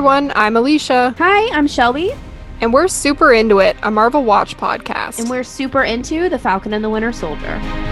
everyone, I'm Alicia. Hi, I'm Shelby. And we're super into it, a Marvel Watch podcast. And we're super into The Falcon and the Winter Soldier.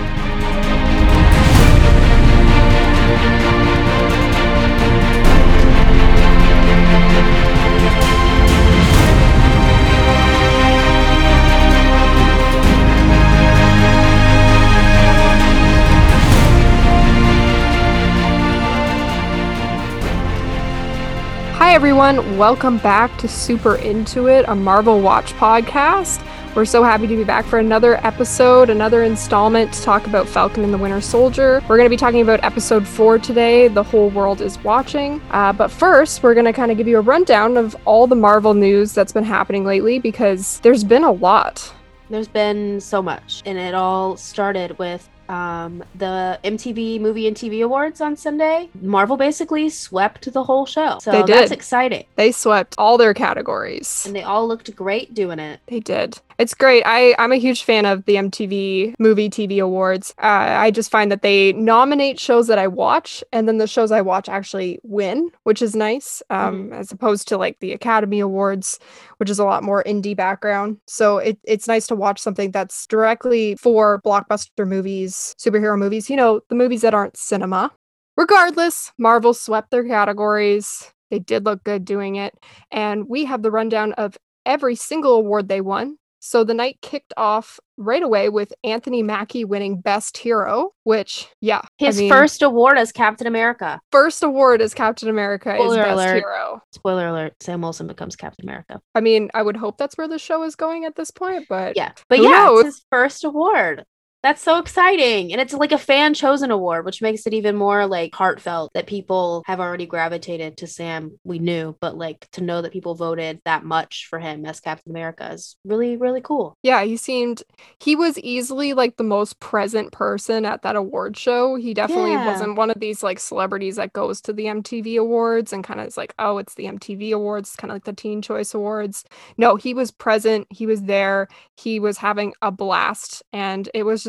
Everyone. Welcome back to Super Into It, a Marvel Watch podcast. We're so happy to be back for another episode, another installment to talk about Falcon and the Winter Soldier. We're going to be talking about episode four today, The Whole World is Watching. Uh, but first, we're going to kind of give you a rundown of all the Marvel news that's been happening lately because there's been a lot. There's been so much, and it all started with um, the MTV Movie and TV Awards on Sunday. Marvel basically swept the whole show. So They did. that's exciting. They swept all their categories. And they all looked great doing it. They did. It's great. I, I'm a huge fan of the MTV Movie TV Awards. Uh, I just find that they nominate shows that I watch, and then the shows I watch actually win, which is nice, um, as opposed to like the Academy Awards, which is a lot more indie background. So it, it's nice to watch something that's directly for blockbuster movies, superhero movies, you know, the movies that aren't cinema. Regardless, Marvel swept their categories. They did look good doing it. And we have the rundown of every single award they won. So the night kicked off right away with Anthony Mackie winning Best Hero, which, yeah, I His mean, first award as Captain America. first award as Captain America is Spoiler Best alert. Hero. Spoiler alert: Sam Wilson becomes Captain America. I mean, I would hope that's where the show is going at this point, but Yeah, but yeah, knows? it's his first award. That's so exciting. And it's like a fan chosen award, which makes it even more like heartfelt that people have already gravitated to Sam. We knew, but like to know that people voted that much for him as Captain America is really, really cool. Yeah, he seemed he was easily like the most present person at that award show. He definitely Yeah. wasn't one of these like celebrities that goes to the MTV Awards and kind of is like, oh, it's the MTV Awards, kind of like the Teen Choice Awards. No, he was present. He was there. He was having a blast, and it was just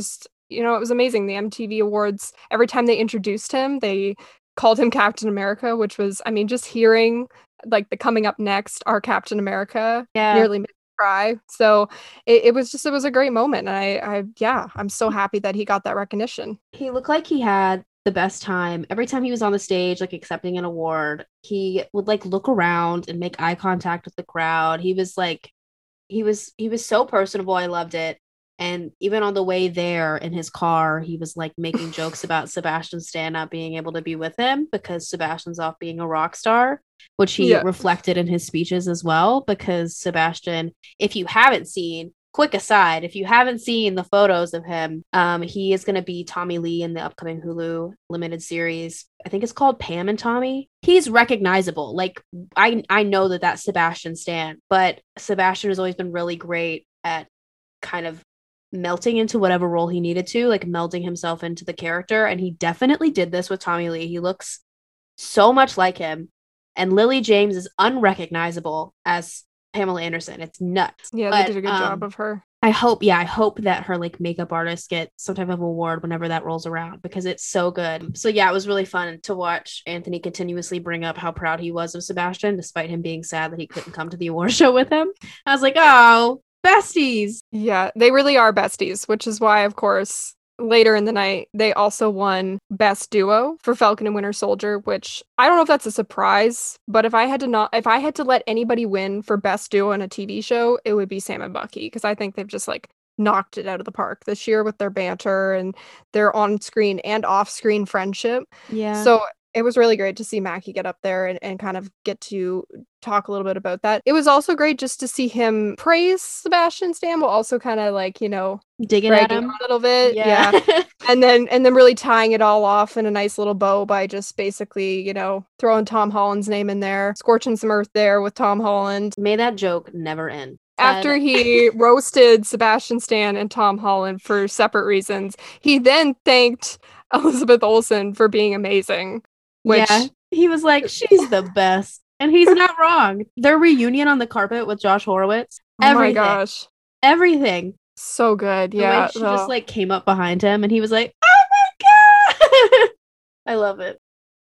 you know it was amazing. The MTV Awards. Every time they introduced him, they called him Captain America, which was I mean just hearing like the coming up next our Captain America Yeah. nearly made me cry. So it, it was just it was a great moment. And I I yeah, I'm so happy that he got that recognition. He looked like he had the best time. Every time he was on the stage, like accepting an award, he would like look around and make eye contact with the crowd. He was like, he was he was so personable. I loved it. And even on the way there in his car, he was like making jokes about Sebastian Stan not being able to be with him because Sebastian's off being a rock star, which he Yeah. reflected in his speeches as well. Because Sebastian, if you haven't seen, quick aside, if you haven't seen the photos of him, um, he is going to be Tommy Lee in the upcoming Hulu limited series. I think it's called Pam and Tommy. He's recognizable. Like I, I know that that's Sebastian Stan, but Sebastian has always been really great at kind of melting into whatever role he needed to, like melding himself into the character. And he definitely did this with Tommy Lee. He looks so much like him. And Lily James is unrecognizable as Pamela Anderson. It's nuts. Yeah, But, they did a good um, job of her. I hope, yeah, I hope that her like makeup artist get some type of award whenever that rolls around because it's so good. So yeah, it was really fun to watch Anthony continuously bring up how proud he was of Sebastian, despite him being sad that he couldn't come to the award show with him. I was like, oh, besties. Yeah, they really are besties, which is why, of course, later in the night, they also won Best Duo for Falcon and Winter Soldier, which I don't know if that's a surprise, but if I had to not if I had to let anybody win for Best Duo in a TV show, it would be Sam and Bucky, because I think they've just like knocked it out of the park this year with their banter and their on-screen and off-screen friendship. Yeah. So it was really great to see Mackie get up there and, and kind of get to talk a little bit about that. It was also great just to see him praise Sebastian Stan, but also kind of like, you know, digging at him. a little bit. Yeah. And then and then really tying it all off in a nice little bow by just basically, you know, throwing Tom Holland's name in there, scorching some earth there with Tom Holland. May that joke never end. After he roasted Sebastian Stan and Tom Holland for separate reasons, he then thanked Elizabeth Olsen for being amazing. Which yeah, he was like, she's the best. And he's not wrong. Their reunion on the carpet with Josh Horowitz, oh my everything. gosh. everything. So good. Yeah. she just like came up behind him and he was like, oh my God. I love it.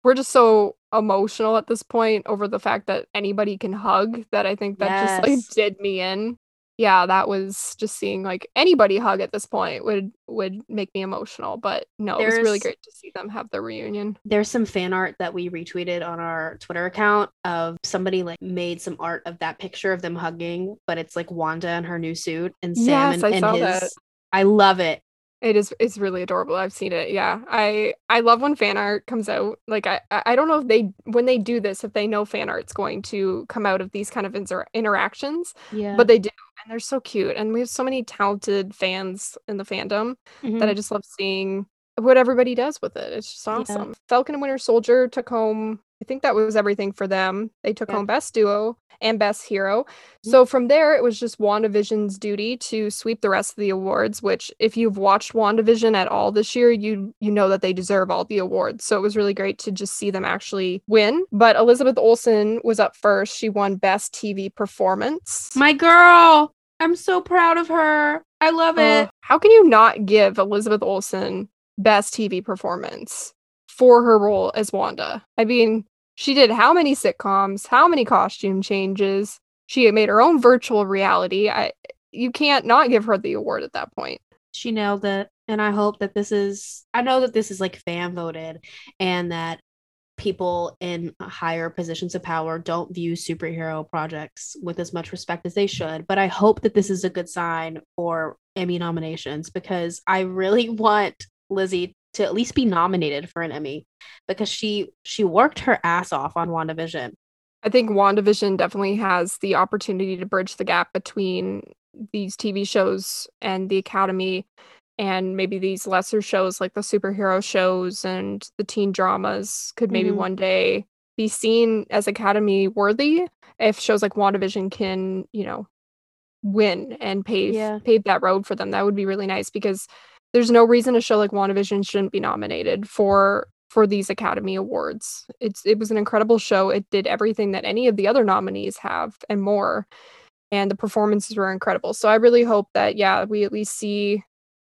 we're just so emotional at this point over the fact that anybody can hug that I think that just like did me in. Yeah, that was just seeing like anybody hug at this point would would make me emotional. But no, it was really great to see them have their reunion. There's some fan art that we retweeted on our Twitter account of somebody like made some art of that picture of them hugging, but it's like Wanda in her new suit and Sam Yes, and, I and saw his. that. I love it. It is it's really adorable. I've seen it. Yeah. I I love when fan art comes out. Like I I I don't know if they when they do this if they know fan art's going to come out of these kind of inter- interactions, Yeah. but they do and they're so cute and we have so many talented fans in the fandom that I mm-hmm. just love seeing what everybody does with it. It's just Mm-hmm. Yeah. awesome. Falcon and Winter Soldier took home, I think that was everything for them. They took Yep. home Best Duo and Best Hero. Mhm. So from there, it was just WandaVision's duty to sweep the rest of the awards, which if you've watched WandaVision at all this year, you you know that they deserve all the awards. So it was really great to just see them actually win. But Elizabeth Olsen was up first. She won Best TV Performance. My girl. I'm so proud of her. I love Uh, it. how can you not give Elizabeth Olsen best TV performance for her role as Wanda? I mean, she did how many sitcoms, how many costume changes? She made her own virtual reality. I you can't not give her the award at that point. She nailed it. And I hope that this is, I know that this is like fan voted and that people in higher positions of power don't view superhero projects with as much respect as they should. But I hope that this is a good sign for Emmy nominations because I really want Lizzie to at least be nominated for an Emmy because she she worked her ass off on WandaVision. I think WandaVision definitely has the opportunity to bridge the gap between these TV shows and the Academy and maybe these lesser shows like the superhero shows and the teen dramas could maybe Mhm. one day be seen as Academy worthy if shows like WandaVision can, you know, win and pave Yeah. pave that road for them. That would be really nice because there's no reason a show like WandaVision shouldn't be nominated for for these Academy Awards. It's it was an incredible show. It did everything that any of the other nominees have and more. And the performances were incredible. So I really hope that yeah, we at least see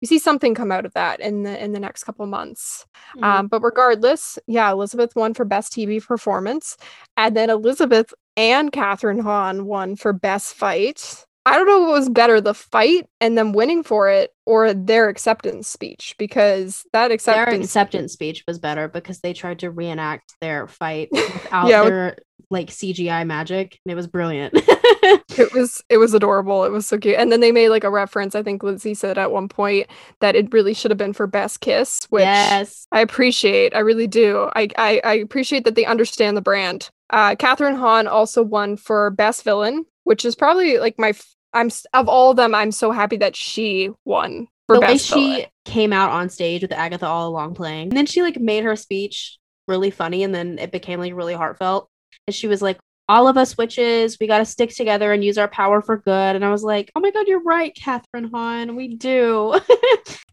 we see something come out of that in the in the next couple months. Mm-hmm. Um, but regardless, yeah, Elizabeth won for best TV performance, and then Elizabeth and Kathryn Hahn won for best fight. I don't know what was better, the fight and them winning for it, or their acceptance speech, because that acceptance their acceptance speech was better because they tried to reenact their fight without Yeah, with- their like CGI magic, and it was brilliant. it was it was adorable. It was so cute. And then they made like a reference. I think Lindsay said at one point that it really should have been for best kiss, which yes, I appreciate. I really do. I, I I appreciate that they understand the brand. Uh, Kathryn Hahn also won for best villain, which is probably like my. f- I'm of all of them. I'm so happy that she won for the way she villain. came out on stage with Agatha all along playing, and then she like made her speech really funny, and then it became like really heartfelt. And she was like, "All of us witches, we got to stick together and use our power for good." And I was like, "Oh my god, you're right, Kathryn Hahn. We do."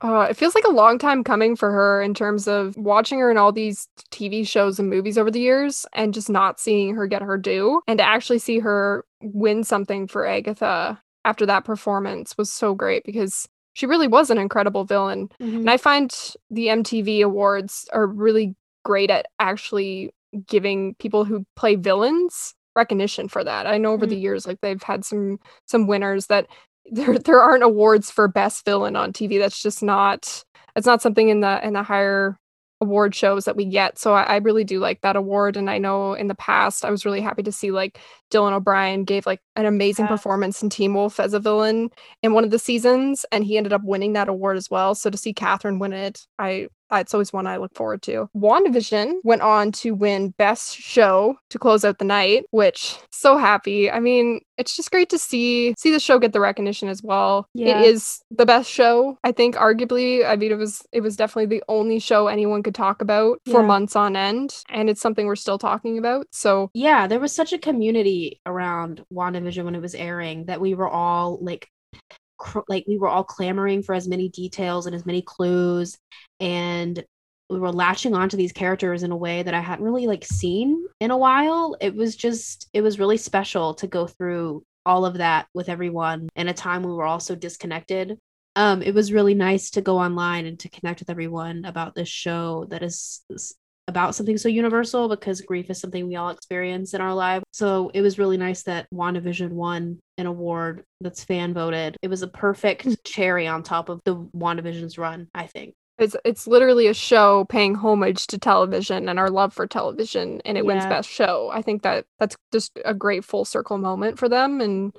Uh, it feels like a long time coming for her in terms of watching her in all these TV shows and movies over the years and just not seeing her get her due. And to actually see her win something for Agatha after that performance was so great because she really was an incredible villain. And mm-hmm. I find the MTV awards are really great at actually giving people who play villains recognition for that. I know over the mm-hmm. years like they've had some some winners that there there aren't awards for best villain on TV. That's just not it's not something in the in the higher award shows that we get. So I, I really do like that award. And I know in the past I was really happy to see like Dylan O'Brien gave like an amazing Yeah. performance in Teen Wolf as a villain in one of the seasons, and he ended up winning that award as well. So to see Kathryn win it, I Uh, it's always one I look forward to. WandaVision went on to win Best Show to close out the night, which so happy. I mean, it's just great to see see the show get the recognition as well. Yeah. It is the best show, I think, arguably. I mean, it was it was definitely the only show anyone could talk about for Yeah. months on end, and it's something we're still talking about. So yeah, there was such a community around WandaVision when it was airing that we were all like, cr- like we were all clamoring for as many details and as many clues, and we were latching onto these characters in a way that I hadn't really like seen in a while. It was just, it was really special to go through all of that with everyone in a time we were all so disconnected. Um, it was really nice to go online and to connect with everyone about this show that is, is about something so universal because grief is something we all experience in our lives. So it was really nice that WandaVision won an award that's fan voted. It was a perfect cherry on top of the WandaVision's run, I think. It's it's literally a show paying homage to television and our love for television, and it wins best show. I think that that's just a great full circle moment for them, and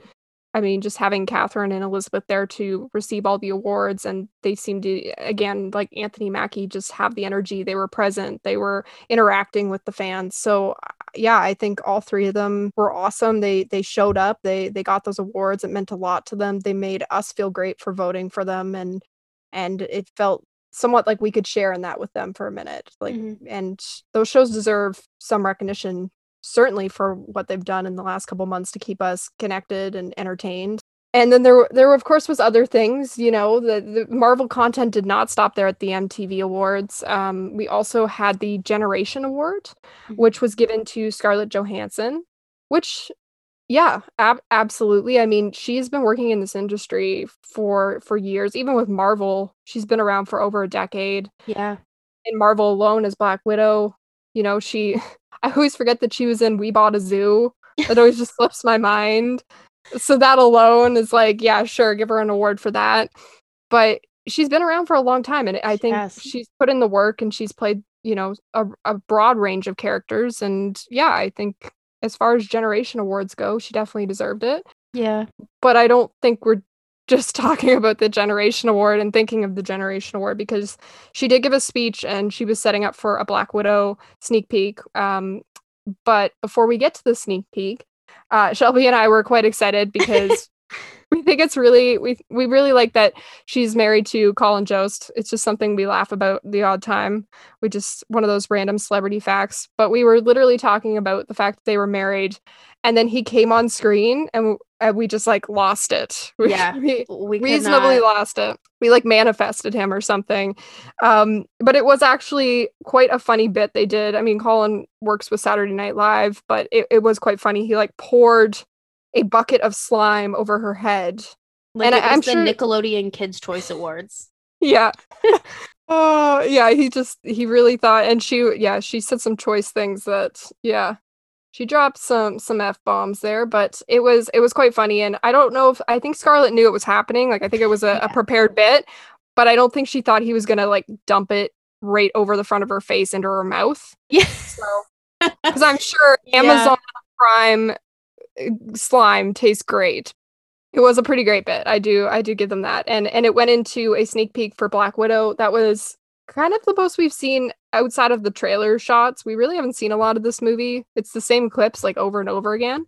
I mean, just having Kathryn and Elizabeth there to receive all the awards, and they seemed to again, like Anthony Mackie, just have the energy. They were present. They were interacting with the fans. So uh, yeah, I think all three of them were awesome. They they showed up. They they got those awards. It meant a lot to them. They made us feel great for voting for them, and and it felt somewhat like we could share in that with them for a minute like Mhm. and those shows deserve some recognition certainly for what they've done in the last couple months to keep us connected and entertained. And then there there of course was other things you know the, the marvel content did not stop there at the mtv awards. Um, we also had the generation award Mhm. which was given to scarlett johansson which yeah ab- absolutely. I mean she's been working in this industry for for years. Even with marvel she's been around for over a decade. Yeah. in marvel alone as black widow you know she i always forget that she was in we bought a zoo. That always just slips my mind. So that alone is like yeah sure give her an award for that. But she's been around for a long time and i think has. she's put in the work and she's played you know a, a broad range of characters. And yeah i think as far as generation awards go she definitely deserved it. Yeah. but I don't think we're just talking about the Generation Award and thinking of the Generation Award because she did give a speech and she was setting up for a Black Widow sneak peek. Um, but before we get to the sneak peek, uh, Shelby and I were quite excited because we think it's really we we really like that she's married to Colin Jost. It's just something we laugh about the odd time. We just one of those random celebrity facts. But we were literally talking about the fact that they were married, and then he came on screen, and, and we just like lost it. We- Yeah. we We reasonably not- lost it. We like manifested him or something. Um, but it was actually quite a funny bit they did. I mean, Colin works with Saturday Night Live, but it, it was quite funny. He like poured a bucket of slime over her head. like and I- I'm the sure- Nickelodeon Kids Choice Awards. Yeah. oh, yeah, he just he really thought and she yeah, she said some choice things that yeah. She dropped some some F bombs there, but it was it was quite funny and I don't know if I think Scarlett knew it was happening. Like I think it was a, Yeah. a prepared bit, but I don't think she thought he was gonna like dump it right over the front of her face into her mouth. Yeah. So because I'm sure Yeah. Amazon Prime uh, slime tastes great. It was a pretty great bit. I do I do give them that. And and it went into a sneak peek for Black Widow. That was kind of the most we've seen outside of the trailer shots. We really haven't seen a lot of this movie. It's the same clips like over and over again.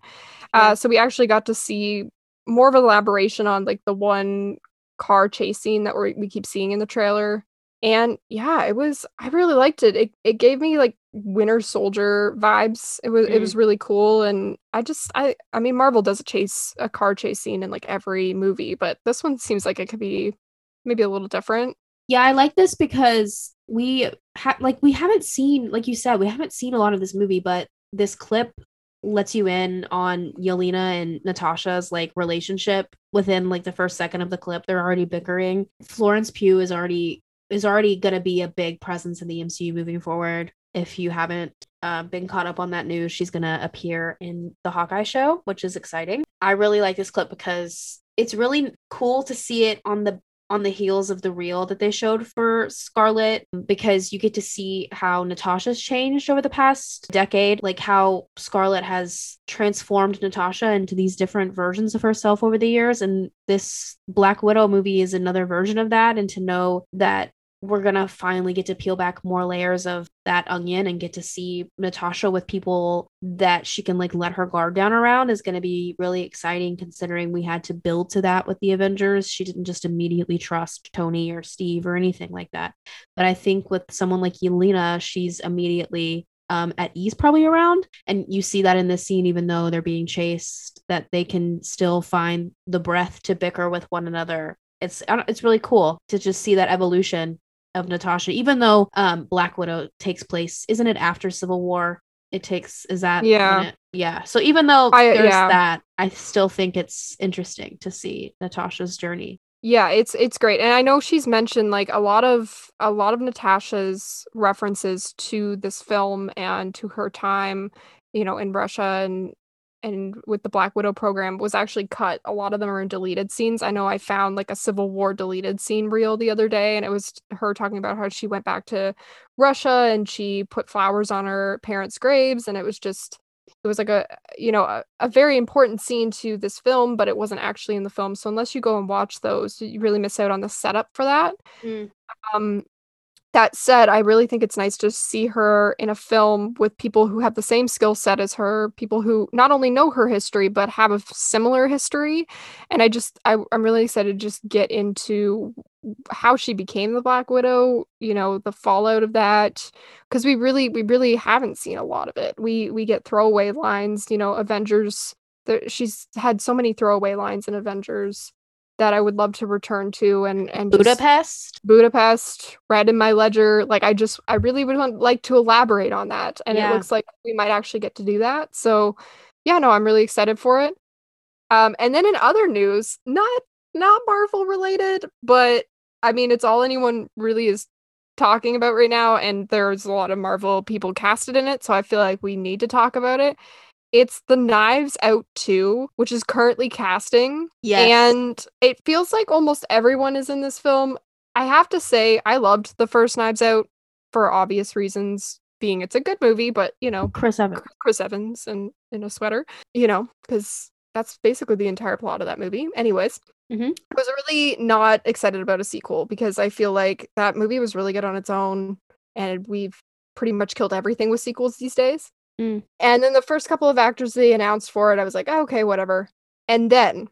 Uh so we actually got to see more of an elaboration on like the one car chase scene that we we keep seeing in the trailer. And yeah, it was I really liked it. It it gave me like Winter Soldier vibes. It was it mm-hmm. was really cool and I just I I mean Marvel does a chase a car chase scene in like every movie, but this one seems like it could be maybe a little different. Yeah, I like this because we ha- like we haven't seen, like you said, we haven't seen a lot of this movie, but this clip lets you in on Yelena and Natasha's like relationship within like the first second of the clip. They're already bickering. Florence Pugh is already is already going to be a big presence in the MCU moving forward. If you haven't uh, been caught up on that news, she's going to appear in the Hawkeye show, which is exciting. I really like this clip because it's really cool to see it on the on the heels of the reel that they showed for Scarlett because you get to see how Natasha's changed over the past decade, like how Scarlett has transformed Natasha into these different versions of herself over the years. And this Black Widow movie is another version of that. And to know that we're gonna finally get to peel back more layers of that onion and get to see Natasha with people that she can like let her guard down around is gonna be really exciting considering we had to build to that with the Avengers. She didn't just immediately trust Tony or Steve or anything like that. But I think with someone like Yelena, she's immediately um, at ease probably around. And you see that in this scene, even though they're being chased, that they can still find the breath to bicker with one another. It's it's really cool to just see that evolution of Natasha, even though um, Black Widow takes place, isn't it after Civil War? It takes is that Yeah. yeah. So even though I- there's yeah. that, I still think it's interesting to see Natasha's journey. yeah, it's it's great. And I know she's mentioned like a lot of a lot of Natasha's references to this film and to her time, you know, in Russia and and with the Black Widow program was actually cut. A lot of them are in deleted scenes. I know I found like a Civil War deleted scene reel the other day, and it was her talking about how she went back to Russia and she put flowers on her parents' graves, and it was just it was like a you know a, a very important scene to this film, but it wasn't actually in the film. So unless you go and watch those, you really miss out on the setup for that. Mm. Um, that said, I really think it's nice to see her in a film with people who have the same skill set as her, people who not only know her history but have a similar history. And I just, I, I'm really excited to just get into how she became the Black Widow. You know, the fallout of that, because we really, we really haven't seen a lot of it. We we get throwaway lines. You know, Avengers. The, she's had so many throwaway lines in Avengers that I would love to return to and and Budapest. Budapest, red in my ledger. Like I just I really would want like to elaborate on that. And Yeah. it looks like we might actually get to do that. So yeah, no, I'm really excited for it. Um and then in other news, not not Marvel related, but I mean it's all anyone really is talking about right now and there's a lot of Marvel people casted in it, so I feel like we need to talk about it. It's the Knives Out 2, which is currently casting. Yes. And it feels like almost everyone is in this film. I have to say, I loved the first Knives Out for obvious reasons, being it's a good movie, but you know, Chris Evans. Chris Evans and in a sweater, you know, because that's basically the entire plot of that movie. Anyways, Mhm. I was really not excited about a sequel because I feel like that movie was really good on its own, and we've pretty much killed everything with sequels these days. Mm. And then the first couple of actors they announced for it, I was like, oh, okay, whatever. And then,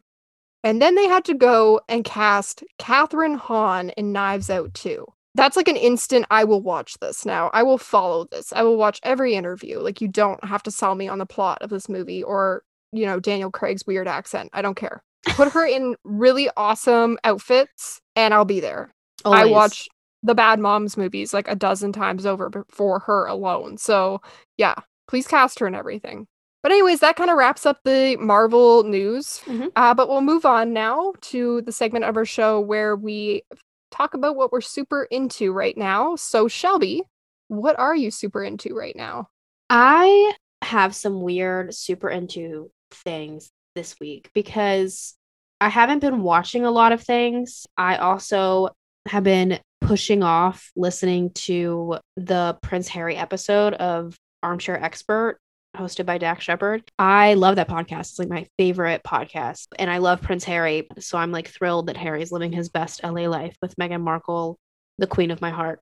and then they had to go and cast Kathryn Hahn in Knives Out 2. That's like an instant, I will watch this now. I will follow this. I will watch every interview. Like, you don't have to sell me on the plot of this movie or, you know, Daniel Craig's weird accent. I don't care. Put her in really awesome outfits and I'll be there. I watch the Bad Moms movies like a dozen times over for her alone. So, yeah, please cast her and everything. But, anyways, that kind of wraps up the Marvel news. Mhm. Uh, but we'll move on now to the segment of our show where we talk about what we're super into right now. So, Shelby, what are you super into right now? I have some weird super into things this week because I haven't been watching a lot of things. I also have been pushing off listening to the Prince Harry episode of Armchair Expert hosted by Dax Shepard. I love that podcast. It's like my favorite podcast. And I love Prince Harry. So I'm like thrilled that Harry's living his best LA life with Meghan Markle, the queen of my heart.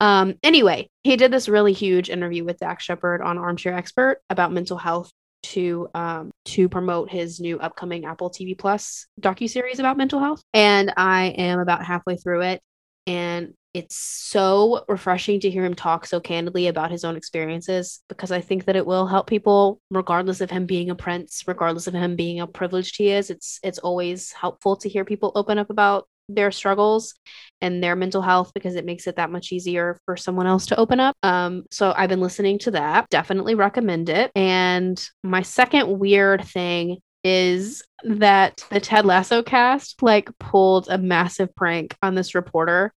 Um, anyway, he did this really huge interview with Dax Shepard on Armchair Expert about mental health to um to promote his new upcoming Apple TV Plus docuseries about mental health. And I am about halfway through it and it's so refreshing to hear him talk so candidly about his own experiences because I think that it will help people regardless of him being a prince, regardless of him being how privileged he is. It's it's always helpful to hear people open up about their struggles and their mental health because it makes it that much easier for someone else to open up. Um, so I've been listening to that. Definitely recommend it. And my second weird thing is that the Ted Lasso cast like pulled a massive prank on this reporter.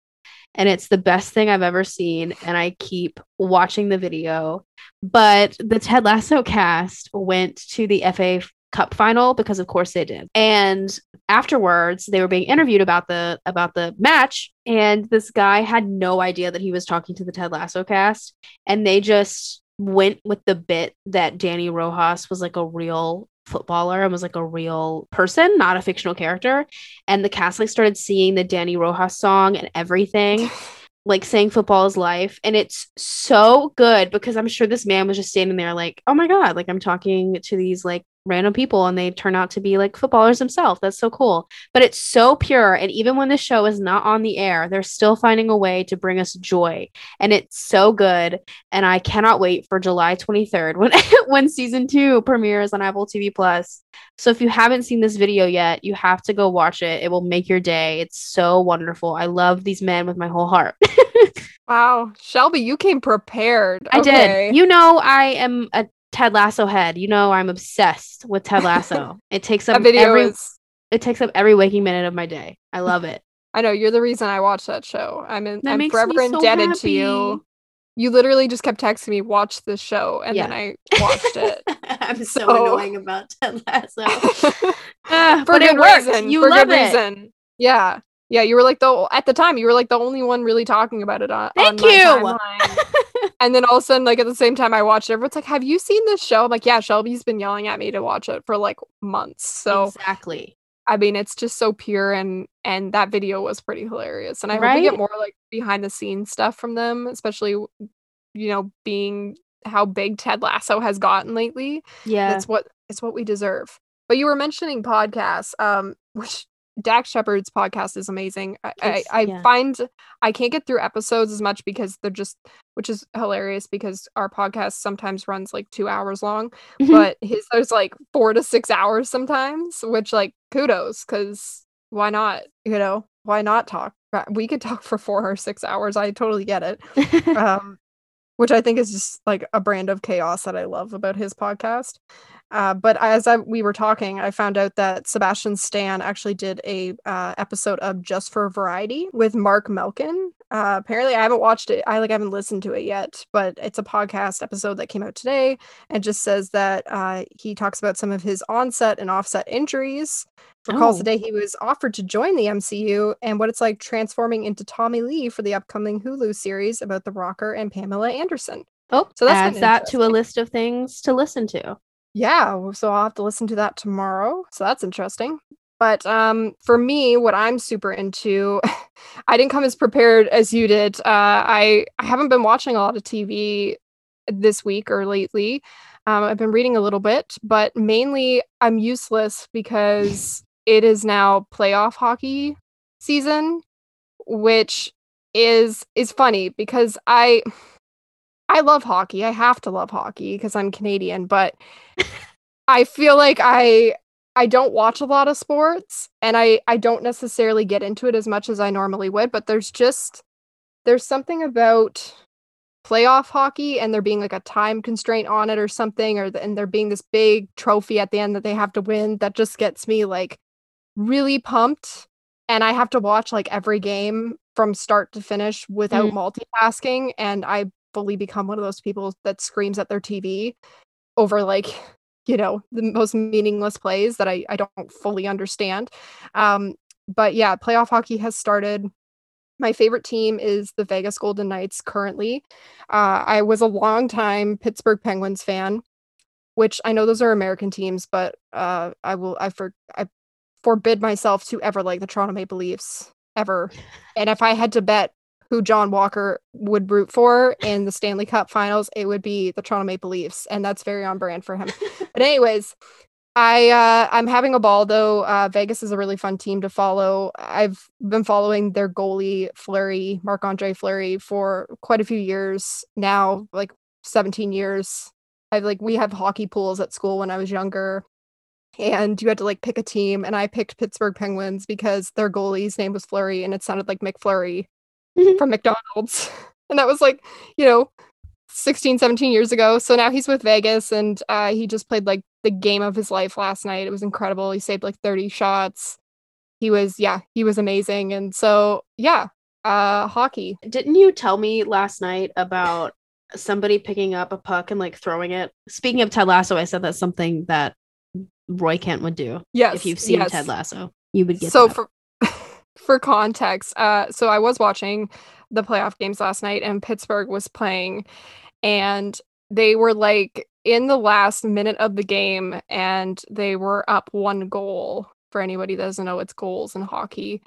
And it's the best thing I've ever seen. And I keep watching the video. But the Ted Lasso cast went to the FA Cup final because of course they did. And afterwards they were being interviewed about the about the match and this guy had no idea that he was talking to the Ted Lasso cast and they just went with the bit that Dani Rojas was like a real footballer and was like a real person, not a fictional character. And the cast like started seeing the Dani Rojas song and everything like saying football is life and it's so good because i'm sure this man was just standing there like oh my god like i'm talking to these like random people and they turn out to be like footballers themselves that's so cool but it's so pure and even when the show is not on the air they're still finding a way to bring us joy and it's so good and i cannot wait for july 23rd when when season 2 premieres on apple tv plus so if you haven't seen this video yet, you have to go watch it. It will make your day. It's so wonderful. I love these men with my whole heart. Wow, Shelby, you came prepared. I Okay. did. You know, I am a Ted Lasso head. You know, I'm obsessed with Ted Lasso. it takes up every is It takes up every waking minute of my day. I love it. I know you're the reason I watch that show. I'm in, That I'm forever so indebted to you. You literally just kept texting me, watch this show, and then I watched it. I'm so, So- annoying about Ted Lasso. for Ah, but good it reason. You for love good it. reason. Yeah. Yeah, you were like the at the time you were like the only one really talking about it on. Thank on you. and then all of a sudden, like at the same time I watched it, everyone's like, Have you seen this show? I'm like, Yeah, Shelby's been yelling at me to watch it for like months. So exactly. I mean it's just so pure and and that video was pretty hilarious. And I hope we get more like behind the scenes stuff from them, especially you know, being how big Ted Lasso has gotten lately. Yeah. it's what it's what we deserve. But you were mentioning podcasts, um, which Dax Shepard's podcast is amazing. I, I, I yeah. find I can't get through episodes as much because they're just, which is hilarious because our podcast sometimes runs like two hours long, but his there's like four to six hours sometimes, which like kudos because why not? You know, why not talk? We could talk for four or six hours. I totally get it um, which I think is just like a brand of chaos that I love about his podcast. Uh, but as I, we were talking, I found out that Sebastian Stan actually did a uh, episode of Just for Variety with Marc Malkin. Uh, apparently, I haven't watched it. I like haven't listened to it yet, but it's a podcast episode that came out today and just says that uh, he talks about some of his onset and offset injuries. Recalls Oh. the day he was offered to join the MCU and what it's like transforming into Tommy Lee for the upcoming Hulu series about the rocker and Pamela Anderson. oh, So that's adds that to a list of things to listen to. Yeah, so I'll have to listen to that tomorrow. So that's interesting. But um, for me, what I'm super into, I didn't come as prepared as you did. Uh, I I haven't been watching a lot of TV this week or lately. Um, I've been reading a little bit, but mainly I'm useless because it is now playoff hockey season, which is is funny because I I love hockey. I have to love hockey because I'm Canadian, but I feel like I I don't watch a lot of sports and I I don't necessarily get into it as much as I normally would, but there's just there's something about playoff hockey and there being like a time constraint on it or something or the, and there being this big trophy at the end that they have to win that just gets me like really pumped and I have to watch like every game from start to finish without mm. multitasking and I fully become one of those people that screams at their TV over like you know the most meaningless plays that I I don't fully understand. Um but yeah, playoff hockey has started. My favorite team is the Vegas Golden Knights currently. Uh, I was a long time Pittsburgh Penguins fan, which I know those are American teams, but uh, I will I for I forbid myself to ever like the Toronto Maple Leafs ever. And if I had to bet who John Walker would root for in the Stanley Cup Finals, it would be the Toronto Maple Leafs, and that's very on brand for him. but anyways, I uh, I'm having a ball though. Uh, Vegas is a really fun team to follow. I've been following their goalie Fleury, Marc Andre Fleury, for quite a few years now, like 17 years. I've like we have hockey pools at school when I was younger. And you had to like pick a team, and I picked Pittsburgh Penguins because their goalie's name was Fleury, and it sounded like McFlurry Mhm. from McDonald's. And that was like, you know, 16, 17 years ago. So now he's with Vegas and uh, he just played like the game of his life last night. It was incredible. He saved like 30 shots. He was, yeah, he was amazing. And so, yeah, uh, hockey. Didn't you tell me last night about somebody picking up a puck and like throwing it? Speaking of Ted Lasso, I said that's something that Roy Kent would do. Yes. if you've seen yes. Ted Lasso, you would get so that. for for context uh so i was watching the playoff games last night and pittsburgh was playing and they were like in the last minute of the game and they were up one goal for anybody that doesn't know it's goals in hockey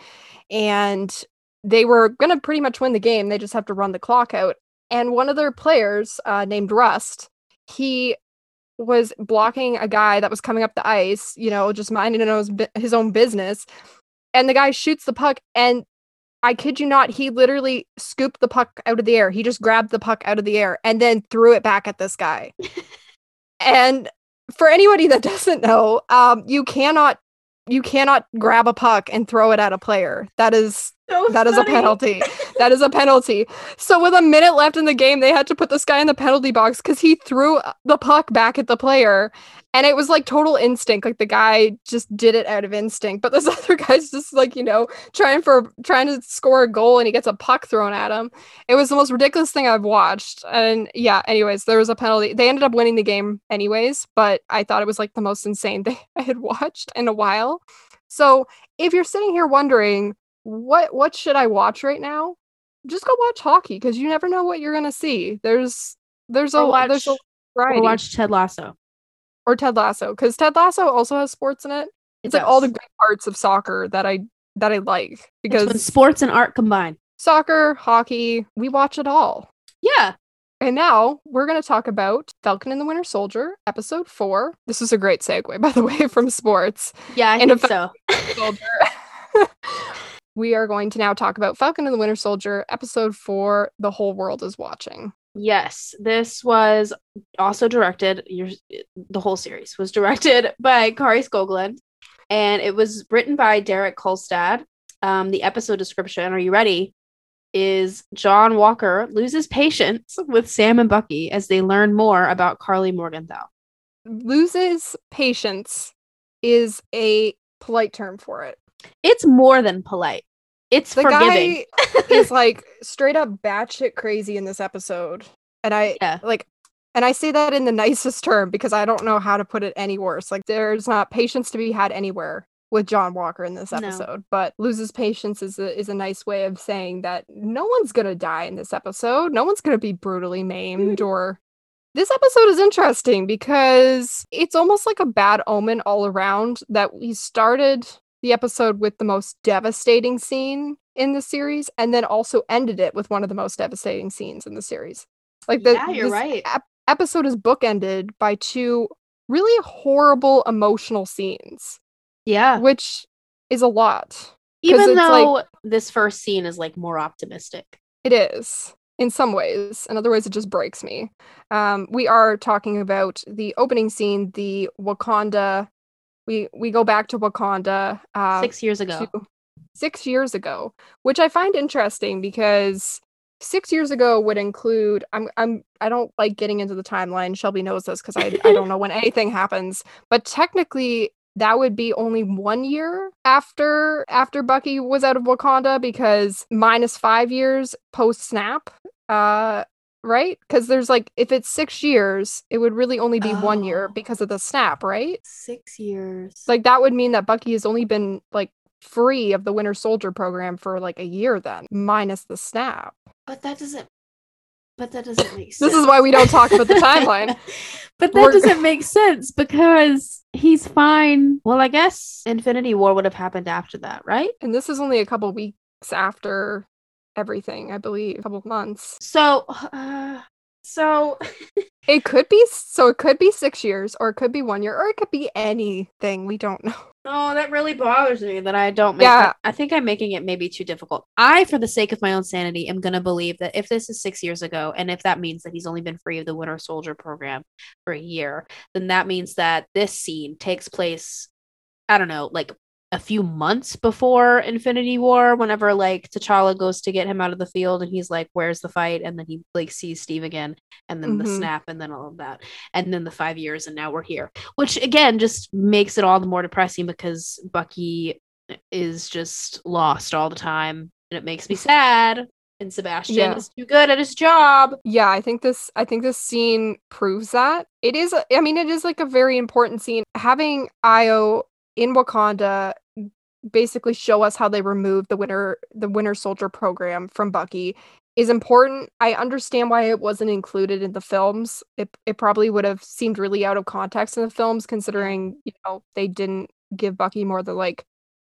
and they were going to pretty much win the game they just have to run the clock out and one of their players uh, named rust he was blocking a guy that was coming up the ice you know just minding his, his own business and the guy shoots the puck and I kid you not, he literally scooped the puck out of the air. He just grabbed the puck out of the air and then threw it back at this guy. and for anybody that doesn't know, um, you cannot you cannot grab a puck and throw it at a player. That is So That is a penalty. That is a penalty. So with a minute left in the game, they had to put this guy in the penalty box because he threw the puck back at the player. And it was like total instinct. Like the guy just did it out of instinct. But this other guy's just like, you know, trying for trying to score a goal and he gets a puck thrown at him. It was the most ridiculous thing I've watched. And yeah, anyways, there was a penalty. They ended up winning the game anyways, but I thought it was like the most insane thing I had watched in a while. So if you're sitting here wondering, what what should I watch right now? Just go watch hockey because you never know what you're gonna see. There's there's a Or watch, there's a variety. or watch Ted Lasso. or Ted Lasso because Ted Lasso also has sports in it. It's like all the great parts of soccer that I that I like because sports and art combine. soccer, hockey, we watch it all. Yeah. And now we're going to talk about Falcon and the Winter Soldier, episode four. This is a great segue, by the way, from sports. Yeah, I And think so. Soldier. we are going to now talk about Falcon and the Winter Soldier, episode four. The whole world is watching. Yes, this was also directed. Your the whole series was directed by Kari Skogland, and it was written by Derek Kolstad. Um, the episode description. Are you ready? Is John Walker loses patience with Sam and Bucky as they learn more about Karli Morgenthau? Loses patience is a polite term for it. It's more than polite. It's The forgiving. guy is like straight up batshit crazy in this episode. And I Yeah. like and I say that in the nicest term because I don't know how to put it any worse. Like there's not patience to be had anywhere with John Walker in this No. episode, but loses patience is a is a nice way of saying that no one's gonna die in this episode. No one's gonna be brutally maimed or this episode is interesting because it's almost like a bad omen all around that we started the episode with the most devastating scene in the series and then also ended it with one of the most devastating scenes in the series. Like the Yeah, you're right. ep- episode is bookended by two really horrible emotional scenes, yeah. which is a lot. Even it's like- though this first scene is like more optimistic. It is in some ways. In other ways, it just breaks me. Um, we are talking about the opening scene, the Wakanda. We we go back to Wakanda. Uh, Six years ago. to six years ago, which I find interesting because six years ago would include. I'm I'm I don't like getting into the timeline. Shelby knows this because I I don't know when anything happens, but technically. That would be only one year after after Bucky was out of Wakanda because minus five years post snap. Uh right? Because there's like if it's six years, it would really only be one year Oh. because of the snap, right? Six years. like that would mean that Bucky has only been like free of the Winter Soldier program for like a year then, minus the snap. But that doesn't. But that doesn't make sense. This is why we don't talk about the timeline. but that We're- doesn't make sense because he's fine. Well, I guess Infinity War would have happened after that, right? And this is only a couple weeks after everything, I believe, a couple months. So, uh, so It could be so it could be 6 years or it could be 1 year or it could be anything, we don't know. no, that really bothers me that I don't make. Yeah. I think I'm making it maybe too difficult. I, for the sake of my own sanity, am gonna believe that if this is six years ago, and if that means that he's only been free of the Winter Soldier program for a year, then that means that this scene takes place. I don't know, like a few months before Infinity War, whenever like T'Challa goes to get him out of the field and he's like, Where's the fight? And then he like sees Steve again, and then the Mhm. snap, and then all of that. And then the five years, and now we're here. Which again just makes it all the more depressing because Bucky is just lost all the time. And it makes me sad. And Sebastian Yeah. is too good at his job. Yeah, I think this I think this scene proves that. It is I mean it is like a very important scene having Ayo in Wakanda basically show us how they removed the winter the winter soldier program from Bucky is important. I understand why it wasn't included in the films. It it probably would have seemed really out of context in the films considering, you know, they didn't give Bucky more than like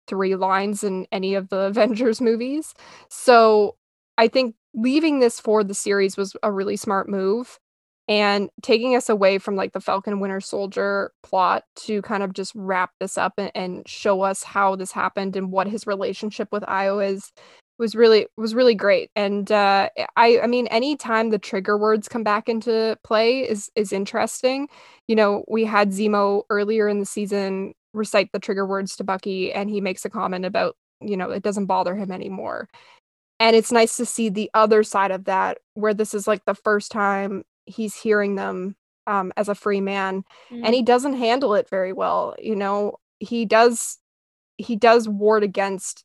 three lines in any of the Avengers movies. So I think leaving this for the series was a really smart move and taking us away from like the Falcon Winter Soldier plot to kind of just wrap this up and, and show us how this happened and what his relationship with Ayo is was really was really great and uh i i mean anytime the trigger words come back into play is is interesting you know we had zemo earlier in the season recite the trigger words to bucky and he makes a comment about you know, it doesn't bother him anymore. And it's nice to see the other side of that, where this is like the first time he's hearing them um, as a free man, mm. and he doesn't handle it very well. You know, he does he does ward against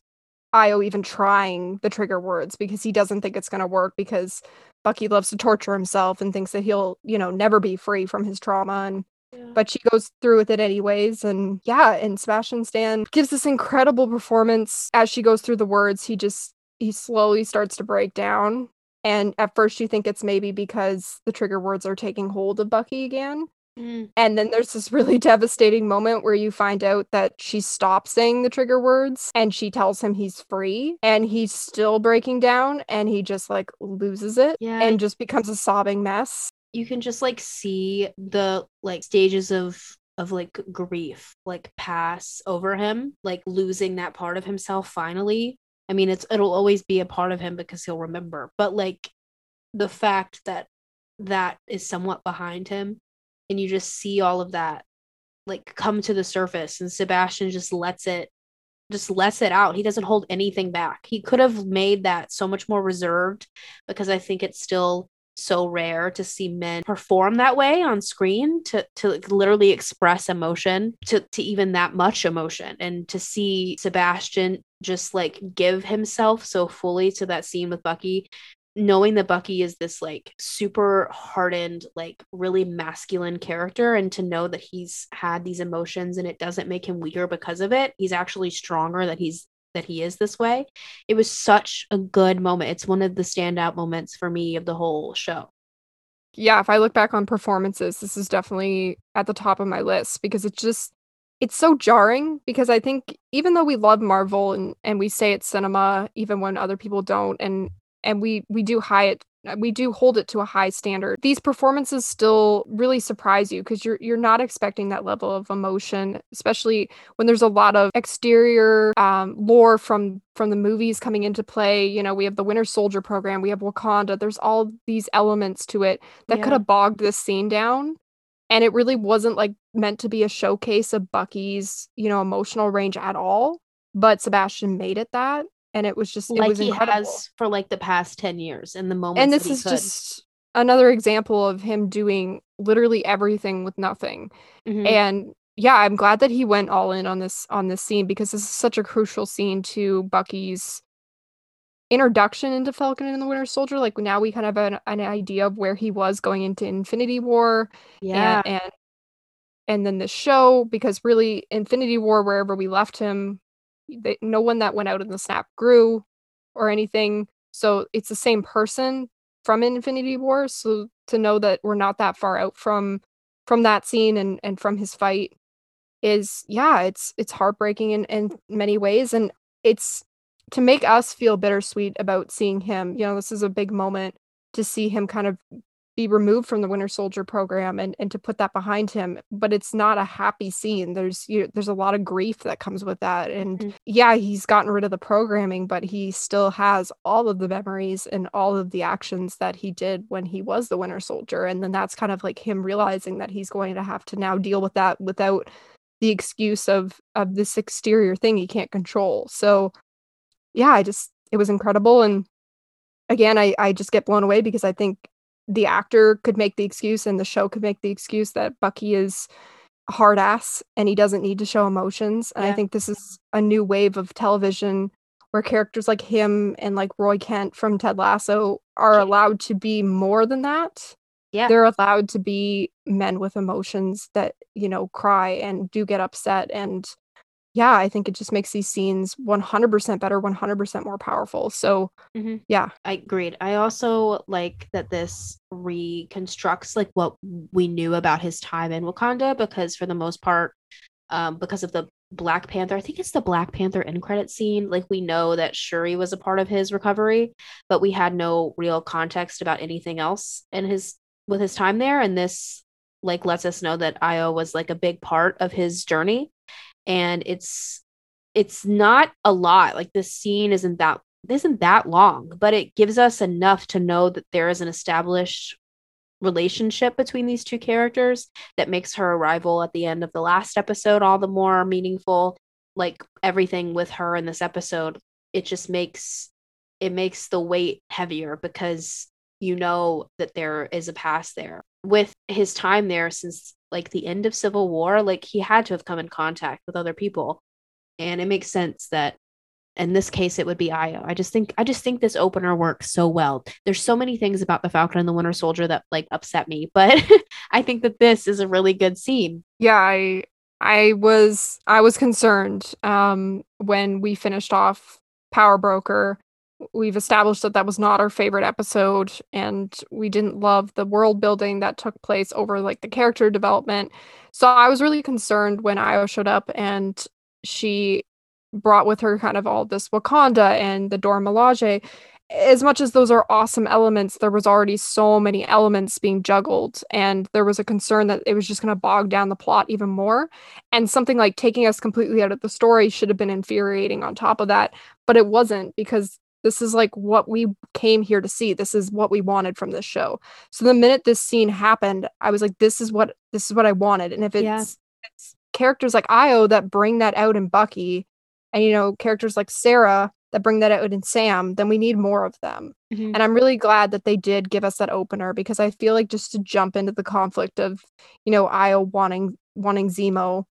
Ayo even trying the trigger words because he doesn't think it's going to work because Bucky loves to torture himself and thinks that he'll, you know, never be free from his trauma and yeah. but she goes through with it anyways and yeah, and Sebastian Stan gives this incredible performance as she goes through the words. He just he slowly starts to break down and at first you think it's maybe because the trigger words are taking hold of Bucky again. Mm. And then there's this really devastating moment where you find out that she stops saying the trigger words and she tells him he's free and he's still breaking down and he just like loses it yeah. and just becomes a sobbing mess. You can just like see the like stages of of like grief like pass over him, like losing that part of himself finally. I mean, it's it'll always be a part of him because he'll remember, but like the fact that that is somewhat behind him and you just see all of that like come to the surface and Sebastian just lets it just lets it out. He doesn't hold anything back. He could have made that so much more reserved because I think it's still so rare to see men perform that way on screen to to literally express emotion to to even that much emotion and to see Sebastian just like give himself so fully to that scene with Bucky knowing that Bucky is this like super hardened, like really masculine character, and to know that he's had these emotions and it doesn't make him weaker because of it. He's actually stronger that he's that he is this way. It was such a good moment. It's one of the standout moments for me of the whole show. Yeah, if I look back on performances, this is definitely at the top of my list because it's just it's so jarring because I think even though we love Marvel and and we say it's cinema even when other people don't and and we we do high it we do hold it to a high standard. These performances still really surprise you because you're you're not expecting that level of emotion, especially when there's a lot of exterior um, lore from from the movies coming into play. You know, we have the Winter Soldier program, we have Wakanda. There's all these elements to it that yeah. could have bogged this scene down. And it really wasn't like meant to be a showcase of Bucky's, you know, emotional range at all. But Sebastian made it that and it was just it like was he incredible. has for like the past 10 years in the moment and this is could. just another example of him doing literally everything with nothing mm-hmm. and yeah i'm glad that he went all in on this on this scene because this is such a crucial scene to bucky's introduction into falcon and the winter soldier like now we kind of have an, an idea of where he was going into infinity war yeah and, and and then the show because really infinity war wherever we left him they, no one that went out in the snap grew or anything. So it's the same person from Infinity War. So to know that we're not that far out from from that scene and and from his fight is yeah, it's it's heartbreaking in in many ways, and it's to make us feel bittersweet about seeing him. You know, this is a big moment to see him kind of be removed from the Winter Soldier program and, and to put that behind him. But it's not a happy scene. There's you know, there's a lot of grief that comes with that. And mm-hmm. yeah, he's gotten rid of the programming, but he still has all of the memories and all of the actions that he did when he was the Winter Soldier. And then that's kind of like him realizing that he's going to have to now deal with that without the excuse of of this exterior thing he can't control. So yeah, I just it was incredible and again I I just get blown away because I think the actor could make the excuse and the show could make the excuse that Bucky is hard ass and he doesn't need to show emotions. And yeah. I think this is a new wave of television where characters like him and like Roy Kent from Ted Lasso are allowed to be more than that. Yeah. They're allowed to be men with emotions that, you know, cry and do get upset and yeah, I think it just makes these scenes 100% better, 100% more powerful. So, mm-hmm. yeah. I agreed. I also like that this reconstructs like what we knew about his time in Wakanda because for the most part um because of the Black Panther, I think it's the Black Panther end credit scene, like we know that Shuri was a part of his recovery, but we had no real context about anything else in his with his time there and this like lets us know that Ayo was like a big part of his journey and it's it's not a lot like the scene isn't that isn't that long but it gives us enough to know that there is an established relationship between these two characters that makes her arrival at the end of the last episode all the more meaningful like everything with her in this episode, it just makes it makes the weight heavier because you know that there is a past there. With his time there since like the end of Civil War, like he had to have come in contact with other people. And it makes sense that in this case it would be Ayo. I just think I just think this opener works so well. There's so many things about the Falcon and the Winter Soldier that like upset me, but I think that this is a really good scene. Yeah, I I was I was concerned um when we finished off Power Broker. We've established that that was not our favorite episode and we didn't love the world building that took place over like the character development. So I was really concerned when Ayo showed up and she brought with her kind of all this Wakanda and the Dora Milaje. As much as those are awesome elements, there was already so many elements being juggled, and there was a concern that it was just going to bog down the plot even more. And something like taking us completely out of the story should have been infuriating on top of that, but it wasn't because this is like what we came here to see. This is what we wanted from this show. So the minute this scene happened, I was like, this is what this is what I wanted. And if it's, yeah. it's characters like Ayo that bring that out in Bucky, and you know characters like Sarah that bring that out in Sam, then we need more of them. Mm-hmm. And I'm really glad that they did give us that opener because I feel like just to jump into the conflict of, you know, Ayo wanting wanting Zemo,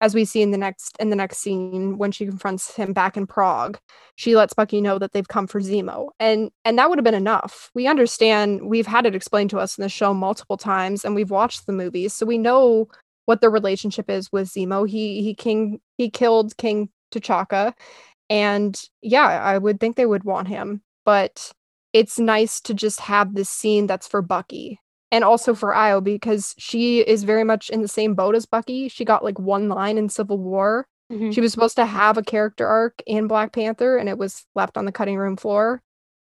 as we see in the next in the next scene when she confronts him back in Prague, she lets Bucky know that they've come for Zemo. And and that would have been enough. We understand we've had it explained to us in the show multiple times and we've watched the movies, so we know what the relationship is with Zemo. He he king he killed King T'Chaka. And yeah, I would think they would want him, but it's nice to just have this scene that's for Bucky and also for Ayo because she is very much in the same boat as Bucky. She got like one line in Civil War. Mm-hmm. She was supposed to have a character arc in Black Panther and it was left on the cutting room floor.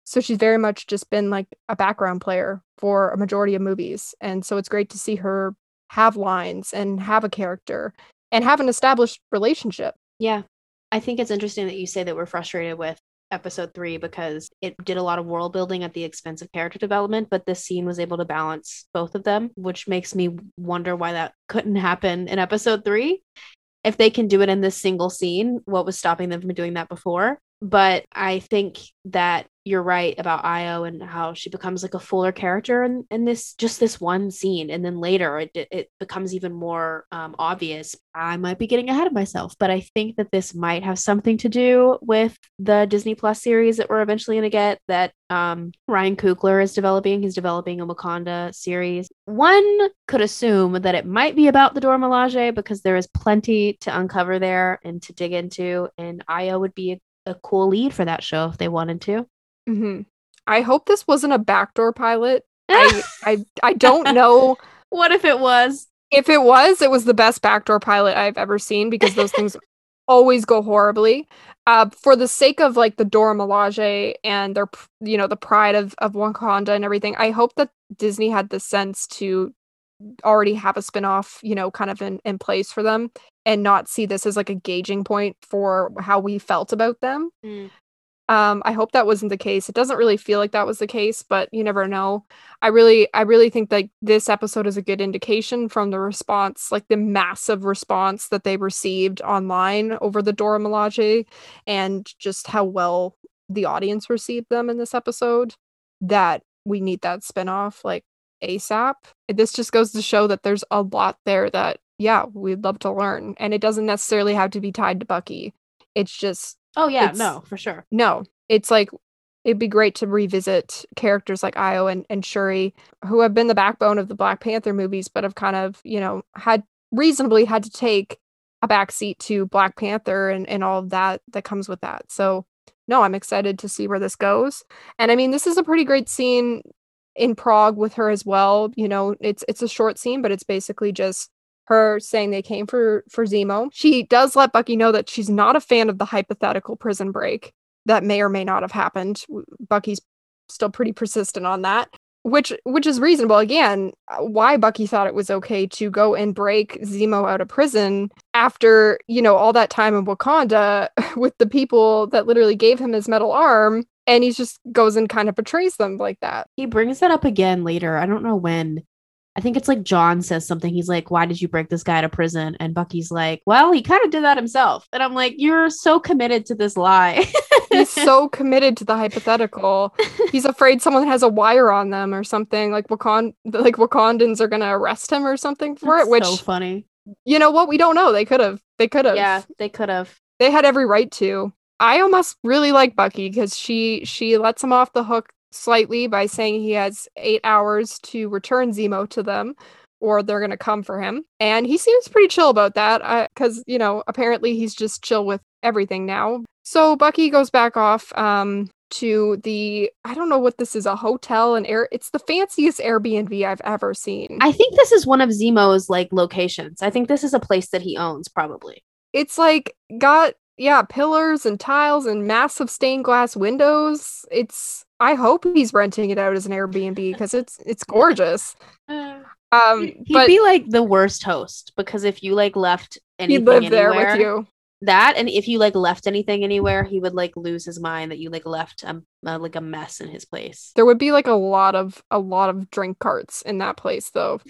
So she's very much just been like a background player for a majority of movies. And so it's great to see her have lines and have a character and have an established relationship. Yeah. I think it's interesting that you say that we're frustrated with episode three because it did a lot of world building at the expense of character development, but this scene was able to balance both of them, which makes me wonder why that couldn't happen in episode three. If they can do it in this single scene, what was stopping them from doing that before? But I think that you're right about Ayo and how she becomes like a fuller character in, in this just this one scene, and then later it it becomes even more um, obvious. I might be getting ahead of myself, but I think that this might have something to do with the Disney Plus series that we're eventually going to get. That um, Ryan Coogler is developing. He's developing a Wakanda series. One could assume that it might be about the Dora Milaje because there is plenty to uncover there and to dig into, and Ayo would be a, a cool lead for that show if they wanted to. Mm-hmm. I hope this wasn't a backdoor pilot. I, I I don't know. What if it was? If it was, it was the best backdoor pilot I've ever seen because those things always go horribly. Uh, for the sake of like the Dora Milaje and their, you know, the pride of of Wakanda and everything, I hope that Disney had the sense to already have a spinoff, you know, kind of in, in place for them and not see this as like a gauging point for how we felt about them. Mm. Um, I hope that wasn't the case. It doesn't really feel like that was the case, but you never know. I really, I really think that this episode is a good indication from the response, like the massive response that they received online over the Dora Milaje, and just how well the audience received them in this episode. That we need that spinoff like ASAP. This just goes to show that there's a lot there that yeah, we'd love to learn, and it doesn't necessarily have to be tied to Bucky. It's just Oh yeah, no, for sure. No, it's like it'd be great to revisit characters like Ayo and, and Shuri, who have been the backbone of the Black Panther movies, but have kind of, you know, had reasonably had to take a backseat to Black Panther and, and all of that that comes with that. So no, I'm excited to see where this goes. And I mean, this is a pretty great scene in Prague with her as well. You know, it's it's a short scene, but it's basically just her saying they came for for Zemo. She does let Bucky know that she's not a fan of the hypothetical prison break that may or may not have happened. Bucky's still pretty persistent on that, which which is reasonable. Again, uh, why Bucky thought it was okay to go and break Zemo out of prison after, you know, all that time in Wakanda with the people that literally gave him his metal arm and he just goes and kind of betrays them like that. He brings that up again later. I don't know when I think it's like John says something. He's like, Why did you break this guy out of prison? And Bucky's like, Well, he kind of did that himself. And I'm like, You're so committed to this lie. He's so committed to the hypothetical. He's afraid someone has a wire on them or something. Like Wakand like Wakandans are gonna arrest him or something for That's it, which so funny. you know what? We don't know. They could have. They could have. Yeah, they could have. They had every right to. I almost really like Bucky because she she lets him off the hook slightly by saying he has eight hours to return Zemo to them, or they're gonna come for him. And he seems pretty chill about that, because you know apparently he's just chill with everything now. So Bucky goes back off um, to the I don't know what this is a hotel and air. It's the fanciest Airbnb I've ever seen. I think this is one of Zemo's like locations. I think this is a place that he owns, probably. it's like got yeah pillars and tiles and massive stained glass windows. It's i hope he's renting it out as an airbnb because it's it's gorgeous. Um He'd be like the worst host because if you like left he anything lived there with anywhere- you. that and if you like left anything anywhere he would like lose his mind that you like left um, uh, like a mess in his place. There would be like a lot of a lot of drink carts in that place though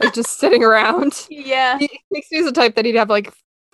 like just sitting around. Yeah. He me the type that he'd have like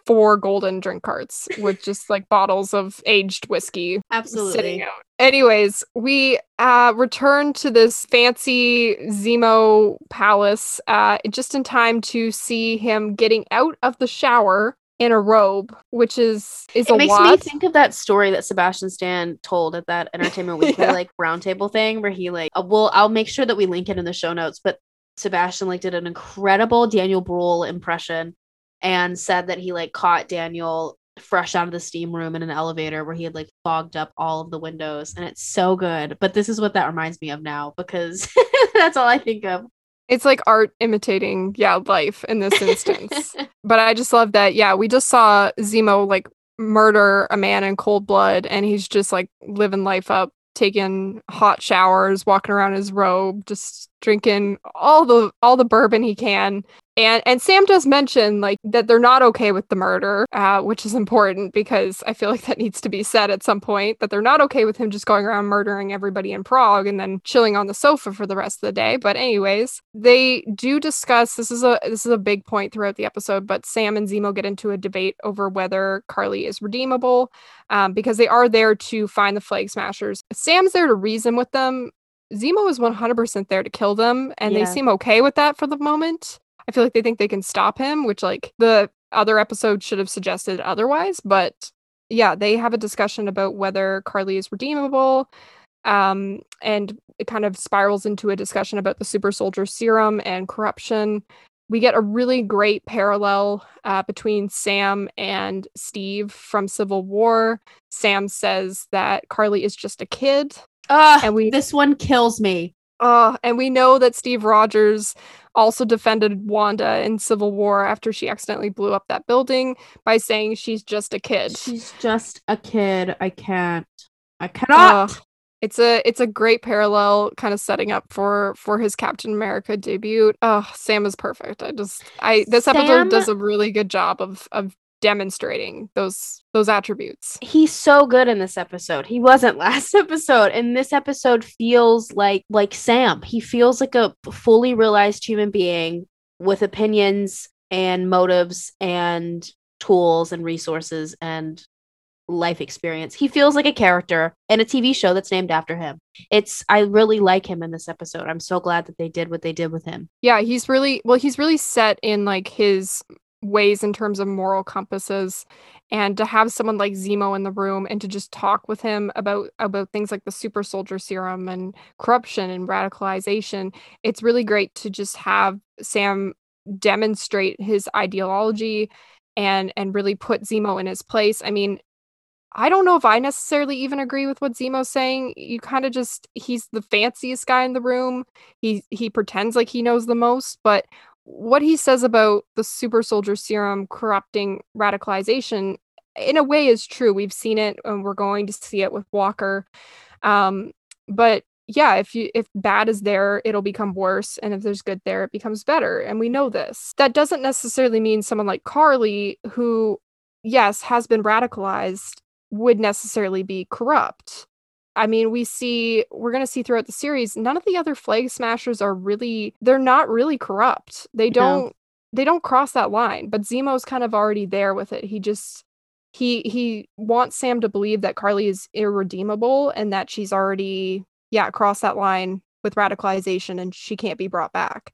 four golden drink carts with just like bottles of aged whiskey sitting absolutely out. Anyways, we uh return to this fancy Zemo palace uh just in time to see him getting out of the shower in a robe, which is is it a makes lot. me think of that story that Sebastian Stan told at that Entertainment Weekly Yeah. like roundtable thing where he like uh, well I'll make sure that we link it in the show notes but Sebastian like did an incredible Daniel Bruhl impression and said that he like caught Daniel fresh out of the steam room in an elevator where he had like fogged up all of the windows and it's so good but this is what that reminds me of now because that's all I think of It's like art imitating, yeah, life in this instance. but I just love that, yeah, we just saw Zemo like murder a man in cold blood and he's just like living life up, taking hot showers, walking around his robe, just drinking all the all the bourbon he can. And and Sam does mention like that they're not okay with the murder, uh, which is important because I feel like that needs to be said at some point that they're not okay with him just going around murdering everybody in Prague and then chilling on the sofa for the rest of the day. But anyways, they do discuss this is a this is a big point throughout the episode, but Sam and Zemo get into a debate over whether Karli is redeemable um, because they are there to find the flag smashers. Sam's there to reason with them. Zemo is 100% there to kill them, and Yeah. they seem okay with that for the moment. I feel like they think they can stop him, which like the other episode should have suggested otherwise. But yeah, they have a discussion about whether Karli is redeemable. Um, and it kind of spirals into a discussion about the super soldier serum and corruption. We get a really great parallel uh, between Sam and Steve from Civil War. Sam says that Karli is just a kid. Ugh, And we- this one kills me Uh, and we know that Steve Rogers also defended Wanda in Civil War after she accidentally blew up that building by saying she's just a kid. she's just a kid I can't I cannot Uh, it's a it's a great parallel kind of setting up for for his Captain America debut. Oh, Sam is perfect. I just I this Sam- episode does a really good job of of demonstrating those those attributes. he's so good in this episode. He wasn't last episode, and this episode feels like like Sam. He feels like a fully realized human being with opinions and motives and tools and resources and life experience. He feels like a character in a TV show that's named after him. It's I really like him in this episode. I'm so glad that they did what they did with him. Yeah, he's really well, he's really set in like his ways in terms of moral compasses and to have someone like Zemo in the room and to just talk with him about about things like the super soldier serum and corruption and radicalization. It's really great to just have Sam demonstrate his ideology and and really put Zemo in his place. I mean, I don't know if I necessarily even agree with what Zemo's saying. You kind of just he's the fanciest guy in the room. He he pretends like he knows the most, but what he says about the super soldier serum corrupting radicalization in a way is true. We've seen it and we're going to see it with Walker. Um, but yeah, if you if bad is there, it'll become worse, and if there's good there, it becomes better, and we know this. That doesn't necessarily mean someone like Karli, who yes has been radicalized, would necessarily be corrupt. I mean, we see we're going to see throughout the series none of the other flag smashers are really they're not really corrupt. They don't no. they don't cross that line, but Zemo's kind of already there with it. He just he he wants Sam to believe that Karli is irredeemable and that she's already yeah, crossed that line with radicalization and she can't be brought back.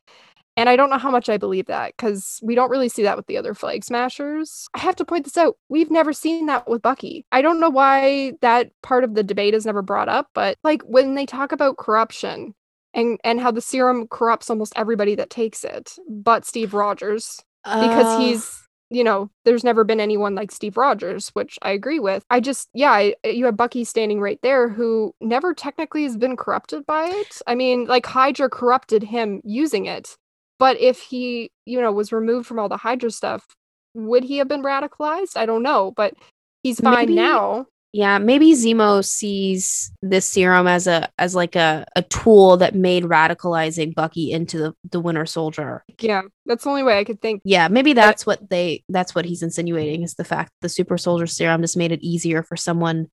And I don't know how much I believe that because we don't really see that with the other flag smashers. I have to point this out. We've never seen that with Bucky. I don't know why that part of the debate is never brought up, but like when they talk about corruption and and how the serum corrupts almost everybody that takes it, but Steve Rogers because uh... he's you know, there's never been anyone like Steve Rogers, which I agree with. I just, yeah, I, you have Bucky standing right there who never technically has been corrupted by it. I mean, like Hydra corrupted him using it. But if he, you know, was removed from all the Hydra stuff, would he have been radicalized? I don't know, but he's fine maybe, now. Yeah, maybe Zemo sees this serum as a as like a, a tool that made radicalizing Bucky into the, the Winter Soldier. Yeah, that's the only way I could think. Yeah, maybe that's what they that's what he's insinuating is the fact the super soldier serum just made it easier for someone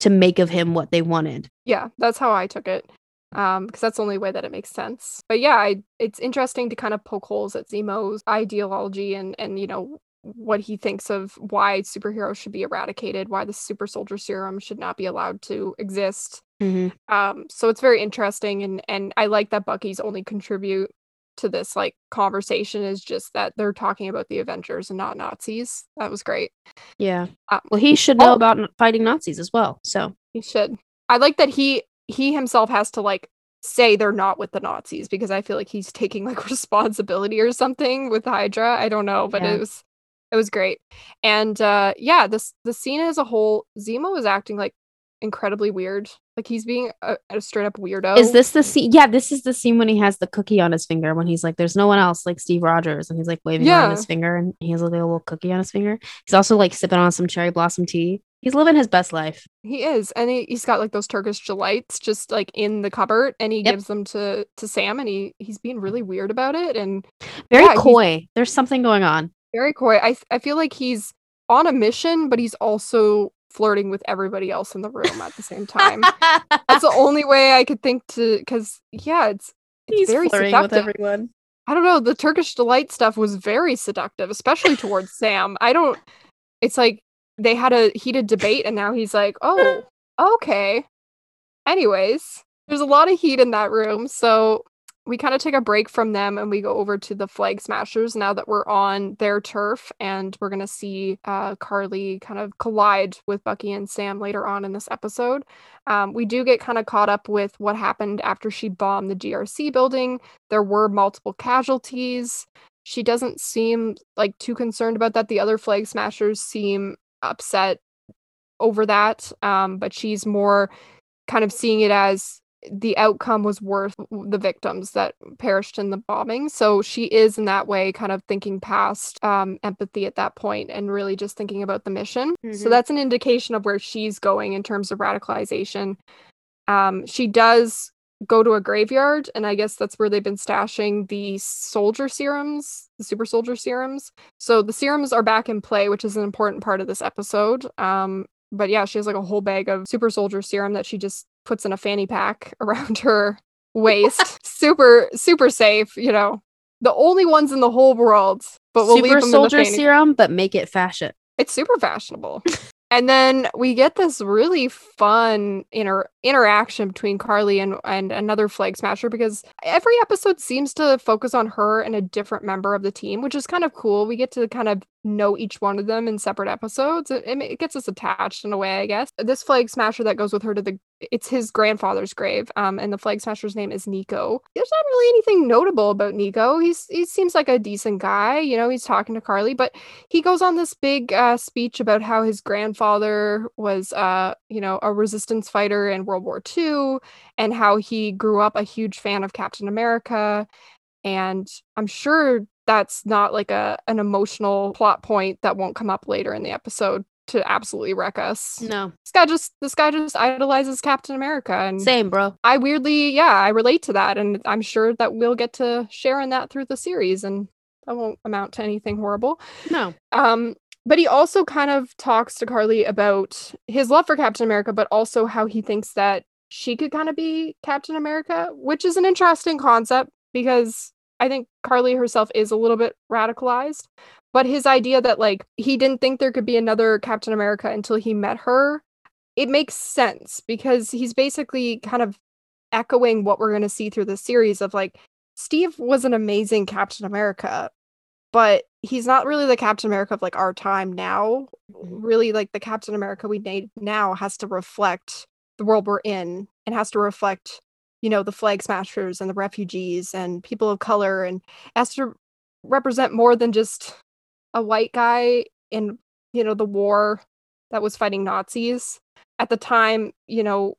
to make of him what they wanted. Yeah, that's how I took it um because that's the only way that it makes sense. But yeah I, it's interesting to kind of poke holes at zemo's ideology and and you know what he thinks of why superheroes should be eradicated why the super soldier serum should not be allowed to exist. Mm-hmm. um so it's very interesting and and i like that bucky's only contribute to this like conversation is just that they're talking about the avengers and not nazis. That was great. Yeah. Um, well he should know oh, about fighting nazis as well so. He should. I like that he he himself has to like say they're not with the Nazis because I feel like he's taking like responsibility or something with Hydra. I don't know, but yeah. it was it was great. And uh yeah, this the scene as a whole, Zemo is acting like incredibly weird. Like he's being a, a, straight up weirdo. Is this the scene? Yeah, this is the scene when he has the cookie on his finger when he's like, "There's no one else like Steve Rogers," and he's like waving yeah. on his finger, and he has like, a little cookie on his finger. He's also like sipping on some cherry blossom tea. He's living his best life. He is, and he, he's got like those Turkish delights just like in the cupboard, and he yep. gives them to to Sam, and he he's being really weird about it, and very yeah, coy. There's something going on. Very coy. I I feel like he's on a mission, but he's also flirting with everybody else in the room at the same time. That's the only way I could think to, because yeah, it's, it's he's very flirting seductive. with everyone. I don't know. The Turkish delight stuff was very seductive, especially towards Sam. I don't. It's like they had a heated debate and now he's like, "Oh, okay." Anyways, there's a lot of heat in that room, so we kind of take a break from them and we go over to the flag smashers now that we're on their turf and we're going to see uh, karli kind of collide with bucky and sam later on in this episode. Um, we do get kind of caught up with what happened after she bombed the grc building. There were multiple casualties. She doesn't seem like too concerned about that. The other flag smashers seem upset over that. Um, but she's more kind of seeing it as the outcome was worth the victims that perished in the bombing. So she is in that way kind of thinking past um, empathy at that point and really just thinking about the mission. Mm-hmm. So that's an indication of where she's going in terms of radicalization. Um, she does go to a graveyard, and I guess that's where they've been stashing the soldier serums the super soldier serums. So the serums are back in play, which is an important part of this episode. Um, but yeah, she has like a whole bag of super soldier serum that she just puts in a fanny pack around her waist. super, super safe, you know. The only ones in the whole world. But we'll super soldier serum, but make it fashion. It's super fashionable. and then we get this really fun inter- interaction between Karli and, and another flag smasher because every episode seems to focus on her and a different member of the team, which is kind of cool. We get to kind of know each one of them in separate episodes. It, it, gets us attached in a way, I guess. This flag smasher that goes with her to the it's his grandfather's grave. Um, and the flag smasher's name is Nico. There's not really anything notable about Nico. He's he seems like a decent guy. You know, he's talking to Karli, but he goes on this big uh, speech about how his grandfather was uh, you know, a resistance fighter in World War II and how he grew up a huge fan of Captain America. And I'm sure that's not like a an emotional plot point that won't come up later in the episode to absolutely wreck us. No. This guy just this guy just idolizes Captain America and Same, bro. I weirdly, yeah, I relate to that and I'm sure that we'll get to share in that through the series and that won't amount to anything horrible. No. Um but he also kind of talks to Karli about his love for Captain America, but also how he thinks that she could kind of be Captain America, which is an interesting concept because I think Karli herself is a little bit radicalized. But his idea that like he didn't think there could be another Captain America until he met her, it makes sense because he's basically kind of echoing what we're going to see through the series of like Steve was an amazing Captain America, but he's not really the Captain America of like our time now. Mm-hmm. Really, like the Captain America we need now has to reflect the world we're in and has to reflect, you know, the flag smashers and the refugees and people of color and has to represent more than just a white guy in, you know, the war that was fighting Nazis. At the time, you know,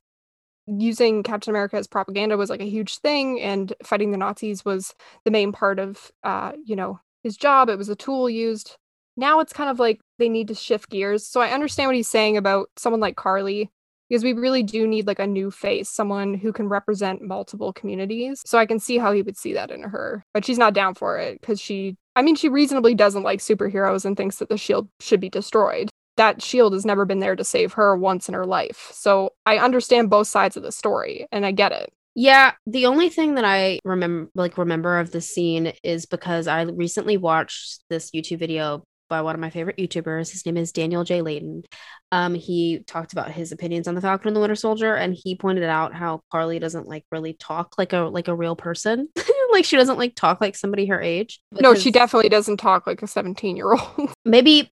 using Captain America as propaganda was like a huge thing, and fighting the Nazis was the main part of, uh, you know, his job. It was a tool used. Now it's kind of like they need to shift gears. So I understand what he's saying about someone like Karli because we really do need like a new face, someone who can represent multiple communities. So I can see how he would see that in her, but she's not down for it because she, I mean, she reasonably doesn't like superheroes and thinks that the shield should be destroyed that shield has never been there to save her once in her life. So I understand both sides of the story and I get it. Yeah, the only thing that I remember like remember of the scene is because I recently watched this YouTube video by one of my favorite YouTubers. His name is Daniel J. Layton. Um, he talked about his opinions on the Falcon and the Winter Soldier, and he pointed out how Karli doesn't like really talk like a like a real person. like she doesn't like talk like somebody her age. No, she definitely doesn't talk like a 17 year old. maybe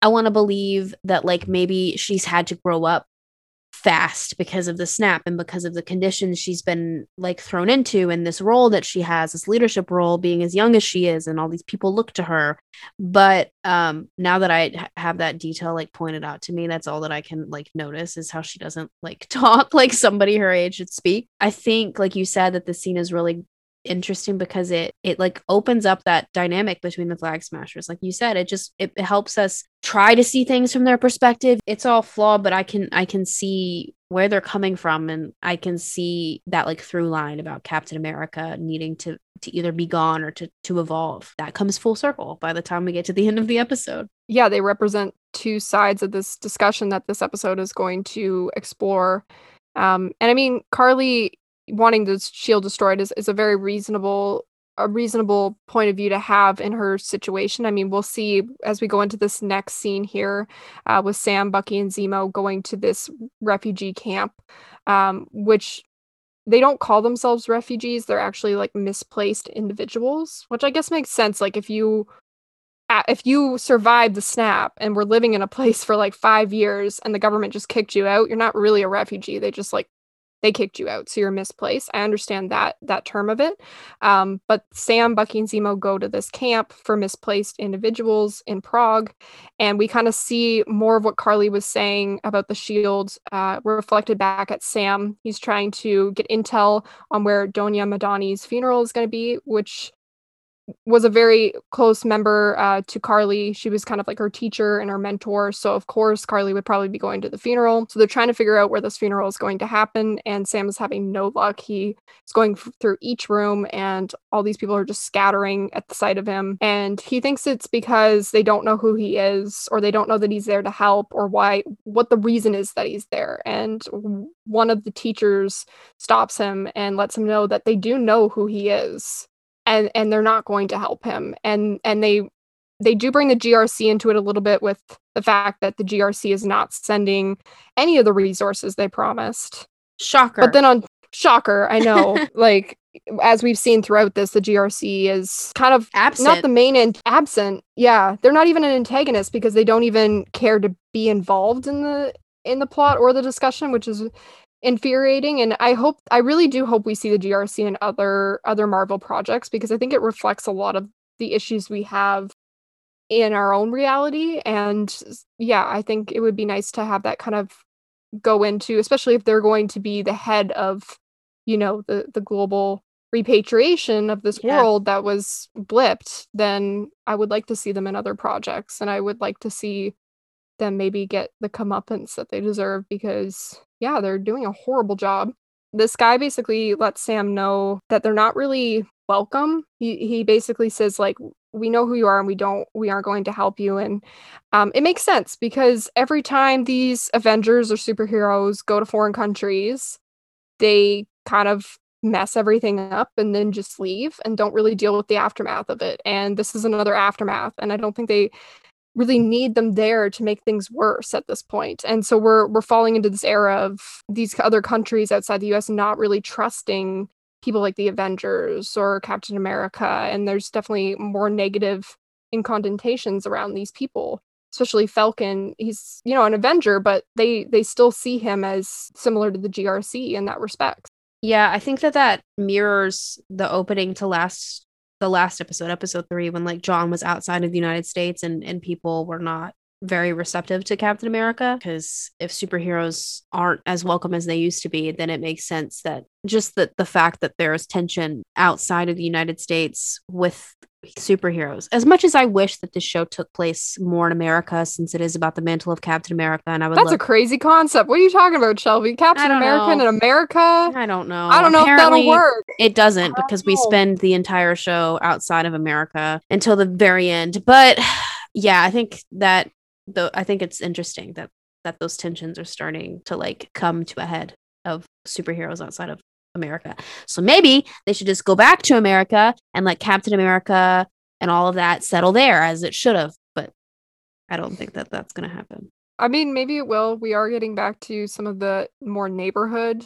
I want to believe that like maybe she's had to grow up fast because of the snap and because of the conditions she's been like thrown into and this role that she has this leadership role being as young as she is and all these people look to her. But um now that i have that detail like pointed out to me that's all that i can like notice is how she doesn't like talk like somebody her age should speak. I think like you said that the scene is really interesting because it it like opens up that dynamic between the flag smashers. Like you said it just it, it helps us try to see things from their perspective. It's all flawed but i can i can see where they're coming from and i can see that like through line about captain america needing to to either be gone or to to evolve. That comes full circle by the time we get to the end of the episode. Yeah they represent two sides of this discussion that this episode is going to explore. Um and i mean karli wanting the shield destroyed is, is a very reasonable a reasonable point of view to have in her situation. I mean, we'll see as we go into this next scene here uh, with Sam, Bucky, and Zemo going to this refugee camp, um, which they don't call themselves refugees. They're actually like misplaced individuals, which I guess makes sense. Like if you if you survived the snap and were living in a place for like five years and the government just kicked you out, you're not really a refugee. They just like they kicked you out so you're misplaced. I understand that that term of it um, but sam bucky and zemo go to this camp for misplaced individuals in prague and we kind of see more of what Karli was saying about the shield uh, reflected back at sam. He's trying to get intel on where Donya madani's funeral is going to be which was a very close member uh, to Karli. She was kind of like her teacher and her mentor. So, of course, Karli would probably be going to the funeral. So, they're trying to figure out where this funeral is going to happen. And Sam is having no luck. He is going f- through each room, and all these people are just scattering at the sight of him. And he thinks it's because they don't know who he is, or they don't know that he's there to help, or why, what the reason is that he's there. And one of the teachers stops him and lets him know that they do know who he is and and they're not going to help him and and they they do bring the GRC into it a little bit with the fact that the GRC is not sending any of the resources they promised. Shocker. But then on shocker, I know, like as we've seen throughout this, the GRC is kind of absent. not the main and absent. Yeah, they're not even an antagonist because they don't even care to be involved in the in the plot or the discussion, which is infuriating and i hope i really do hope we see the grc and other other marvel projects because i think it reflects a lot of the issues we have in our own reality and yeah i think it would be nice to have that kind of go into especially if they're going to be the head of you know the the global repatriation of this yeah. world that was blipped then i would like to see them in other projects and i would like to see them maybe get the comeuppance that they deserve because yeah, they're doing a horrible job. This guy basically lets Sam know that they're not really welcome. He he basically says like we know who you are and we don't we aren't going to help you and um, it makes sense because every time these avengers or superheroes go to foreign countries they kind of mess everything up and then just leave and don't really deal with the aftermath of it and this is another aftermath and i don't think they really need them there to make things worse at this point. And so we're we're falling into this era of these other countries outside the US not really trusting people like the Avengers or Captain America and there's definitely more negative incondensations around these people. Especially Falcon, he's you know an Avenger, but they they still see him as similar to the GRC in that respect. Yeah, I think that that mirrors the opening to last the last episode, episode three, when like John was outside of the United States and and people were not very receptive to Captain America because if superheroes aren't as welcome as they used to be, then it makes sense that just that the fact that there is tension outside of the United States with superheroes. As much as I wish that this show took place more in America, since it is about the mantle of Captain America, and I would that's love- a crazy concept. What are you talking about, Shelby? Captain American know. in America? I don't know. I don't know Apparently, if that'll work. It doesn't because we spend the entire show outside of America until the very end. But yeah, I think that though I think it's interesting that that those tensions are starting to like come to a head of superheroes outside of America. So maybe they should just go back to America and let Captain America and all of that settle there as it should have. But I don't think that that's going to happen. I mean, maybe it will. We are getting back to some of the more neighborhood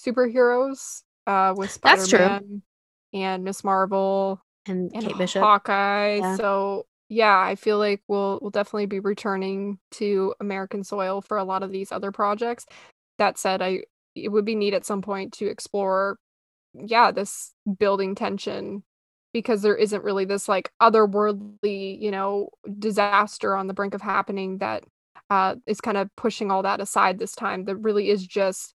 superheroes uh, with That's true. Spider-Man and Miss Marvel And and Kate Bishop. Hawkeye. Yeah. So yeah, I feel like we'll we'll definitely be returning to American soil for a lot of these other projects. That said, I it would be neat at some point to explore, yeah, this building tension because there isn't really this like otherworldly, you know, disaster on the brink of happening that uh, is kind of pushing all that aside this time. That really is just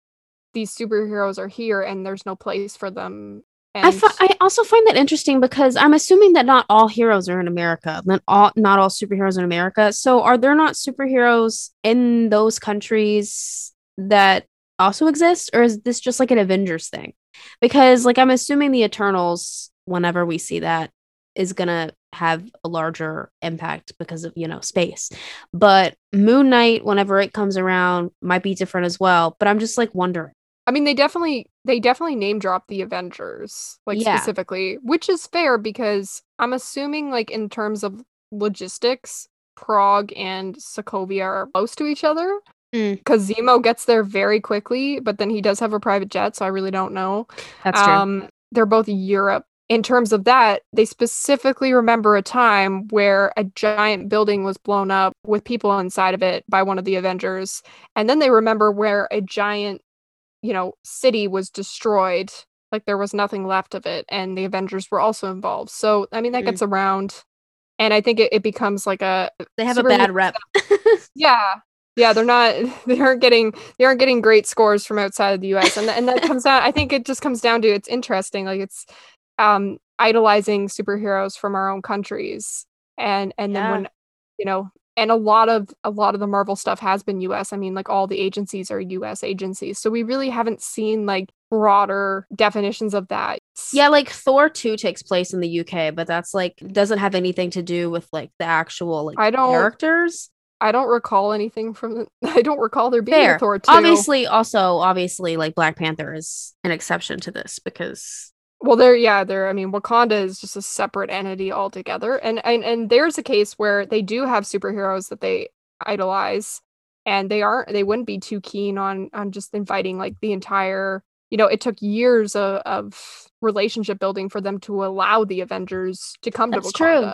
these superheroes are here and there's no place for them. And I, also find that interesting because I'm assuming that not all heroes are in America, not all not all superheroes in America. So are there not superheroes in those countries that also exist, or is this just like an Avengers thing? Because like I'm assuming the Eternals, whenever we see that, is gonna have a larger impact because of you know space. But Moon Knight, whenever it comes around, might be different as well. But I'm just like wondering. I mean, they definitely they definitely name drop the Avengers, like Yeah. specifically, which is fair because I'm assuming, like in terms of logistics, Prague and Sokovia are close to each other. Mm. Because Zemo gets there very quickly, but then he does have a private jet, so I really don't know. That's true. Um, they're both Europe. In terms of that, they specifically remember a time where a giant building was blown up with people inside of it by one of the Avengers. And then they remember where a giant, you know, city was destroyed. Like there was nothing left of it. And the Avengers were also involved. So, I mean, that Mhm. gets around. And I think it, it becomes like a they have a bad rep. yeah yeah they're not they aren't getting they aren't getting great scores from outside of the us and, and that comes down i think it just comes down to it's interesting like it's um idolizing superheroes from our own countries and and then when you know and a lot of a lot of the marvel stuff has been us i mean like all the agencies are us agencies so we really haven't seen like broader definitions of that Yeah, like Thor 2 takes place in the UK, but that's like doesn't have anything to do with like the actual like I don't- characters. I don't recall anything from i don't recall there being Fair. a thor 2 Obviously, also obviously like Black Panther is an exception to this because Well, there, yeah, there. I mean, Wakanda is just a separate entity altogether, and and and there's a case where they do have superheroes that they idolize, and they aren't. They wouldn't be too keen on on just inviting like the entire. You know, it took years of, of relationship building for them to allow the Avengers to come That's to true.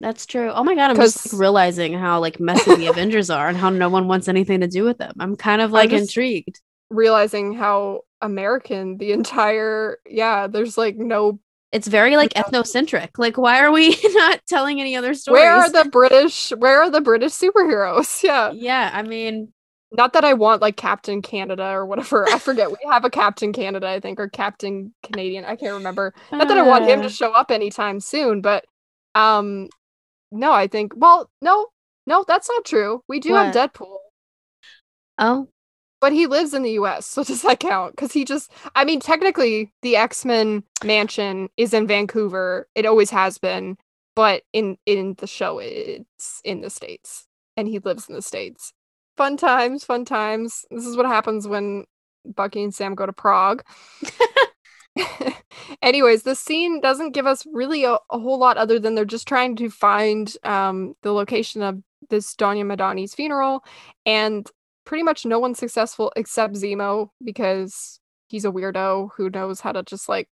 That's true. Oh my god, I'm just like, realizing how like messy the Avengers are and how no one wants anything to do with them. I'm kind of like intrigued. Realizing how American the entire yeah, there's like no. It's very like ethnocentric. Like, why are we not telling any other stories? Where are the British? Where are the British superheroes? Yeah. yeah, I mean, not that I want like Captain Canada or whatever. I forget. we have a Captain Canada, I think, or Captain Canadian. I can't remember. Not that I want him to show up anytime soon, but um no, I think well, no, no, that's not true. We do have Deadpool, Oh, but he lives in the US, so does that count? Because he just I mean, technically the X-Men mansion is in Vancouver. It always has been. but in in the show it's in the states and he lives in the states. Fun times, fun times. This is what happens when Bucky and Sam go to Prague. Anyways, the scene doesn't give us really a, a, whole lot other than they're just trying to find um, the location of this Donya Madani's funeral, and pretty much no one's successful except Zemo because he's a weirdo who knows how to just like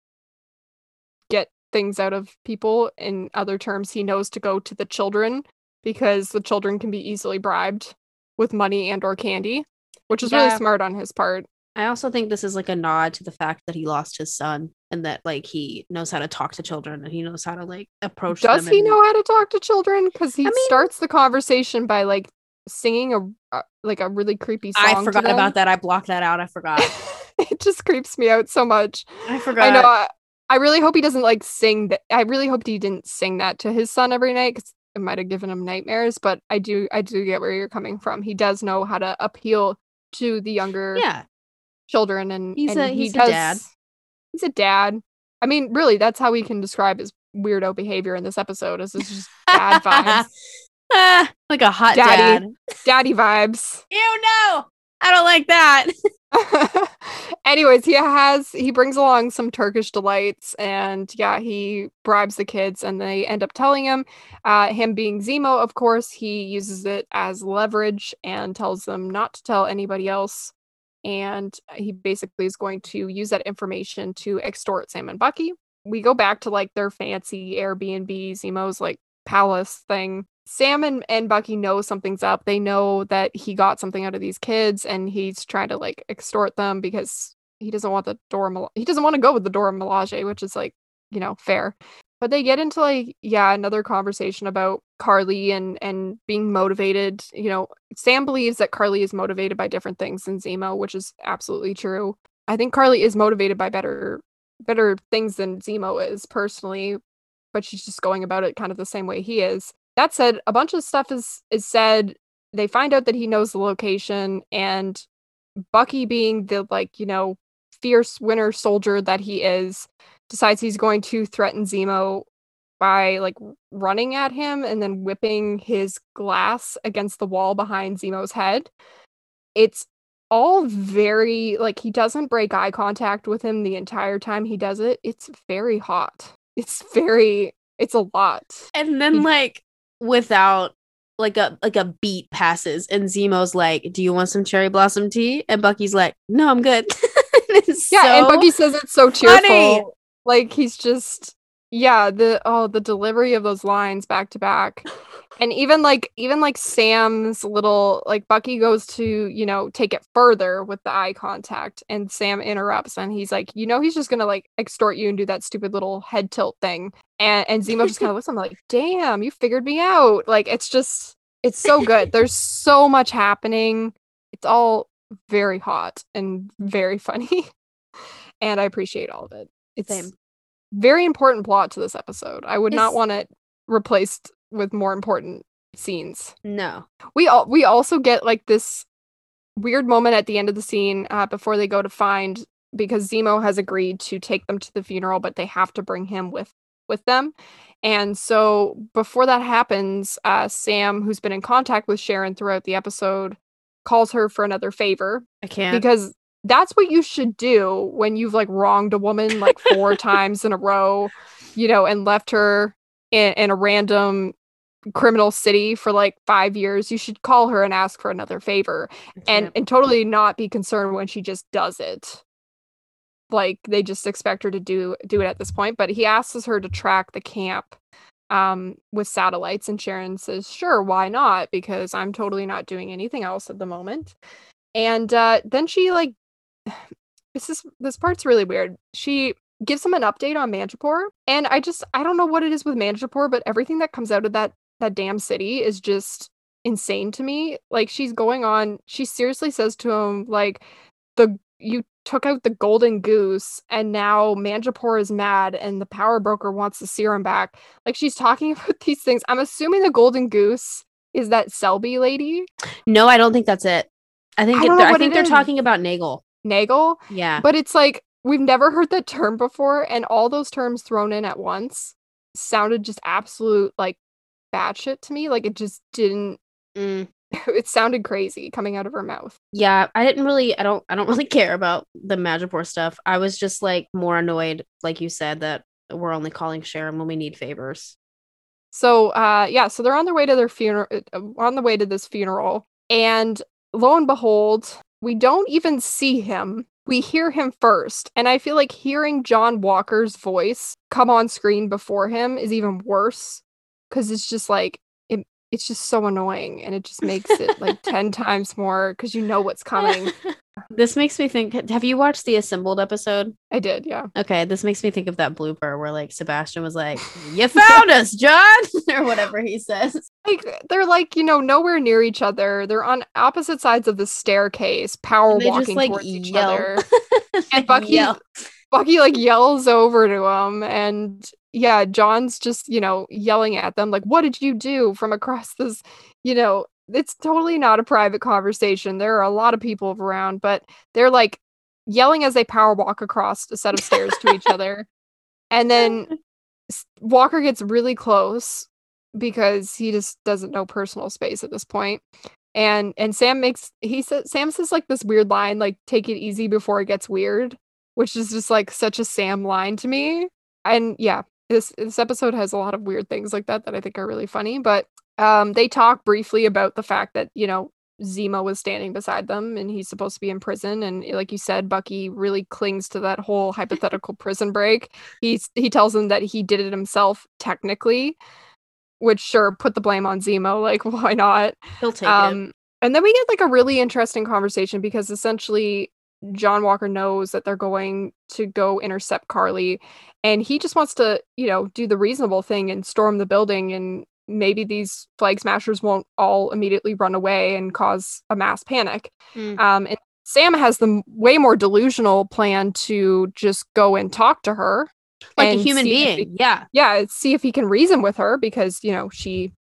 get things out of people. In other terms, he knows to go to the children because the children can be easily bribed with money and or candy, which is yeah. really smart on his part. I also think this is like a nod to the fact that he lost his son and that like he knows how to talk to children and he knows how to like approach Does he and... know how to talk to children? Because he I mean, starts the conversation by like singing a uh, like a really creepy song. I forgot about that. I blocked that out. I forgot. it just creeps me out so much. I forgot. I know. I, I really hope he doesn't like sing that. I really hope he didn't sing that to his son every night because it might have given him nightmares. But I do, I do get where you're coming from. He does know how to appeal to the younger, yeah, children, and he's and a he he's does, a dad. He's a dad. I mean, really, that's how we can describe his weirdo behavior in this episode. Is this just bad vibes? ah, like a hot daddy, dad. daddy vibes. Ew, no, I don't like that. Anyways, he has he brings along some Turkish delights, and yeah, he bribes the kids, and they end up telling him. Uh, him being Zemo, of course, he uses it as leverage and tells them not to tell anybody else. And uh, he basically is going to use that information to extort Sam and Bucky. We go back to like their fancy Airbnb, Zemo's like palace thing Sam and, and Bucky know something's up. They know that he got something out of these kids and he's trying to like extort them because he doesn't want the Dora he doesn't want to go with the Dora Milaje, which is like, you know, fair. But they get into like, yeah, another conversation about karli and and being motivated. You know, Sam believes that karli is motivated by different things than Zemo, which is absolutely true. I think karli is motivated by better better things than Zemo is personally, but she's just going about it kind of the same way he is. That said, a bunch of stuff is is said. They find out that he knows the location, and Bucky, being the like you know fierce winter soldier that he is, decides he's going to threaten Zemo by like running at him and then whipping his glass against the wall behind Zemo's head. It's all very like he doesn't break eye contact with him the entire time he does it. It's very hot. It's very it's a lot. And then he, like without like a like a beat passes and Zemo's like, "Do you want some cherry blossom tea?" and Bucky's like, "No, I'm good." yeah, so and Bucky says it's so cheerful. Funny. Like he's just yeah, the oh the delivery of those lines back to back. And even like even like sam's little like bucky goes to you know take it further with the eye contact and sam interrupts and he's like you know he's just gonna like extort you and do that stupid little head tilt thing. And and zemo just kind of looks at him like damn you figured me out. Like it's just it's so good. There's so much happening. It's all very hot and very funny. And i appreciate all of it it's Same. very important plot to this episode i would it's, not want it replaced with more important scenes. No. We all we also get like this weird moment at the end of the scene uh, before they go to find because Zemo has agreed to take them to the funeral, but they have to bring him with with them. And so before that happens, uh, Sam, who's been in contact with Sharon throughout the episode, calls her for another favor. I can't because that's what you should do when you've like wronged a woman like four times in a row, you know, and left her in, in a random criminal city for like five years, you should call her and ask for another favor and and totally not be concerned when she just does it. Like they just expect her to do do it at this point. But he asks her to track the camp um with satellites and Sharon says, sure, why not? Because I'm totally not doing anything else at the moment. And uh then she like this is this part's really weird. She gives him an update on Madripoor. And I just I don't know what it is with Madripoor, but everything that comes out of that that damn city is just insane to me. Like she's going on, she seriously says to him, like, the you took out the golden goose and now Madripoor is mad and the power broker wants the serum back. Like she's talking about these things. I'm assuming the golden goose is that Selby lady. No, I don't think that's it. I think I, it, I think they're is. talking about Nagel. Nagel? Yeah. But it's like we've never heard that term before and all those terms thrown in at once sounded just absolute like batshit to me. Like it just didn't. Mm. It sounded crazy coming out of her mouth. Yeah, I didn't really I don't I don't really care about the Madripoor stuff. I was just like more annoyed, like you said, that we're only calling Sharon when we need favors. So uh yeah, so they're on their way to their funeral uh, on the way to this funeral and lo and behold, we don't even see him. We hear him first. And I feel like hearing John Walker's voice come on screen before him is even worse cuz it's just like it's just so annoying and it just makes it like 10 times more cuz you know what's coming. this makes me think have you watched the assembled episode? I did, yeah. Okay, this makes me think of that blooper where like Sebastian was like, "You found us, John," or whatever he says. Like they're like, you know, nowhere near each other. They're on opposite sides of the staircase, power walking just like towards each other. And Bucky yell. Bucky like yells over to him and yeah, John's just, you know, yelling at them like what did you do from across this, you know, it's totally not a private conversation. There are a lot of people around, but they're like yelling as they power walk across a set of stairs to each other. And then Walker gets really close because he just doesn't know personal space at this point. And and Sam makes he says Sam says like this weird line like take it easy before it gets weird, which is just like such a Sam line to me. And yeah, this this episode has a lot of weird things like that that I think are really funny, but um they talk briefly about the fact that, you know, Zemo was standing beside them and he's supposed to be in prison. And like you said Bucky really clings to that whole hypothetical prison break. He's he tells him that he did it himself technically which sure put the blame on zemo like why not? He'll take it. um and then we get like a really interesting conversation because essentially john walker knows that they're going to go intercept karli and he just wants to you know do the reasonable thing and storm the building and maybe these flag smashers won't all immediately run away and cause a mass panic Mm. um and sam has the way more delusional plan to just go and talk to her like a human being. he- yeah. yeah see if he can reason with her because you know she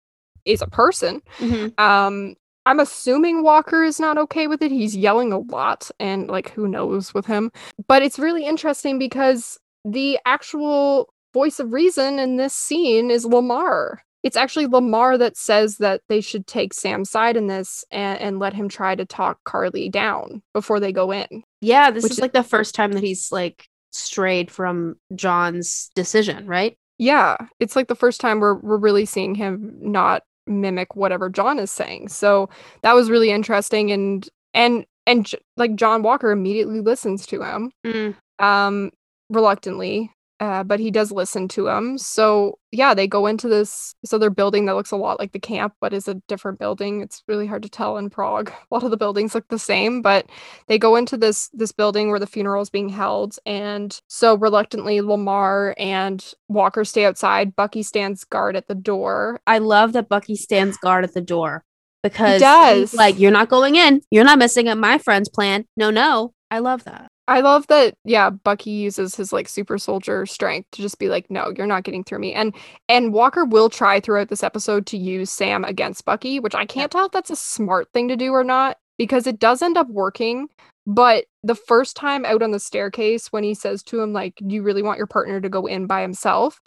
is a person Mhm. um i'm assuming walker is not okay with it. He's yelling a lot and like who knows with him. But it's really interesting because the actual voice of reason in this scene is lamar. It's actually lamar that says that they should take sam's side in this and, and let him try to talk karli down before they go in Yeah, this Which is is- like the first time that he's like strayed from John's decision, right? Yeah, it's like the first time we're we're really seeing him not mimic whatever John is saying. So that was really interesting and and and like John Walker immediately listens to him Mm. um reluctantly. Uh, but he does listen to him. So yeah, they go into this this other building that looks a lot like the camp, but is a different building. It's really hard to tell in Prague. A lot of the buildings look the same, but they go into this this building where the funeral is being held and so reluctantly lamar and walker stay outside bucky stands guard at the door I love that Bucky stands guard at the door because he does. he's like, "You're not going in. You're not messing up my friend's plan." No, no. I love that. I love that yeah bucky uses his like super soldier strength to just be like no you're not getting through me. And and walker will try throughout this episode to use sam against bucky which i can't tell if that's a smart thing to do or not because it does end up working but the first time out on the staircase when he says to him like do you really want your partner to go in by himself?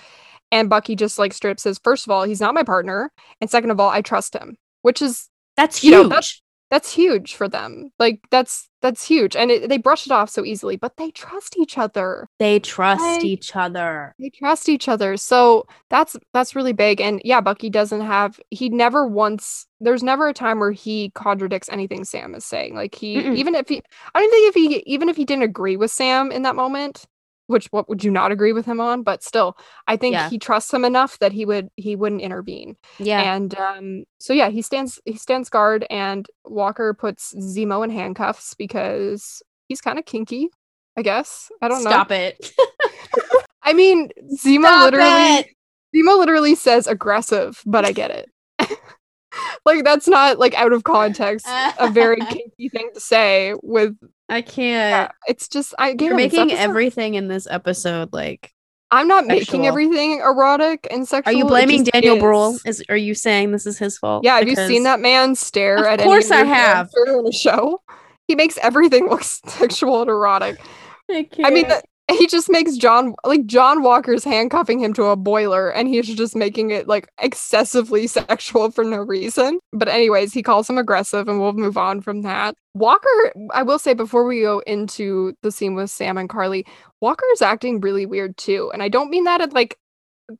and bucky just like straight up says first of all he's not my partner and second of all i trust him which is That's You know, huge. that's- that's huge for them like that's that's huge and it, they brush it off so easily but they trust each other they trust each other. they trust each other so that's that's really big and yeah bucky doesn't have he never once there's never a time where he contradicts anything sam is saying like he Mm-mm. even if he i don't think if he even if he didn't agree with sam in that moment which what would you not agree with him on but still i think Yeah. he trusts him enough that he would he wouldn't intervene Yeah. and um, so yeah, he stands he stands guard, and Walker puts Zemo in handcuffs because he's kind of kinky. I guess I don't know. Stop it. I mean, Zemo Stop literally it. Zemo literally says aggressive, but I get it. like that's not like out of context a very kinky thing to say. With I can't. yeah, it's just I You're making everything in this episode like. I'm not sexual. making everything erotic and sexual. Are you blaming Daniel is. Brühl? Is are you saying this is his fault? Yeah, have you seen that man stare Of at course I of have. in a show? He makes everything look sexual and erotic. I, I mean, can't. He just makes John like John Walker's handcuffing him to a boiler and he's just making it like excessively sexual for no reason. But anyways, he calls him aggressive and we'll move on from that. Walker, I will say before we go into the scene with Sam and Karli, Walker is acting really weird too. And I don't mean that in like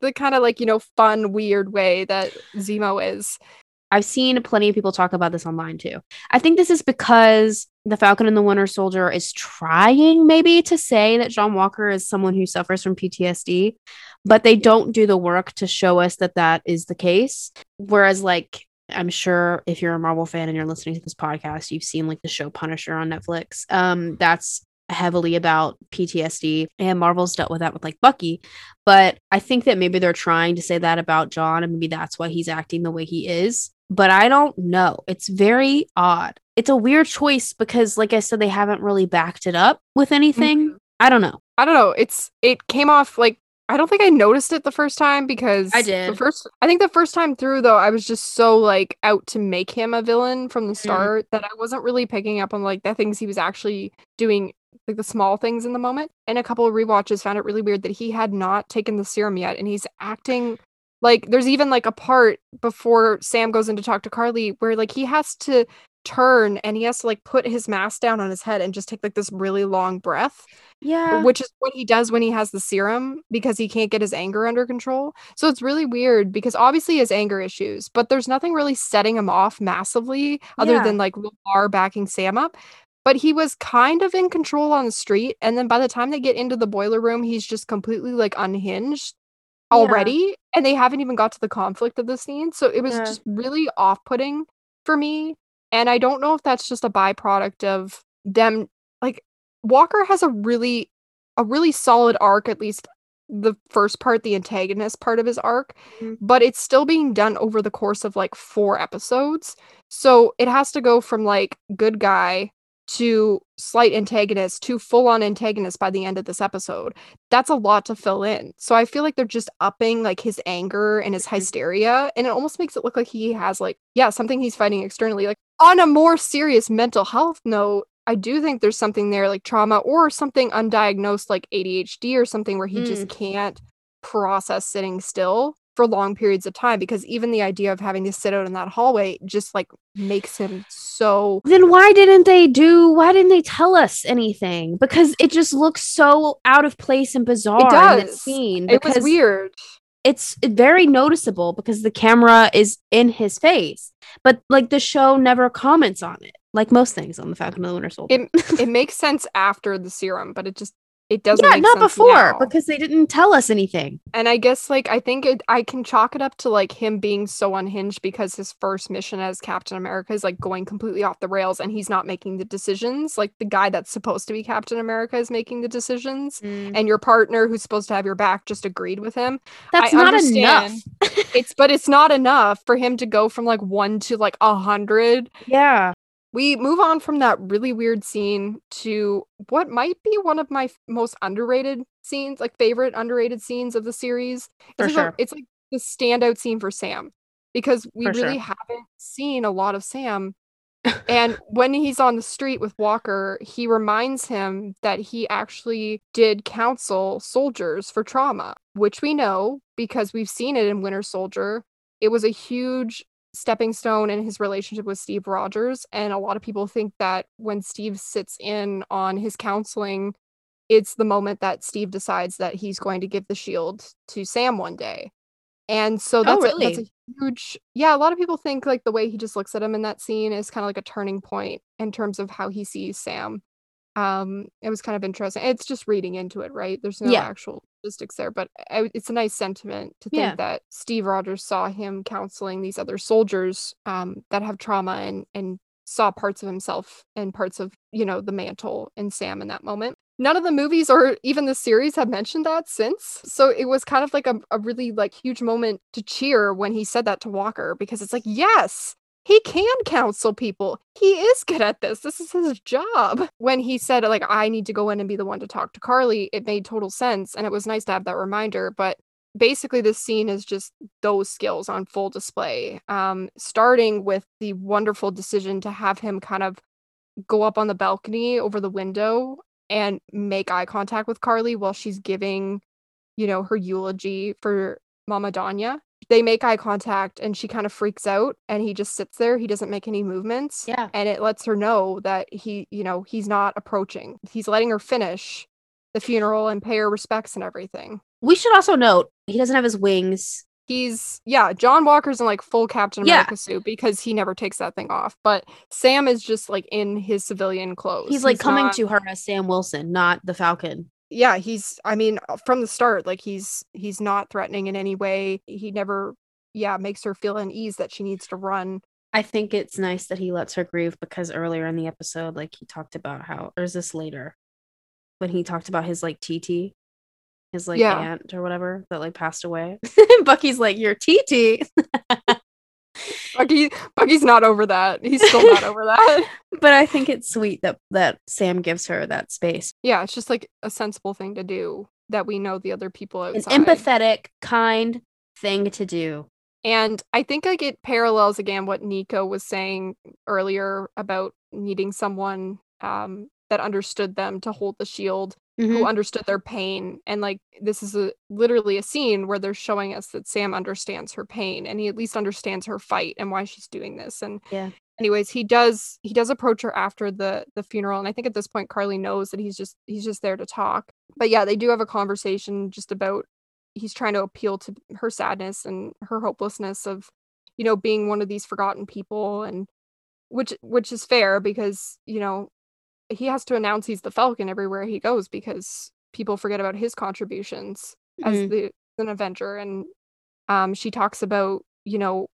the kind of like, you know, fun, weird way that Zemo is. I've seen plenty of people talk about this online too. I think this is because the Falcon and the Winter Soldier is trying maybe to say that John Walker is someone who suffers from PTSD, but they don't do the work to show us that that is the case. Whereas, like, I'm sure if you're a Marvel fan and you're listening to this podcast, you've seen like the show Punisher on Netflix. Um, that's heavily about PTSD, and Marvel's dealt with that with like Bucky. But I think that maybe they're trying to say that about John, and maybe that's why he's acting the way he is but I don't know. It's very odd. It's a weird choice because, like I said, they haven't really backed it up with anything. Mm-hmm. I don't know. I don't know. It's it came off like I don't think I noticed it the first time because I did. The first I think the first time through though, I was just so like out to make him a villain from the mm-hmm. start mm. that I wasn't really picking up on like the things he was actually doing like the small things in the moment. And a couple of re-watches found it really weird that he had not taken the serum yet and he's acting like there's even like a part before Sam goes in to talk to Karli where like he has to turn and he has to like put his mask down on his head and just take like this really long breath. Yeah. Which is what he does when he has the serum because he can't get his anger under control. So it's really weird because obviously has anger issues, but there's nothing really setting him off massively other yeah. than like Lamar backing Sam up. But he was kind of in control on the street. And then by the time they get into the boiler room, he's just completely like unhinged already yeah. and they haven't even got to the conflict of the scene so it was yeah. just really off-putting for me and i don't know if that's just a byproduct of them like walker has a really a really solid arc at least the first part the antagonist part of his arc mm-hmm. but it's still being done over the course of like four episodes so it has to go from like good guy to slight antagonist to full on antagonist by the end of this episode. That's a lot to fill in. So I feel like they're just upping like his anger and his mm-hmm. hysteria. And it almost makes it look like he has like, yeah, something he's fighting externally. Like on a more serious mental health note, I do think there's something there like trauma or something undiagnosed like ADHD or something where he mm. just can't process sitting still for long periods of time because even the idea of having to sit out in that hallway just like makes him so then why didn't they do why didn't they tell us anything? Because it just looks so out of place and bizarre it does. in that scene it was weird. it's very noticeable because the camera is in his face but like the show never comments on it like most things on the falcon and the winter soldier. It, it makes sense after the serum but it just it doesn't yeah not before now. because they didn't tell us anything. And i guess like i think it i can chalk it up to like him being so unhinged because his first mission as captain america is like going completely off the rails and he's not making the decisions. Like the guy that's supposed to be captain america is making the decisions mm. and your partner who's supposed to have your back just agreed with him. That's I not enough. it's but it's not enough for him to go from like one to like a hundred yeah we move on from that really weird scene to what might be one of my most underrated scenes, like favorite underrated scenes of the series. For it's sure. Like it's like the standout scene for Sam because we for really sure. haven't seen a lot of Sam. and when he's on the street with Walker, he reminds him that he actually did counsel soldiers for trauma, which we know because we've seen it in Winter Soldier. It was a huge stepping stone in his relationship with Steve Rogers. And a lot of people think that when Steve sits in on his counseling, it's the moment that Steve decides that he's going to give the shield to Sam one day. And so oh, that's, oh, really? a, that's a huge, yeah, a lot of people think like the way he just looks at him in that scene is kind of like a turning point in terms of how he sees Sam. Um, it was kind of interesting. It's just reading into it, right? There's no yeah. actual statistics there, but I, it's a nice sentiment to think yeah. that Steve Rogers saw him counseling these other soldiers um, that have trauma and and saw parts of himself and parts of you know the mantle and Sam in that moment. None of the movies or even the series have mentioned that since. So it was kind of like a, a really like huge moment to cheer when he said that to Walker because it's like, yes, he can counsel people. He is good at this. This is his job. When he said, like, I need to go in and be the one to talk to Karli, it made total sense. And it was nice to have that reminder. But basically, this scene is just those skills on full display. Um, starting with the wonderful decision to have him kind of go up on the balcony over the window and make eye contact with Karli while she's giving, you know, her eulogy for Mama Donya. They make eye contact and she kind of freaks out and he just sits there. He doesn't make any movements. Yeah. And it lets her know that he, you know, he's not approaching. He's letting her finish the funeral and pay her respects and everything. We should also note he doesn't have his wings. He's yeah, John Walker's in like full Captain Yeah. America suit because he never takes that thing off. But Sam is just like in his civilian clothes. He's like coming not- to her as Sam Wilson, not the Falcon. Yeah, he's I mean, uh, from the start, like he's he's not threatening in any way. He never yeah, makes her feel unease that she needs to run. I think it's nice that he lets her grieve because earlier in the episode, like he talked about how, or is this later? When he talked about his like TT, his like Yeah. aunt or whatever that like passed away. Bucky's like, Your TT. Bucky Bucky's not over that. He's still not over that. but I think it's sweet that that Sam gives her that space. Yeah, it's just like a sensible thing to do that we know the other people An empathetic, kind thing to do. And I think like it parallels again what Nico was saying earlier about needing someone um, that understood them to hold the shield, Mhm. who understood their pain. And like this is a literally a scene where they're showing us that Sam understands her pain and he at least understands her fight and why she's doing this. And Yeah. anyways, he does he does approach her after the the funeral. And I think at this point Karli knows that he's just he's just there to talk. But yeah, they do have a conversation just about he's trying to appeal to her sadness and her hopelessness of you know being one of these forgotten people and which which is fair because you know he has to announce he's the falcon everywhere he goes because people forget about his contributions as Mhm. the an avenger and um she talks about you know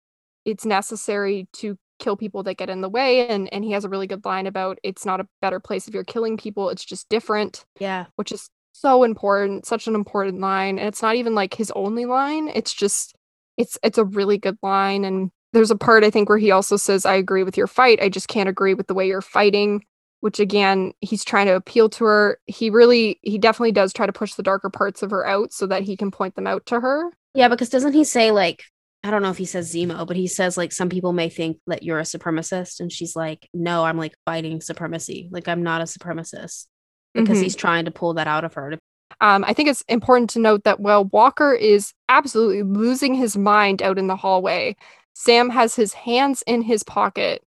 it's necessary to kill people that get in the way and and he has a really good line about it's not a better place if you're killing people it's just different Yeah. which is so important, such an important line. And it's not even like his only line. It's just it's it's a really good line. And there's a part I think where he also says, I agree with your fight. I just can't agree with the way you're fighting. Which again, he's trying to appeal to her. He really he definitely does try to push the darker parts of her out so that he can point them out to her. Yeah, because doesn't he say like I don't know if he says Zemo, but he says like some people may think that you're a supremacist, and she's like, no, I'm like fighting supremacy. Like I'm not a supremacist because Mhm. he's trying to pull that out of her. To- Um, I think it's important to note that while Walker is absolutely losing his mind out in the hallway, Sam has his hands in his pocket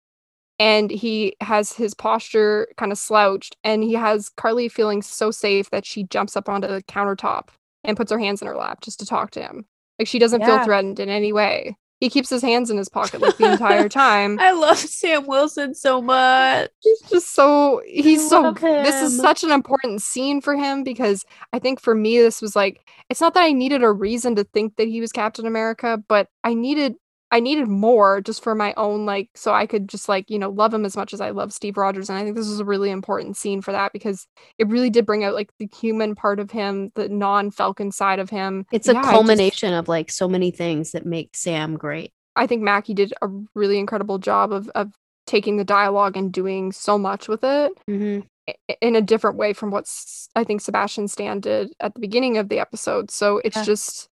and he has his posture kind of slouched and he has Karli feeling so safe that she jumps up onto the countertop and puts her hands in her lap just to talk to him. Like she doesn't feel threatened in any way. He keeps his hands in his pocket like the entire time. I love Sam Wilson so much. He's just so he's so love this is such an important scene for him because I think for me this was like it's not that I needed a reason to think that he was Captain America, but I needed I needed more just for my own like so I could just like, you know, love him as much as I love Steve Rogers and I think this was a really important scene for that because it really did bring out like the human part of him, the non-Falcon side of him. It's a Yeah, just- culmination of like so many things that make Sam great. I think Mackie did a really incredible job of of taking the dialogue and doing so much with it. Mm-hmm. in a different way from what I think Sebastian Stan did at the beginning of the episode. So it's Yeah. just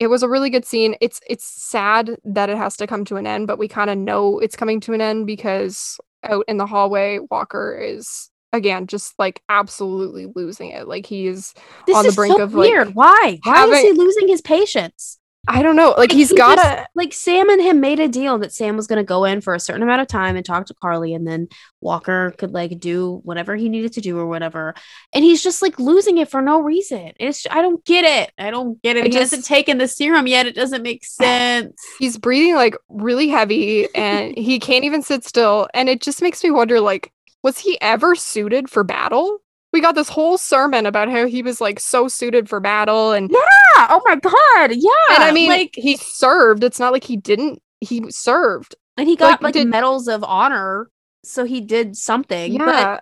it was a really good scene. It's it's sad that it has to come to an end, but we kind of know it's coming to an end because out in the hallway Walker is again just like absolutely losing it. Like he is This On the brink so of, like, weird. Why? Why is he losing his patience? I don't know. Like he's he got to like Sam and him made a deal that Sam was going to go in for a certain amount of time and talk to Karli, and then Walker could like do whatever he needed to do or whatever. And he's just like losing it for no reason. It's I don't get it. I don't get it. He hasn't just- taken the serum yet. It doesn't make sense. he's breathing like really heavy and he can't even sit still and it just makes me wonder like was he ever suited for battle we got this whole sermon about how he was like so suited for battle and yeah. Oh my god. Yeah. and i mean like, he served it's not like he didn't he served and he got like, like, did- medals of honor, so he did something. But yeah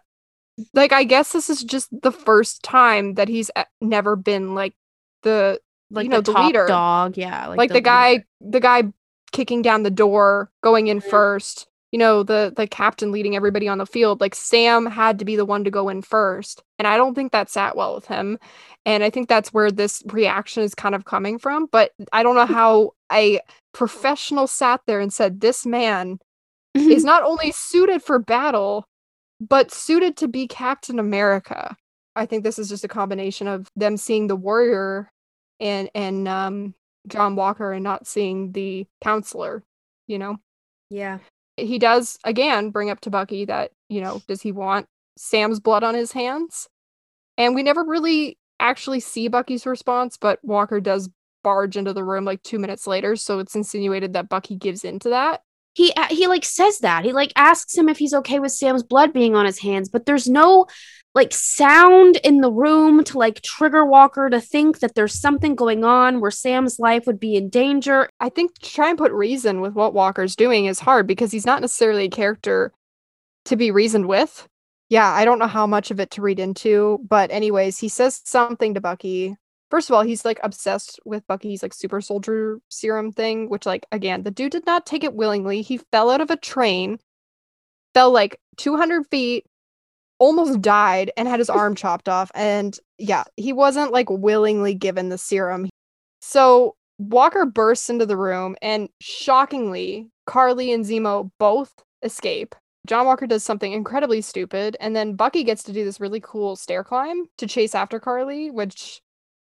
like i guess this is just the first time that he's e- never been like the like you know, the, the leader. dog. Yeah. like, like the, guy the guy kicking down the door going in first you know the the captain leading everybody on the field like sam had to be the one to go in first and i don't think that sat well with him and i think that's where this reaction is kind of coming from but i don't know how a professional sat there and said this man is not only suited for battle but suited to be captain america I think this is just a combination of them seeing the warrior and and um John Walker and not seeing the counselor, you know. Yeah. He does again bring up to Bucky that, you know, does he want Sam's blood on his hands? And we never really actually see Bucky's response, but Walker does barge into the room like 2 minutes later, so it's insinuated that Bucky gives into that. He uh, he like says that. He like asks him if he's okay with Sam's blood being on his hands, but there's no like sound in the room to like trigger Walker to think that there's something going on where Sam's life would be in danger. I think to try and put reason with what Walker's doing is hard because he's not necessarily a character to be reasoned with. Yeah, I don't know how much of it to read into, but anyways, he says something to Bucky. First of all, he's like obsessed with Bucky's like super soldier serum thing, which like again, the dude did not take it willingly. He fell out of a train, fell like 200 feet, almost died and had his arm chopped off. And yeah, he wasn't like willingly given the serum. So Walker bursts into the room and shockingly, Karli and Zemo both escape. John Walker does something incredibly stupid, and then Bucky gets to do this really cool stair climb to chase after Karli, which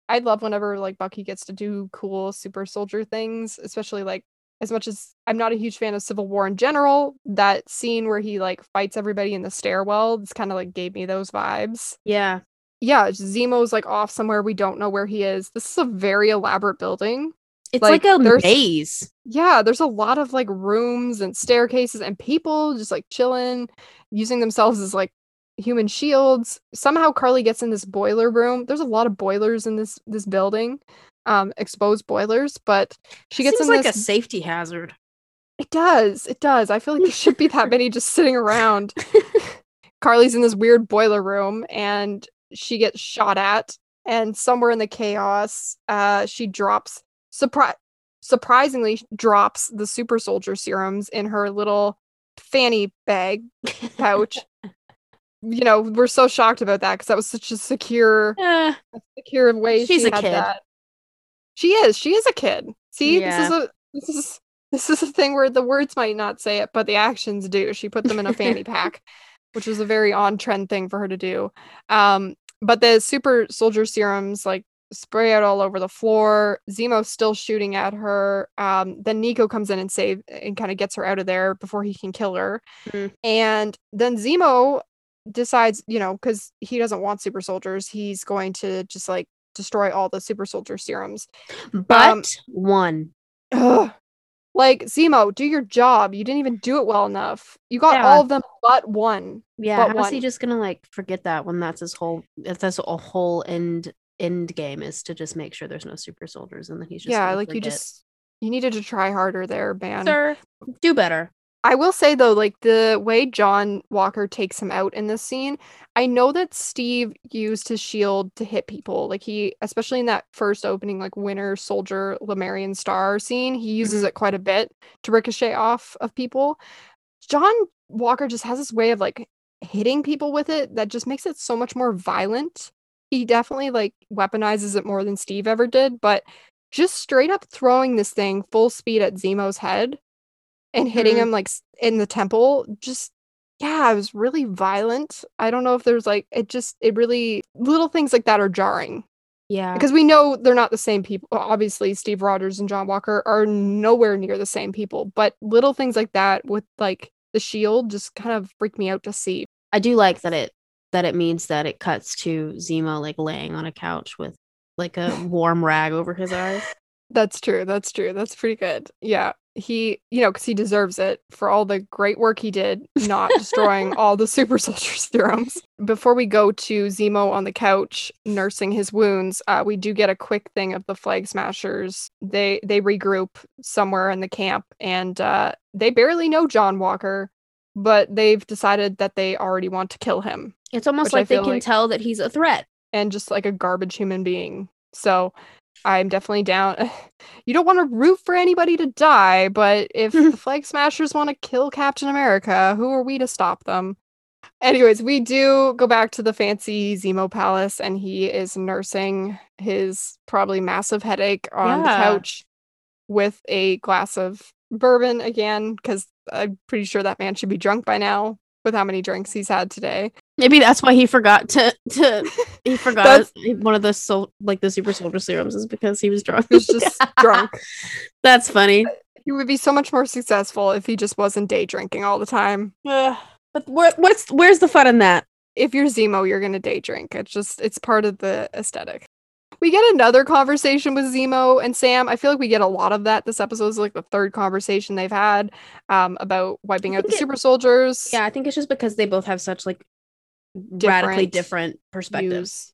I love whenever like Bucky gets to do cool super soldier things, especially like as much as I'm not a huge fan of Civil War in general, that scene where he like fights everybody in the stairwell, it's kind of like gave me those vibes. Yeah. Yeah, Zemo's like off somewhere we don't know where he is. This is a very elaborate building. It's like, Like, a maze. Yeah, there's a lot of like rooms and staircases and people just like chilling, using themselves as like human shields. Somehow Karli gets in this boiler room. There's a lot of boilers in this this building. Um exposed boilers, but she gets Seems in like this a safety hazard. It does. It does. I feel like there should be that many just sitting around. Karli's in this weird boiler room and she gets shot at and somewhere in the chaos uh she drops surprise surprisingly drops the super soldier serums in her little fanny bag pouch. you know, we're so shocked about that because that was such a secure Eh, secure way She's she a had kid. that. She is. She is a kid. See, this is a this is this is a thing where the words might not say it, but the actions do. She put them in a fanny pack, which was a very on trend thing for her to do. Um, but the super soldier serums like spray out all over the floor. Zemo's still shooting at her. Um, then Nico comes in and save and kind of gets her out of there before he can kill her. Mhm. And then Zemo decides, you know, because he doesn't want super soldiers, he's going to just like destroy all the super soldier serums. but Um, one. Ugh. Like Zemo, do your job. You didn't even do it well enough. You got Yeah. all of them but one. Yeah, but how's he just gonna like forget that when that's his whole if that's a whole end end game is to just make sure there's no super soldiers and then he's just yeah, like you just you needed to try harder there, man. sir do better. I will say though, like the way John Walker takes him out in this scene, I know that Steve used his shield to hit people. Like he, especially in that first opening, like Winter Soldier Lemurian Star scene, he mm-hmm. uses it quite a bit to ricochet off of people. John Walker just has this way of like hitting people with it that just makes it so much more violent. He definitely like weaponizes it more than Steve ever did, but just straight up throwing this thing full speed at Zemo's head and hitting Mhm. him like in the temple just yeah it was really violent i don't know if there's like it just it really little things like that are jarring Yeah. because we know they're not the same people obviously steve rogers and john walker are nowhere near the same people but little things like that with like the shield just kind of freak me out to see I do like that it that it means that it cuts to Zemo like laying on a couch with like a warm rag over his eyes. That's true. That's true. That's pretty good. Yeah. He, you know, because he deserves it for all the great work he did, not destroying all the super soldier serums. Before we go to Zemo on the couch nursing his wounds, uh, we do get a quick thing of the Flag Smashers. They they regroup somewhere in the camp, and uh, they barely know John Walker, but they've decided that they already want to kill him It's almost like they can like- tell that he's a threat. and just like a garbage human being. So I'm definitely down. You don't want to root for anybody to die, but if the flag smashers want to kill Captain America, who are we to stop them? Anyways, we do go back to the fancy Zemo palace and he is nursing his probably massive headache on the couch with a glass of bourbon again, because I'm pretty sure that man should be drunk by now. With how many drinks he's had today. Maybe that's why he forgot to to he forgot one of the so like the super soldier serums is because he was drunk. He was just drunk. That's funny. He would be so much more successful if he just wasn't day drinking all the time. But where, what's where's the fun in that? If you're Zemo, you're gonna day drink. It's just it's part of the aesthetic. We get another conversation with Zemo and Sam. I feel like we get a lot of that. This episode is like the third conversation they've had um, about wiping out the it- super soldiers. Yeah, I think it's just because they both have such like radically Different different perspectives. views.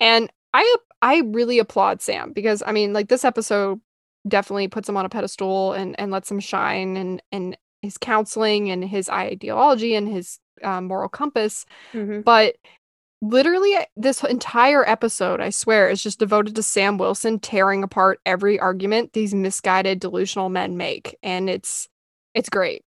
And I I really applaud Sam because I mean like this episode definitely puts him on a pedestal and and lets him shine and and his counseling and his ideology and his um, moral compass Mhm. but literally this entire episode i swear is just devoted to sam wilson tearing apart every argument these misguided delusional men make and it's it's great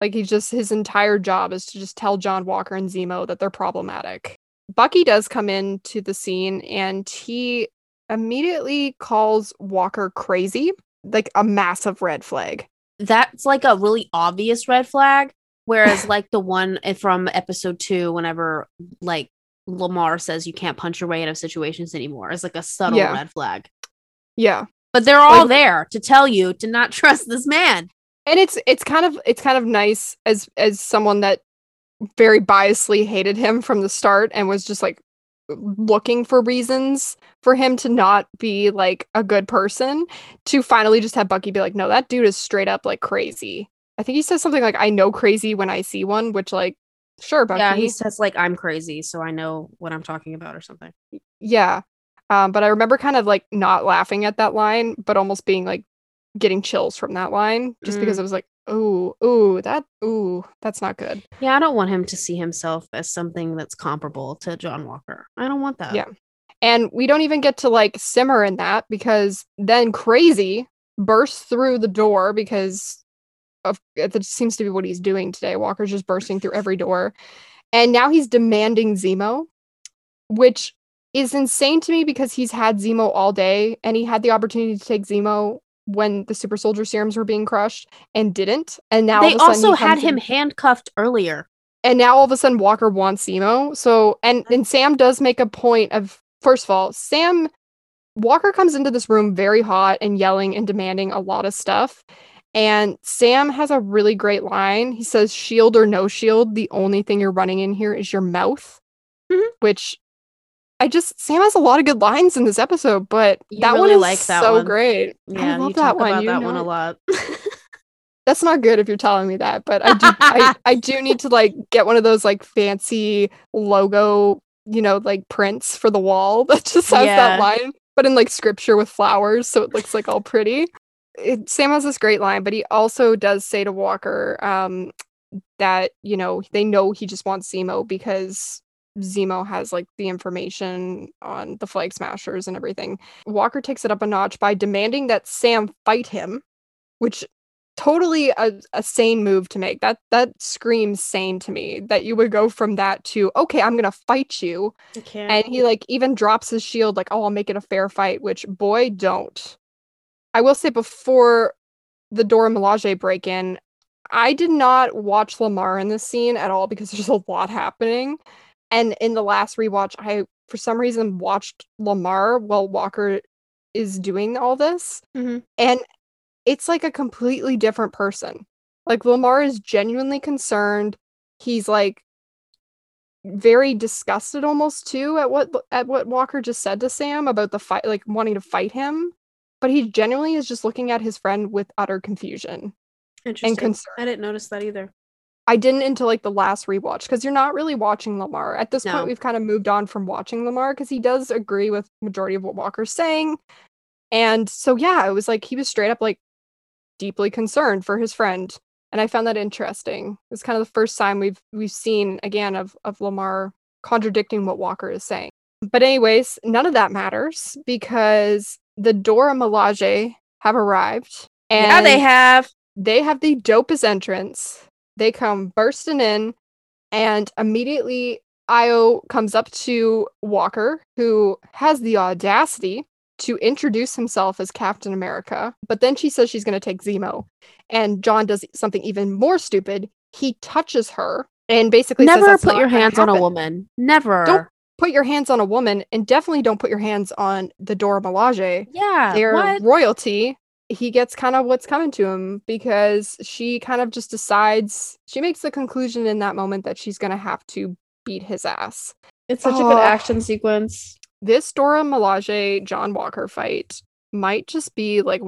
like he just his entire job is to just tell john walker and zemo that they're problematic bucky does come into the scene and he immediately calls walker crazy like a massive red flag That's like a really obvious red flag. Whereas like the one eh, from episode two, whenever like Lamar says you can't punch your way out of situations anymore, is like a subtle Yeah. red flag. yeah But they're all Like- there to tell you to not trust this man. and it's it's kind of it's kind of nice as as someone that very biasly hated him from the start and was just like looking for reasons for him to not be like a good person to finally just have Bucky be like no that dude is straight up like crazy. I think he says something like I know crazy when I see one which like sure Bucky. Yeah, he says like I'm crazy, so I know what I'm talking about or something. Yeah. Um, but I remember kind of like not laughing at that line, but almost being like getting chills from that line just because Mm. I was like, ooh, ooh, that, ooh, that's not good. Yeah, I don't want him to see himself as something that's comparable to John Walker. I don't want that. Yeah. And we don't even get to like simmer in that because then crazy bursts through the door because of uh, that seems to be what he's doing today. Walker's just bursting through every door. And now he's demanding Zemo, which is insane to me because he's had Zemo all day and he had the opportunity to take Zemo when the super soldier serums were being crushed and didn't. And now They of a sudden he also had comes in- him handcuffed earlier. and now all of a sudden Walker wants Zemo. So and and Sam does make a point of first of all, Sam Walker comes into this room very hot and yelling and demanding a lot of stuff. And Sam has a really great line. He says, "Shield or no shield, the only thing you're running in here is your mouth." Mhm. Which I just Sam has a lot of good lines in this episode, but You that one really is like that so one. great. Yeah, I love you that one. about you that one a lot. That's not good if you're telling me that, but I do I, I do need to like get one of those like fancy logo, you know, like prints for the wall that just has Yeah. that line, but in like scripture with flowers, so it looks like all pretty. It, Sam has this great line, but he also does say to Walker um, that you know they know he just wants Zemo because Zemo has like the information on the Flag Smashers and everything. Walker takes it up a notch by demanding that Sam fight him, which totally a, a sane move to make. That that screams sane to me that you would go from that to okay, I'm gonna fight you, and he like even drops his shield like oh I'll make it a fair fight, which boy don't. I will say before the Dora Milaje break in, I did not watch Lamar in this scene at all because there's a lot happening. And in the last rewatch, I for some reason watched Lamar while Walker is doing all this. Mhm. And it's like a completely different person. Like Lamar is genuinely concerned. He's like very disgusted almost too at what at what Walker just said to Sam about the fight like wanting to fight him. But he genuinely is just looking at his friend with utter confusion. Interesting. concern. I didn't notice that either. I didn't until like the last rewatch because you're not really watching Lamar. At this No. point, we've kind of moved on from watching Lamar because he does agree with majority of what Walker's saying. And so yeah, it was like he was straight up like deeply concerned for his friend. And I found that interesting. It was kind of the first time we've we've seen again of of Lamar contradicting what Walker is saying. But anyways, none of that matters because the Dora Milaje have arrived. And yeah, they have. they have the dopest entrance. They come bursting in, and immediately Ayo comes up to Walker, who has the audacity to introduce himself as Captain America. But then she says she's going to take Zemo. And John does something even more stupid. He touches her and basically says Never put not your gonna hands on a woman. Never. Don't Put your hands on a woman, and definitely don't put your hands on the Dora Milaje. yeah. They're What? royalty. He gets kind of what's coming to him because she kind of just decides. She makes the conclusion in that moment that she's gonna have to beat his ass. It's such a Oh. good action sequence. This Dora Milaje John Walker fight might just be like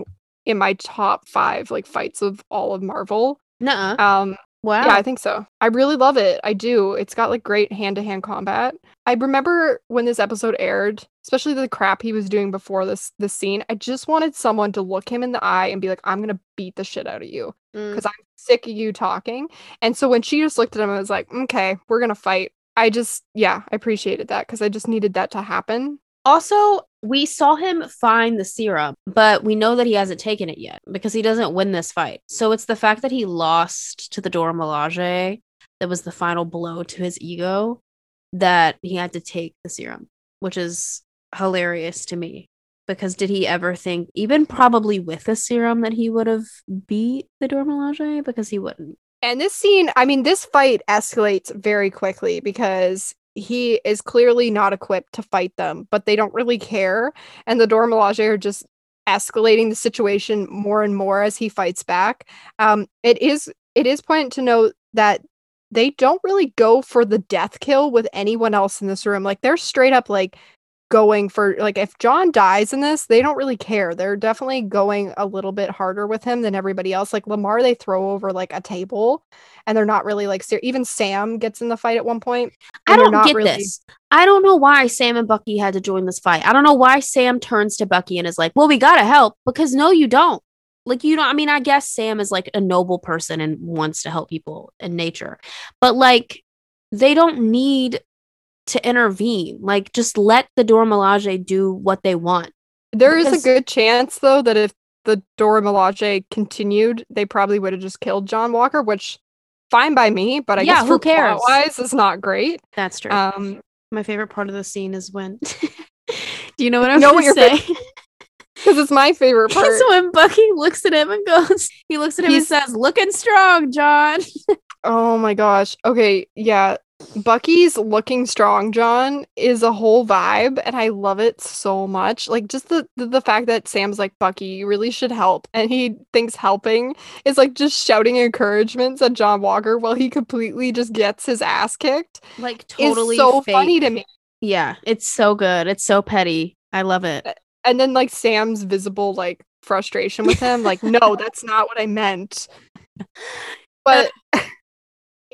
in my top five like fights of all of Marvel. Nuh Um, Wow. Yeah, I think so. I really love it. I do. It's got like great hand to hand combat. I remember when this episode aired, especially the crap he was doing before this this scene. I just wanted someone to look him in the eye and be like, "I'm gonna beat the shit out of you Mm. because I'm sick of you talking." And so when she just looked at him and was like, "Okay, we're gonna fight," I just yeah, I appreciated that because I just needed that to happen. Also, we saw him find the serum, but we know that he hasn't taken it yet because he doesn't win this fight. So it's the fact that he lost to the Dora Milaje that was the final blow to his ego that he had to take the serum, which is hilarious to me. Because did he ever think, even probably with the serum, that he would have beat the Dora? Because he wouldn't. And this scene, I mean, this fight escalates very quickly because he is clearly not equipped to fight them, but they don't really care. And the Dora Milaje are just escalating the situation more and more as he fights back. Um, it is it is point to note that they don't really go for the death kill with anyone else in this room. Like they're straight up like going for like if John dies in this, they don't really care. They're definitely going a little bit harder with him than everybody else. Like Lamar, they throw over like a table, and they're not really like ser- even Sam gets in the fight at one point. I don't get really- this. I don't know why Sam and Bucky had to join this fight. I don't know why Sam turns to Bucky and is like, "Well, we gotta help," because no, you don't. Like you know, I mean, I guess Sam is like a noble person and wants to help people in nature, but like they don't need to intervene. Like just let the Dora Milaje do what they want. There is Because- a good chance though that if the Dora Milaje continued, they probably would have just killed John Walker, which fine by me, but I Yeah, guess who cares? wise is not great. That's true. Um, My favorite part of the scene is when. do you know what I'm know going what to your say? because it's my favorite part. It's when Bucky looks at him and goes, he looks at him He's- and says, "Looking strong, John." Oh my gosh. Okay, yeah. Bucky's looking strong, John, is a whole vibe, and I love it so much. Like just the, the fact that Sam's like Bucky, you really should help, and he thinks helping is like just shouting encouragements at John Walker while he completely just gets his ass kicked. Like totally so fake. funny to me. Yeah, it's so good. It's so petty. I love it. And then like Sam's visible like frustration with him, like no, that's not what I meant. Uh, but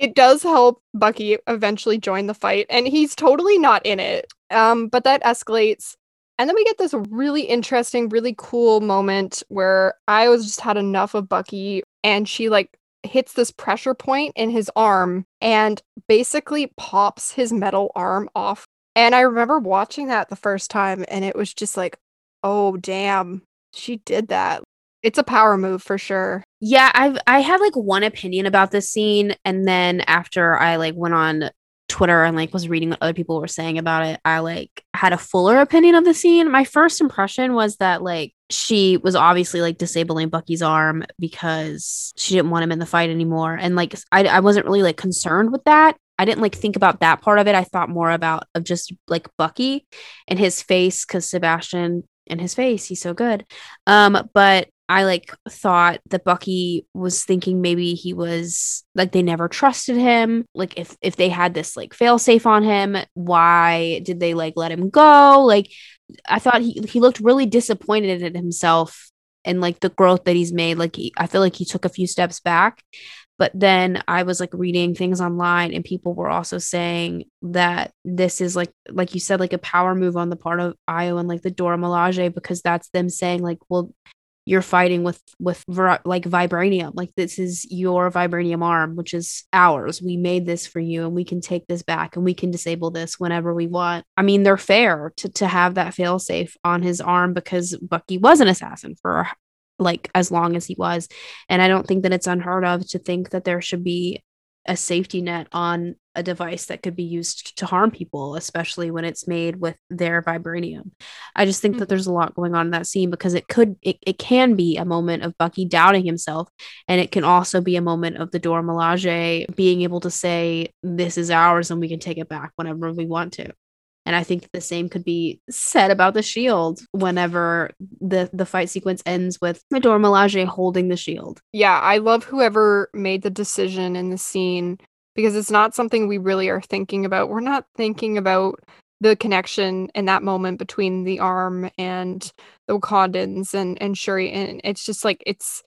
it does help Bucky eventually join the fight, and he's totally not in it. Um, but that escalates, and then we get this really interesting, really cool moment where Ayo's just had enough of Bucky, and she like hits this pressure point in his arm and basically pops his metal arm off. And I remember watching that the first time, and it was just like, oh damn, she did that. It's a power move for sure. Yeah, I've I had like one opinion about this scene, and then after I like went on Twitter and like was reading what other people were saying about it, I like had a fuller opinion of the scene. My first impression was that like she was obviously like disabling Bucky's arm because she didn't want him in the fight anymore, and like I I wasn't really like concerned with that. I didn't like think about that part of it. I thought more about of just like Bucky and his face because Sebastian and his face, he's so good. Um, but I like thought that Bucky was thinking maybe he was like they never trusted him. Like if if they had this like fail safe on him, why did they like let him go? Like I thought he he looked really disappointed in himself and like the growth that he's made. Like he, I feel like he took a few steps back. But then I was like reading things online and people were also saying that this is like like you said like a power move on the part of Ayo and like the Dora Milaje because that's them saying like well you're fighting with with like vibranium like this is your vibranium arm which is ours. We made this for you and we can take this back and we can disable this whenever we want. I mean they're fair to to have that fail safe on his arm because bucky was an assassin for like as long as he was. And i don't think that it's unheard of to think that there should be a safety net on a device that could be used to harm people, especially when it's made with their vibranium. I just think mm-hmm. that there's a lot going on in that scene because it could it, it can be a moment of Bucky doubting himself and it can also be a moment of the Dora Milaje being able to say this is ours and we can take it back whenever we want to. And I think the same could be said about the shield whenever the, the fight sequence ends with Dora Milaje holding the shield. Yeah, I love whoever made the decision in the scene because it's not something we really are thinking about. We're not thinking about the connection in that moment between the arm and the Wakandans and and Shuri and it's just like it's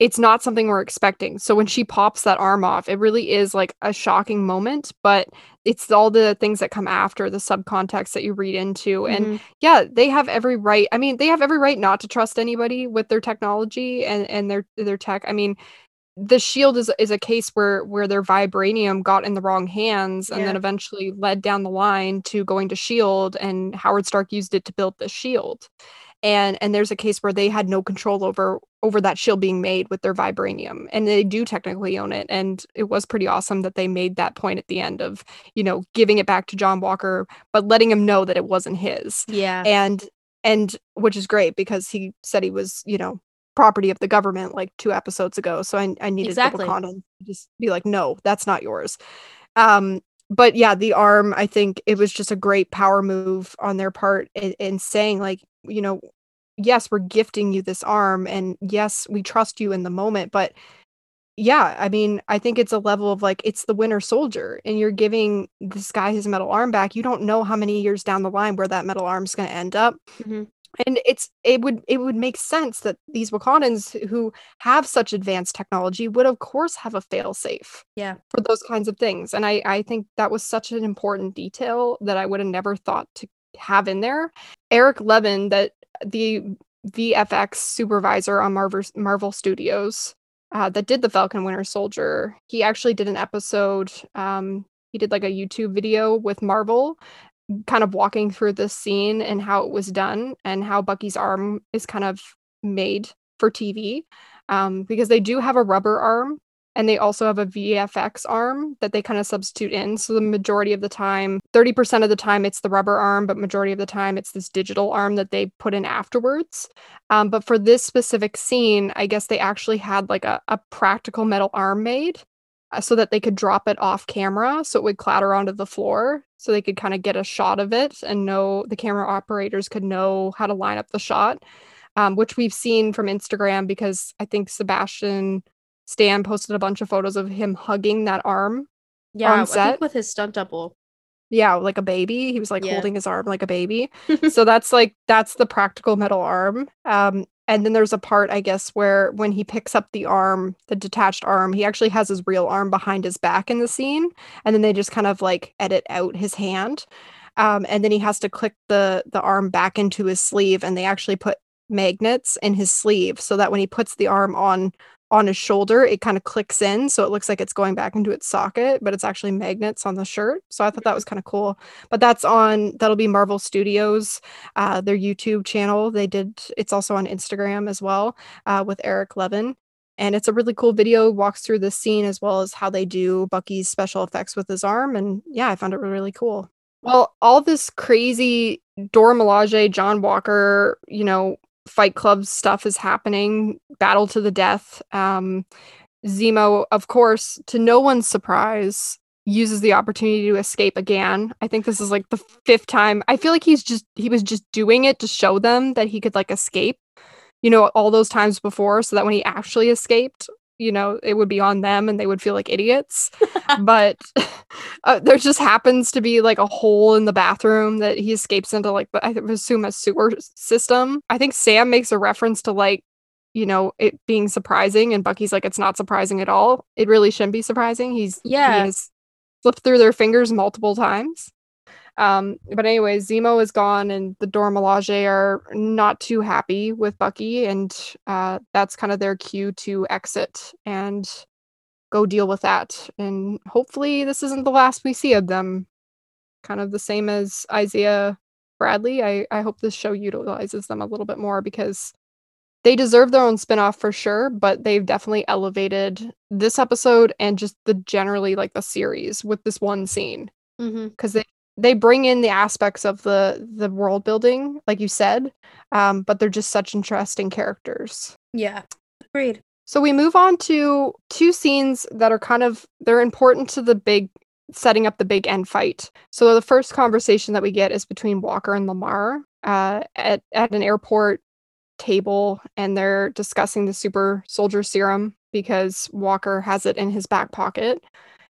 it's not something we're expecting. So when she pops that arm off, it really is like a shocking moment, but it's all the things that come after the subcontext that you read into. Mm-hmm. And yeah, they have every right. I mean, they have every right not to trust anybody with their technology and and their their tech. I mean, the shield is is a case where where their vibranium got in the wrong hands and yeah. then eventually led down the line to going to shield and Howard Stark used it to build the shield and and there's a case where they had no control over over that shield being made with their vibranium and they do technically own it and it was pretty awesome that they made that point at the end of you know giving it back to john walker but letting him know that it wasn't his. Yeah. And and which is great because he said he was you know property of the government like two episodes ago so i, I needed exactly. to just be like no that's not yours. Um but yeah the arm i think it was just a great power move on their part in, in saying like you know, yes, we're gifting you this arm and yes, we trust you in the moment, but yeah, I mean, I think it's a level of like it's the winter soldier and you're giving this guy his metal arm back. You don't know how many years down the line where that metal arm's going to end up. Mm-hmm. And it's it would it would make sense that these Wakandans who have such advanced technology would of course have a fail safe. Yeah. For those kinds of things. And I I think that was such an important detail that I would have never thought to have in there. Eric Leven, that the VFX supervisor on Marvel Marvel Studios, uh, that did the Falcon Winter Soldier, he actually did an episode. Um, he did like a YouTube video with Marvel, kind of walking through this scene and how it was done and how Bucky's arm is kind of made for TV. Um, because they do have a rubber arm and they also have a VFX arm that they kind of substitute in. So the majority of the time, 30% of the time it's the rubber arm, but majority of the time it's this digital arm that they put in afterwards. Um, but for this specific scene, I guess they actually had like a, a practical metal arm made so that they could drop it off camera so it would clatter onto the floor so they could kind of get a shot of it and know the camera operators could know how to line up the shot. Um, which we've seen from Instagram because I think Sebastian Stan posted a bunch of photos of him hugging that arm. Yeah, on set. I think with his stunt double. Yeah, like a baby. He was like yeah. holding his arm like a baby. so that's like that's the practical metal arm. Um, and then there's a part, I guess, where when he picks up the arm, the detached arm, he actually has his real arm behind his back in the scene, and then they just kind of like edit out his hand. Um, and then he has to click the the arm back into his sleeve, and they actually put magnets in his sleeve so that when he puts the arm on on his shoulder, it kind of clicks in. So it looks like it's going back into its socket, but it's actually magnets on the shirt. So I thought that was kind of cool. But that's on, that'll be Marvel Studios, uh, their YouTube channel. They did, it's also on Instagram as well uh, with Eric Leven. And it's a really cool video, walks through the scene as well as how they do Bucky's special effects with his arm. And yeah, I found it really, really cool. Well, all this crazy Dora Milaje, John Walker, you know, Fight Club stuff is happening, battle to the death. Um, Zemo, of course, to no one's surprise, uses the opportunity to escape again. I think this is like the fifth time. I feel like he's just he was just doing it to show them that he could like escape. You know, all those times before so that when he actually escaped, you know, it would be on them and they would feel like idiots. but uh, there just happens to be like a hole in the bathroom that he escapes into, like, I assume a sewer system. I think Sam makes a reference to like, you know, it being surprising, and Bucky's like, it's not surprising at all. It really shouldn't be surprising. He's, yeah, he has slipped through their fingers multiple times. Um, but anyway, Zemo is gone, and the Dora Milaje are not too happy with Bucky, and uh, that's kind of their cue to exit and go deal with that. And hopefully, this isn't the last we see of them. Kind of the same as Isaiah Bradley. I I hope this show utilizes them a little bit more because they deserve their own spin-off for sure, but they've definitely elevated this episode and just the generally like the series with this one scene Mm-hmm. because they they bring in the aspects of the the world building, like you said, um, but they're just such interesting characters. Yeah. Agreed. So we move on to two scenes that are kind of they're important to the big setting up the big end fight. So the first conversation that we get is between Walker and Lamar uh, at at an airport table, and they're discussing the super soldier serum because Walker has it in his back pocket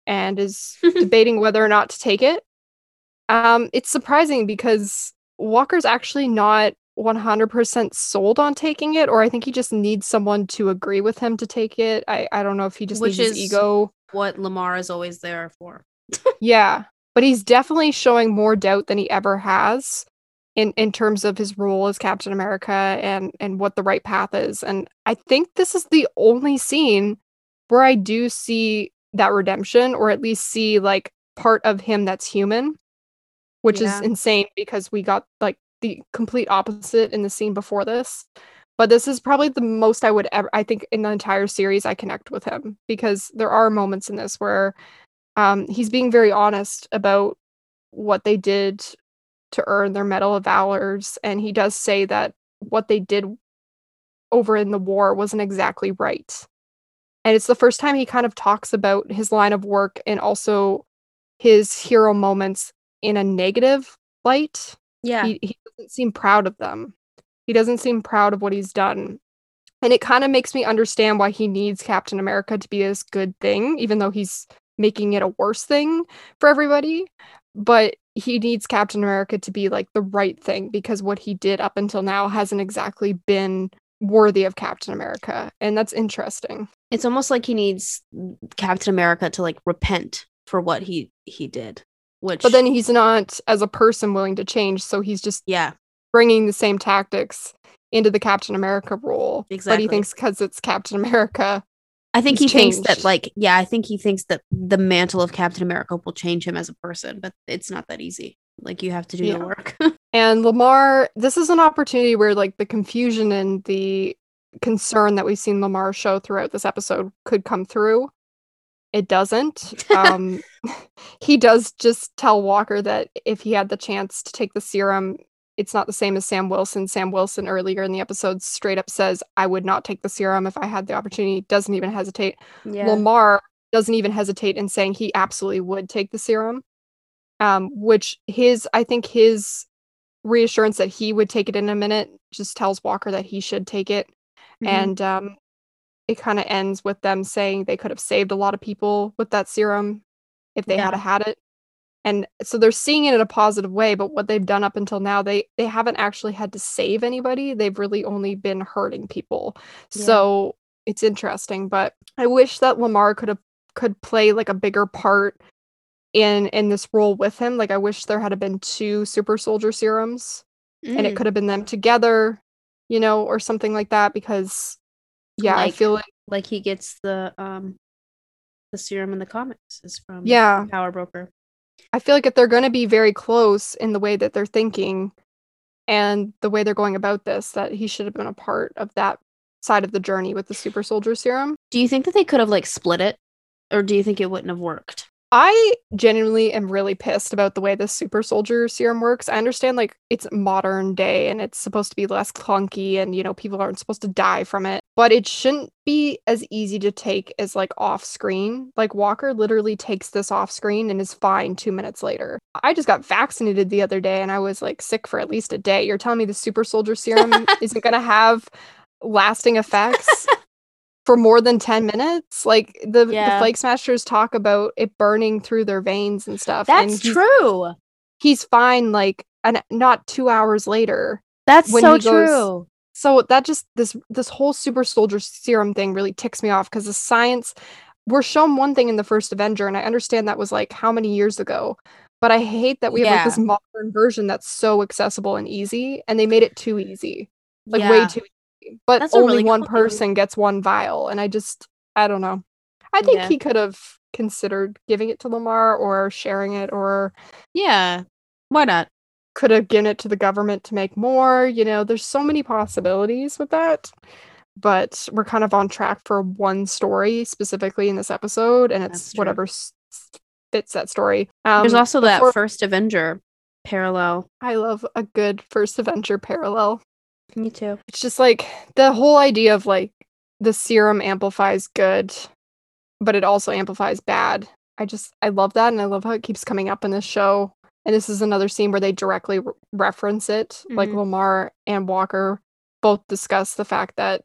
and is debating whether or not to take it. Um, it's surprising because Walker's actually not 100% sold on taking it, or I think he just needs someone to agree with him to take it. I, I don't know if he just Which needs is- his ego. What Lamar is always there for. Yeah, but he's definitely showing more doubt than he ever has in in terms of his role as Captain America and and what the right path is. And I think this is the only scene where I do see that redemption or at least see like part of him that's human, which Yeah. is insane because we got like the complete opposite in the scene before this. But this is probably the most I would ever I think in the entire series I connect with him because there are moments in this where um, he's being very honest about what they did to earn their Medal of Valors, and he does say that what they did over in the war wasn't exactly right. And it's the first time he kind of talks about his line of work and also his hero moments in a negative light. Yeah. He, he doesn't seem proud of them. He doesn't seem proud of what he's done. And it kind of makes me understand why he needs Captain America to be this good thing, even though he's making it a worse thing for everybody. But he needs Captain America to be like the right thing because what he did up until now hasn't exactly been worthy of Captain America. And that's interesting. it's almost like he needs Captain America to like repent for what he he did. Which But then he's not, as a person, willing to change. So he's just yeah, bringing the same tactics into the Captain America role. But Exactly. he thinks because it's Captain America. I think he thinks that like yeah, I think he thinks that the mantle of Captain America will change him as a person, but it's not that easy. Like you have to do Yeah. the work. And Lamar, this is an opportunity where like the confusion and the concern that we've seen Lamar show throughout this episode could come through. It doesn't. Um, he does just tell Walker that if he had the chance to take the serum, it's not the same as Sam Wilson. Sam Wilson earlier in the episode straight up says, I would not take the serum if I had the opportunity. Doesn't even hesitate. yeah. Lamar doesn't even hesitate in saying he absolutely would take the serum. Um, which his I think his reassurance that he would take it in a minute just tells Walker that he should take it. Mhm. And um it kind of ends with them saying they could have saved a lot of people with that serum if they had Yeah. had it. And so they're seeing it in a positive way, but what they've done up until now, they they haven't actually had to save anybody. They've really only been hurting people. Yeah. So it's interesting, but I wish that Lamar could have could play like a bigger part in in this role with him. Like I wish there had been two super soldier serums and it Mm. could have been them together, you know, or something like that because yeah, I feel like like he gets the um the serum in the comics is from Yeah. Power Broker. I feel like if they're going to be very close in the way that they're thinking and the way they're going about this, that he should have been a part of that side of the journey with the super soldier serum. Do you think that they could have like split it? Or do you think it wouldn't have worked? I genuinely am really pissed about the way the super soldier serum works. I understand like it's modern day and it's supposed to be less clunky and you know people aren't supposed to die from it, but it shouldn't be as easy to take as like off screen. Like Walker literally takes this off screen and is fine 2 minutes later. I just got vaccinated the other day and I was like sick for at least a day. You're telling me the super soldier serum isn't going to have lasting effects? For more than 10 minutes like the, Yeah. the flag smashers talk about it burning through their veins and stuff and That's he's, true. he's fine like an, not two hours later That's so goes- true. so that just this this whole super soldier serum thing really ticks me off because the science we're shown one thing in the first avenger and i understand that was like how many years ago but i hate that we have like this modern version that's so accessible and easy and they made it too easy like way too easy but That's only really one point. person gets one vial and i just i don't know i think Yeah. he could have considered giving it to lamar or sharing it or Yeah. Why not? could have given it to the government to make more. You know, there's so many possibilities with that. But we're kind of on track for one story specifically in this episode, and it's whatever s- fits that story. Um, There's also that before- first Avenger parallel. I love a good first Avenger parallel. Me too. It's just like the whole idea of like the serum amplifies good, but it also amplifies bad. I just I love that, and I love how it keeps coming up in this show. And this is another scene where they directly re- reference it. Like Mhm. Lamar and Walker both discuss the fact that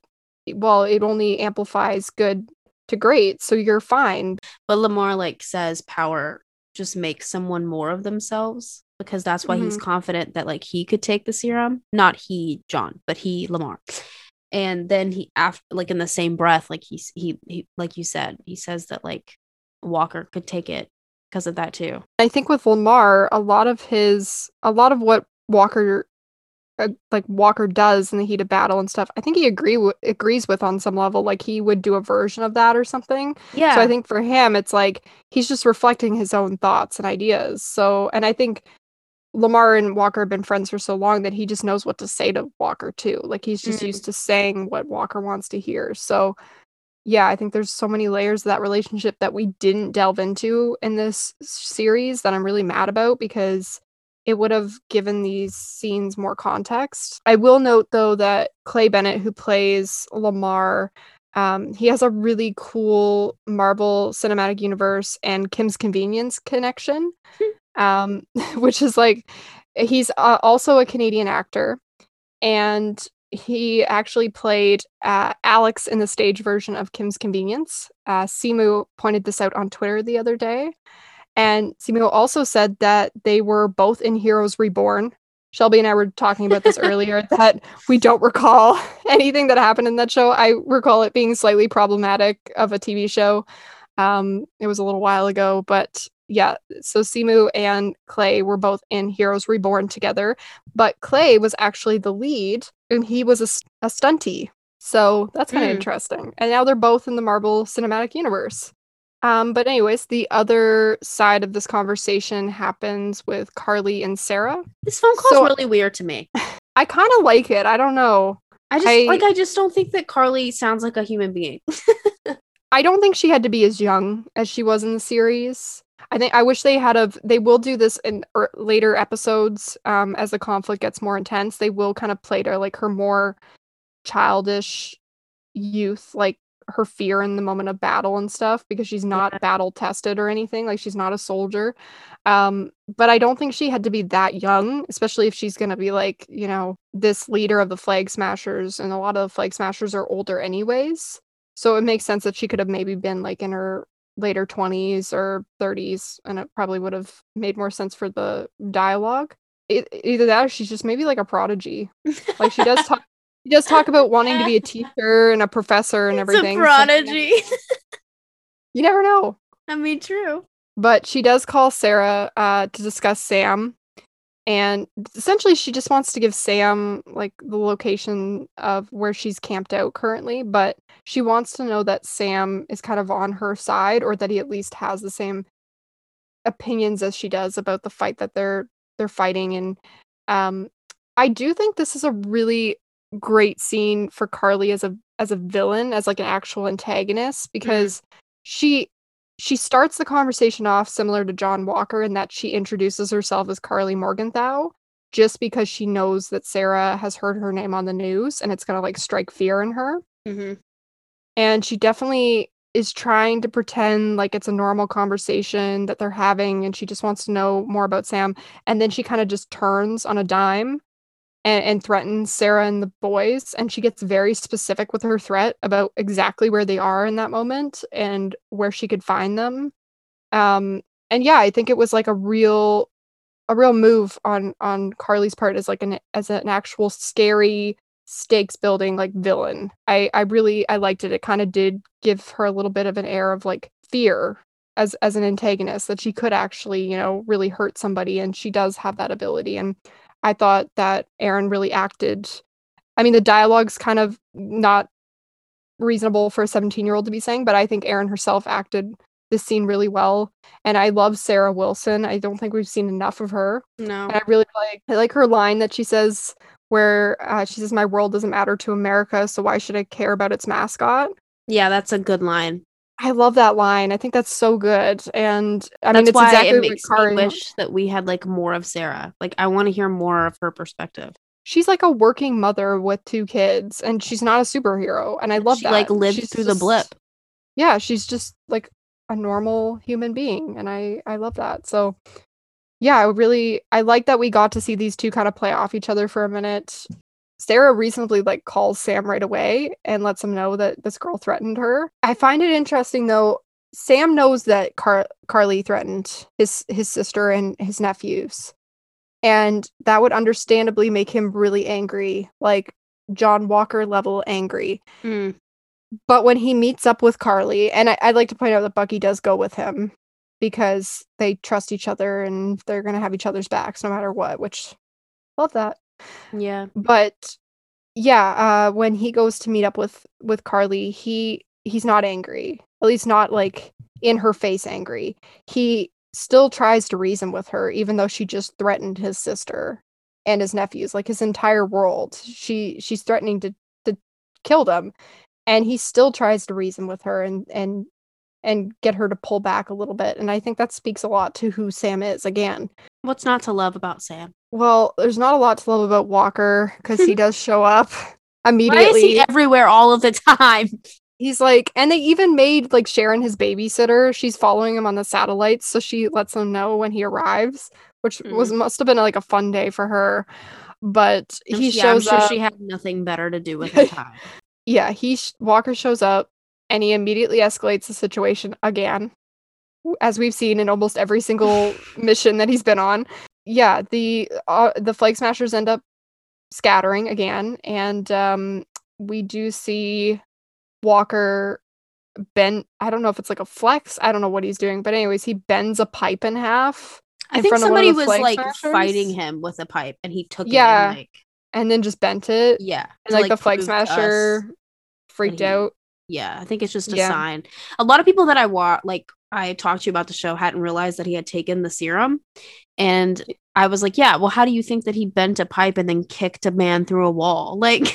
well, it only amplifies good to great, so you're fine. But Lamar like says power just makes someone more of themselves because that's why he's confident that like he could take the serum. Not he, John, but he, Lamar. And then he after like in the same breath, like he's he, he like you said, he says that like Walker could take it because of that too. I think with Lamar, a lot of his, a lot of what Walker, uh, like Walker does in the heat of battle and stuff, I think he agree w- agrees with on some level. Like he would do a version of that or something. Yeah. So I think for him, it's like he's just reflecting his own thoughts and ideas. So, and I think Lamar and Walker have been friends for so long that he just knows what to say to Walker too. Like he's just Mm. used to saying what Walker wants to hear. So, yeah, I think there's so many layers of that relationship that we didn't delve into in this series that I'm really mad about because it would have given these scenes more context. I will note though that Clé Bennett, who plays Lamar, um, he has a really cool Marvel Cinematic Universe and Kim's Convenience connection, um, which is like he's uh, also a Canadian actor, and he actually played uh, Alex in the stage version of Kim's Convenience. Uh, Simu pointed this out on Twitter the other day. And Simu also said that they were both in Heroes Reborn. Shelby and I were talking about this earlier that we don't recall anything that happened in that show. I recall it being slightly problematic of a TV show. Um, it was a little while ago, but yeah, so Simu and Clé were both in Heroes Reborn together, but Clé was actually the lead and he was a, a stunty. So that's kind of Mm. interesting. And now they're both in the Marvel Cinematic Universe. Um, but anyways, the other side of this conversation happens with Karli and Sarah. this phone call's So- really weird to me. I kind of like it. I don't know. I just I- like I just don't think that Karli sounds like a human being. I don't think she had to be as young as she was in the series. I think I wish they had of they will do this in er, later episodes um as the conflict gets more intense. They will kind of play to like her more childish youth, like her fear in the moment of battle and stuff because she's not Yeah. battle tested or anything. Like she's not a soldier. Um but I don't think she had to be that young, especially if she's going to be like, you know, this leader of the flag smashers and a lot of the flag smashers are older anyways. So it makes sense that she could have maybe been like in her later 20s or 30s, and it probably would have made more sense for the dialogue. E- either that or she's just maybe like a prodigy. Like she does talk. She does talk about wanting to be a teacher and a professor and everything. It's a so prodigy. you never know. I mean, true. But she does call Sarah uh, to discuss Sam. And essentially, she just wants to give Sam like the location of where she's camped out currently. But she wants to know that Sam is kind of on her side, or that he at least has the same opinions as she does about the fight that they're they're fighting. And um, I do think this is a really great scene for Karli as a as a villain, as like an actual antagonist, because she she starts the conversation off similar to John Walker in that she introduces herself as Karli Morgenthau just because she knows that Sarah has heard her name on the news and it's going to like strike fear in her. hmm And she definitely is trying to pretend like it's a normal conversation that they're having and she just wants to know more about Sam. And then she kind of just turns on a dime and, and threatens Sarah and the boys. And she gets very specific with her threat about exactly where they are in that moment and where she could find them. Um, and yeah, I think it was like a real a real move on on Karli's part as like an as an actual scary stakes building like villain. I I really I liked it. It kind of did give her a little bit of an air of like fear as as an antagonist that she could actually, you know, really hurt somebody and she does have that ability and I thought that Erin really acted I mean the dialogue's kind of not reasonable for a 17-year-old to be saying, but I think Erin herself acted this scene really well. And I love Sarah Wilson. I don't think we've seen enough of her. No. And I really like I like her line that she says where uh, she says, "My world doesn't matter to America, so why should I care about its mascot?" Yeah, that's a good line. I love that line. I think that's so good, and I That's mean, it's why exactly it what makes Kari- me wish that we had like more of Sarah. Like I want to hear more of her perspective. She's like a working mother with two kids, and she's not a superhero, and I love she that. like lived She's through the blip. Yeah, she's just like a normal human being, and I I love that. So, yeah, I really I like that we got to see these two kind of play off each other for a minute. Sarah reasonably like calls Sam right away and lets him know that this girl threatened her. I find it interesting though. Sam knows that Car- Karli threatened his his sister and his nephews, and that would understandably make him really angry, like John Walker level angry. Mm. But when he meets up with Karli, and I, I'd like to point out that Bucky does go with him because they trust each other and they're gonna have each other's backs no matter what. Which love that Yeah. but yeah uh when he goes to meet up with with karli he he's not angry at least not like in her face angry he still tries to reason with her even though she just threatened his sister and his nephews like his entire world she she's threatening to to kill them and he still tries to reason with her and and and get her to pull back a little bit and i think that speaks a lot to who sam is again What's not to love about Sam? Well, there's not a lot to love about Walker because he does show up Why is immediately. he everywhere all of the time? He's like, and they even made like Sharon his babysitter. She's following him on the satellites, so she lets him know when he arrives, which was mm. must have been like a fun day for her. But he s- yeah, I'm shows sure up. she had nothing better to do with her time. yeah, he sh- Walker shows up, and he immediately escalates the situation again, as we've seen in almost every single mission that he's been on. Yeah, the uh, the flag smashers end up scattering again, and um, we do see Walker bend. I don't know if it's like a flex. I don't know what he's doing, but anyways, he bends a pipe in half I in think front of of somebody was like smashers? fighting him with a pipe and he took Yeah. it and like and then just bent it, yeah. and to, like, the flag to us- smasher freaked he- out. Yeah, I think it's just a Yeah. sign. A lot of people that I wa like I talked to you about the show hadn't realized that he had taken the serum. And I was like, yeah, well, how do you think that he bent a pipe and then kicked a man through a wall? Like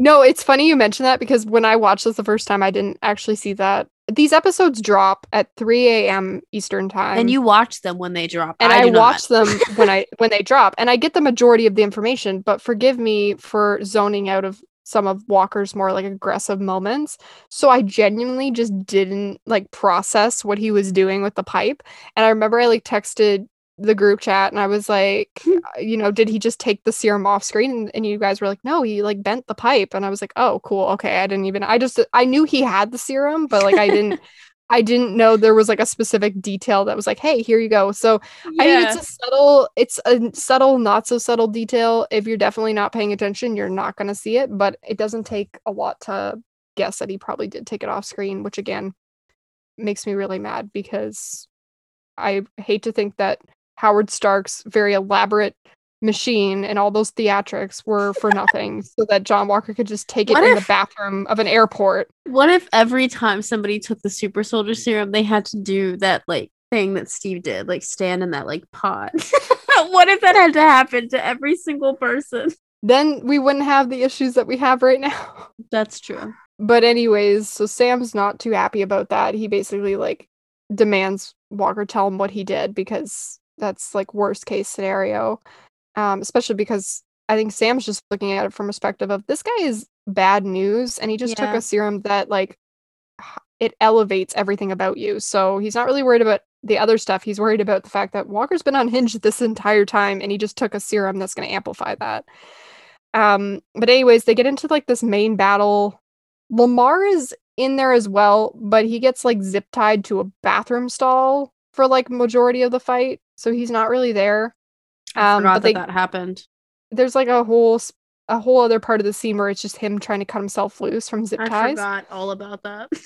No, it's funny you mention that because when I watched this the first time, I didn't actually see that. These episodes drop at 3 a.m. Eastern time. and you watch them when they drop. and I, not. watch them when I when they drop, and I get the majority of the information. But forgive me for zoning out of some of Walker's more like aggressive moments. So I genuinely just didn't like process what he was doing with the pipe. And I remember I like texted the group chat and I was like, Hmm. uh, you know, did he just take the serum off screen? And, and you guys were like, no, he like bent the pipe. And I was like, oh, cool. Okay. I didn't even, I just, I knew he had the serum, but like I didn't, I didn't know there was like a specific detail that was like, hey, here you go. So I mean, it's a subtle, it's a subtle, not so subtle detail. If you're definitely not paying attention, you're not going to see it, but it doesn't take a lot to guess that he probably did take it off screen, which again makes me really mad because I hate to think that Howard Stark's very elaborate machine and all those theatrics were for nothing so that John Walker could just take it What in the bathroom of an airport. What if every time somebody took the super soldier serum, they had to do that like thing that Steve did, like stand in that like pot? what if that had to happen to every single person? Then we wouldn't have the issues that we have right now. That's true. But anyways, so Sam's not too happy about that. He basically like demands Walker tell him what he did because that's like worst case scenario. Um, especially because I think Sam's just looking at it from perspective of this guy is bad news and he just took a serum that like it elevates everything about you. So he's not really worried about the other stuff. He's worried about the fact that Walker's been unhinged this entire time and he just took a serum that's going to amplify that. Um, but anyways, they get into like this main battle. Lamar is in there as well, but he gets like zip tied to a bathroom stall for like majority of the fight, so he's not really there. I Um, forgot but that they, that happened. there's like a whole a whole other part of the scene where it's just him trying to cut himself loose from zip I ties. I forgot all about that.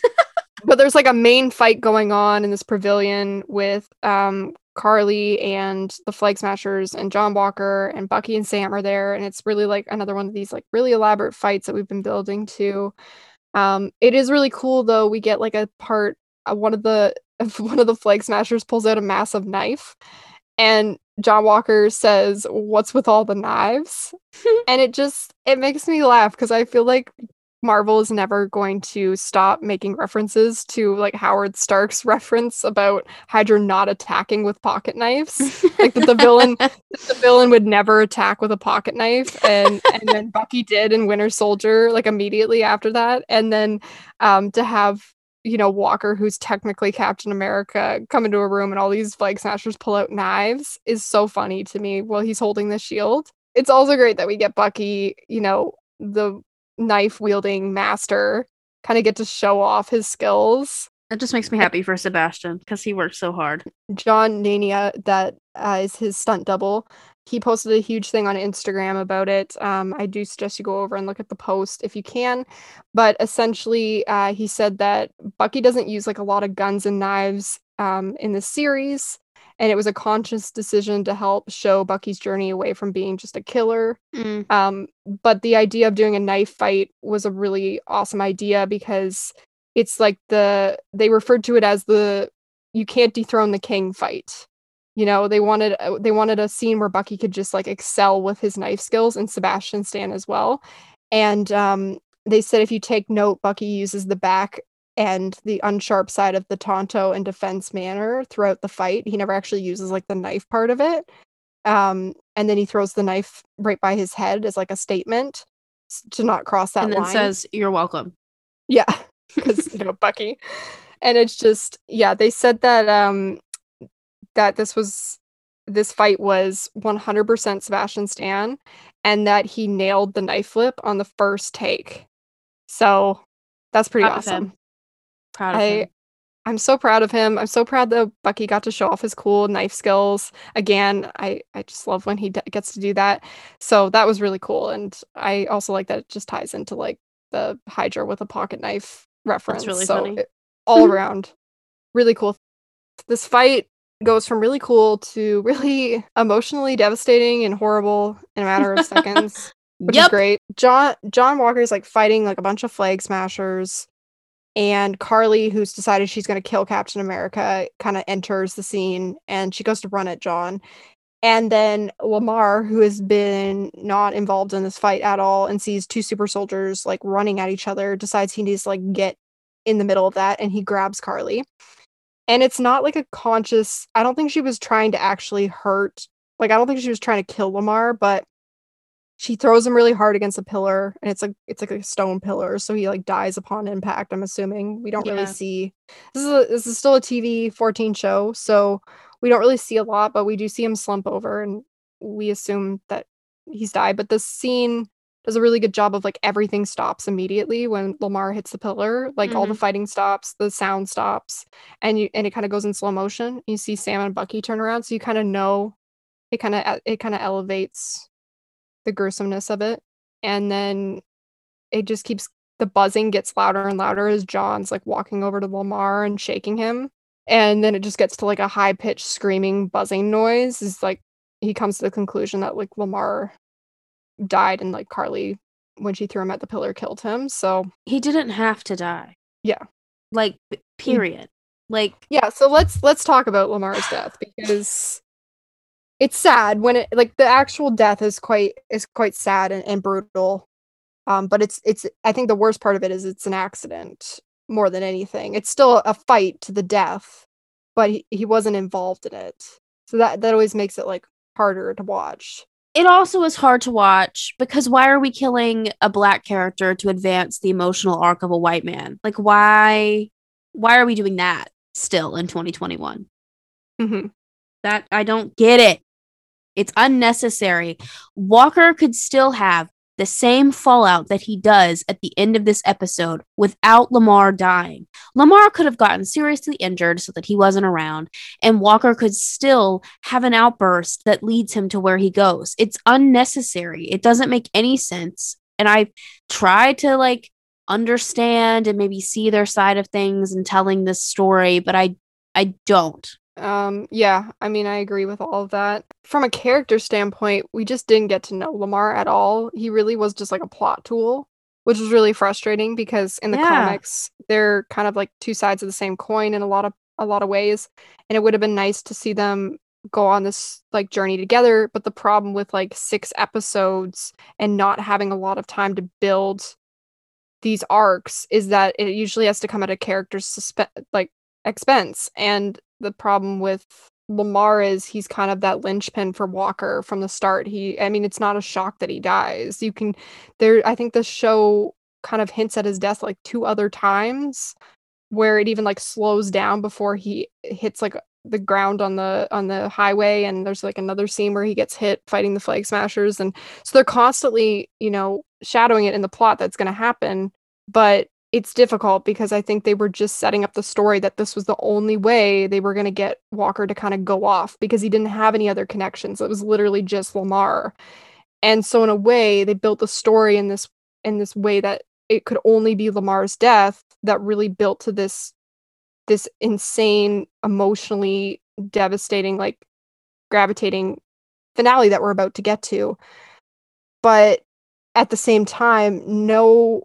But there's like a main fight going on in this pavilion with um Karli and the Flag Smashers and John Walker and Bucky and Sam are there, and it's really like another one of these like really elaborate fights that we've been building to. Um, it is really cool though. We get like a part, uh, one of the one of the flag smashers pulls out a massive knife and John Walker says, "What's with all the knives?" and it just it makes me laugh because I feel like Marvel is never going to stop making references to like Howard Stark's reference about Hydra not attacking with pocket knives. like that the villain the villain would never attack with a pocket knife and and then Bucky did in Winter Soldier like immediately after that and then um to have you know Walker who's technically Captain America come into a room and all these flag smashers pull out knives is so funny to me while he's holding the shield. It's also great that we get Bucky, you know, the knife wielding master kind of get to show off his skills. It just makes me happy for Sebastian because he worked so hard. John Nania, that uh, is his stunt double. He posted a huge thing on Instagram about it. Um, I do suggest you go over and look at the post if you can. But essentially, uh, he said that Bucky doesn't use like a lot of guns and knives um, in the series and it was a conscious decision to help show Bucky's journey away from being just a killer. Mm. Um, but the idea of doing a knife fight was a really awesome idea because it's like the they referred to it as the you can't dethrone the king fight. You know, they wanted uh, they wanted a scene where Bucky could just like excel with his knife skills and Sebastian Stan as well. And um, they said if you take note, Bucky uses the back and the unsharp side of the tanto and defense manner throughout the fight. He never actually uses like the knife part of it. Um, and then he throws the knife right by his head as like a statement to not cross that line. and then line. says, "You're welcome." Yeah, because you know Bucky, and it's just yeah. They said that um that this was this fight was 100% Sebastian Stan, and that he nailed the knife flip on the first take. So that's pretty Proud of awesome. Proud of I him. I'm so proud of him. I'm so proud that Bucky got to show off his cool knife skills. Again, I I just love when he d- gets to do that. So that was really cool and I also like that it just ties into like the Hydra with a pocket knife reference. That's really so funny. it- all around really cool. This fight goes from really cool to really emotionally devastating and horrible in a matter of seconds which is great. John John Walker's like fighting like a bunch of flag smashers, and Karli, who's decided she's going to kill Captain America, kind of enters the scene and she goes to run at John. And then Lamar, who has been not involved in this fight at all and sees two super soldiers like running at each other, decides he needs to like get in the middle of that and he grabs Karli. And it's not like a conscious, I don't think she was trying to actually hurt, like, I don't think she was trying to kill Lamar, but she throws him really hard against a pillar and it's like it's like a stone pillar so he like dies upon impact i'm assuming. We don't really see this is a, this is still a tv 14 show so we don't really see a lot but we do see him slump over and we assume that he's died but this scene does a really good job of like everything stops immediately when lamar hits the pillar like all the mm-hmm. fighting stops the sound stops and you and it kind of goes in slow motion. You see sam and bucky turn around so you kind of know it kind of it kind of elevates the gruesomeness of it and then it just keeps the buzzing gets louder and louder as john's like walking over to lamar and shaking him and then it just gets to like a high pitched screaming buzzing noise is like he comes to the conclusion that like lamar died and like karli when she threw him at the pillar killed him so He didn't have to die. Yeah. Like period. Like yeah so let's let's talk about lamar's death because it's sad when it like the actual death is quite is quite sad and, and brutal um but it's it's i think the worst part of it is it's an accident more than anything it's still a fight to the death but he, he wasn't involved in it so that that always makes it like harder to watch it also is hard to watch because why are we killing a black character to advance the emotional arc of a white man? Like why why are we doing that still in 2021? hmm That I don't get it. It's unnecessary. Walker could still have the same fallout that he does at the end of this episode without Lamar dying. Lamar could have gotten seriously injured so that he wasn't around, and Walker could still have an outburst that leads him to where he goes. It's unnecessary. It doesn't make any sense. And I tried to like understand and maybe see their side of things and telling this story, but I I don't. Um, yeah, I mean, I agree with all of that. From a character standpoint, we just didn't get to know Lamar at all. He really was just like a plot tool, which was really frustrating because in the Yeah. comics, they're kind of like two sides of the same coin in a lot of a lot of ways. And it would have been nice to see them go on this like journey together. But the problem with like six episodes and not having a lot of time to build these arcs is that it usually has to come at a character's suspe- like expense. And the problem with Lamar is he's kind of that linchpin for Walker from the start. He I mean it's not a shock that he dies. You can there I think the show kind of hints at his death like two other times where it even like slows down before he hits like the ground on the on the highway and there's like another scene where he gets hit fighting the flag smashers and so they're constantly, you know, shadowing it in the plot that's going to happen, but it's difficult because I think they were just setting up the story that this was the only way they were going to get Walker to kind of go off because he didn't have any other connections. It was literally just Lamar. And so in a way, they built the story in this in this way that it could only be Lamar's death that really built to this this insane emotionally devastating like gravitating finale that we're about to get to. But at the same time, no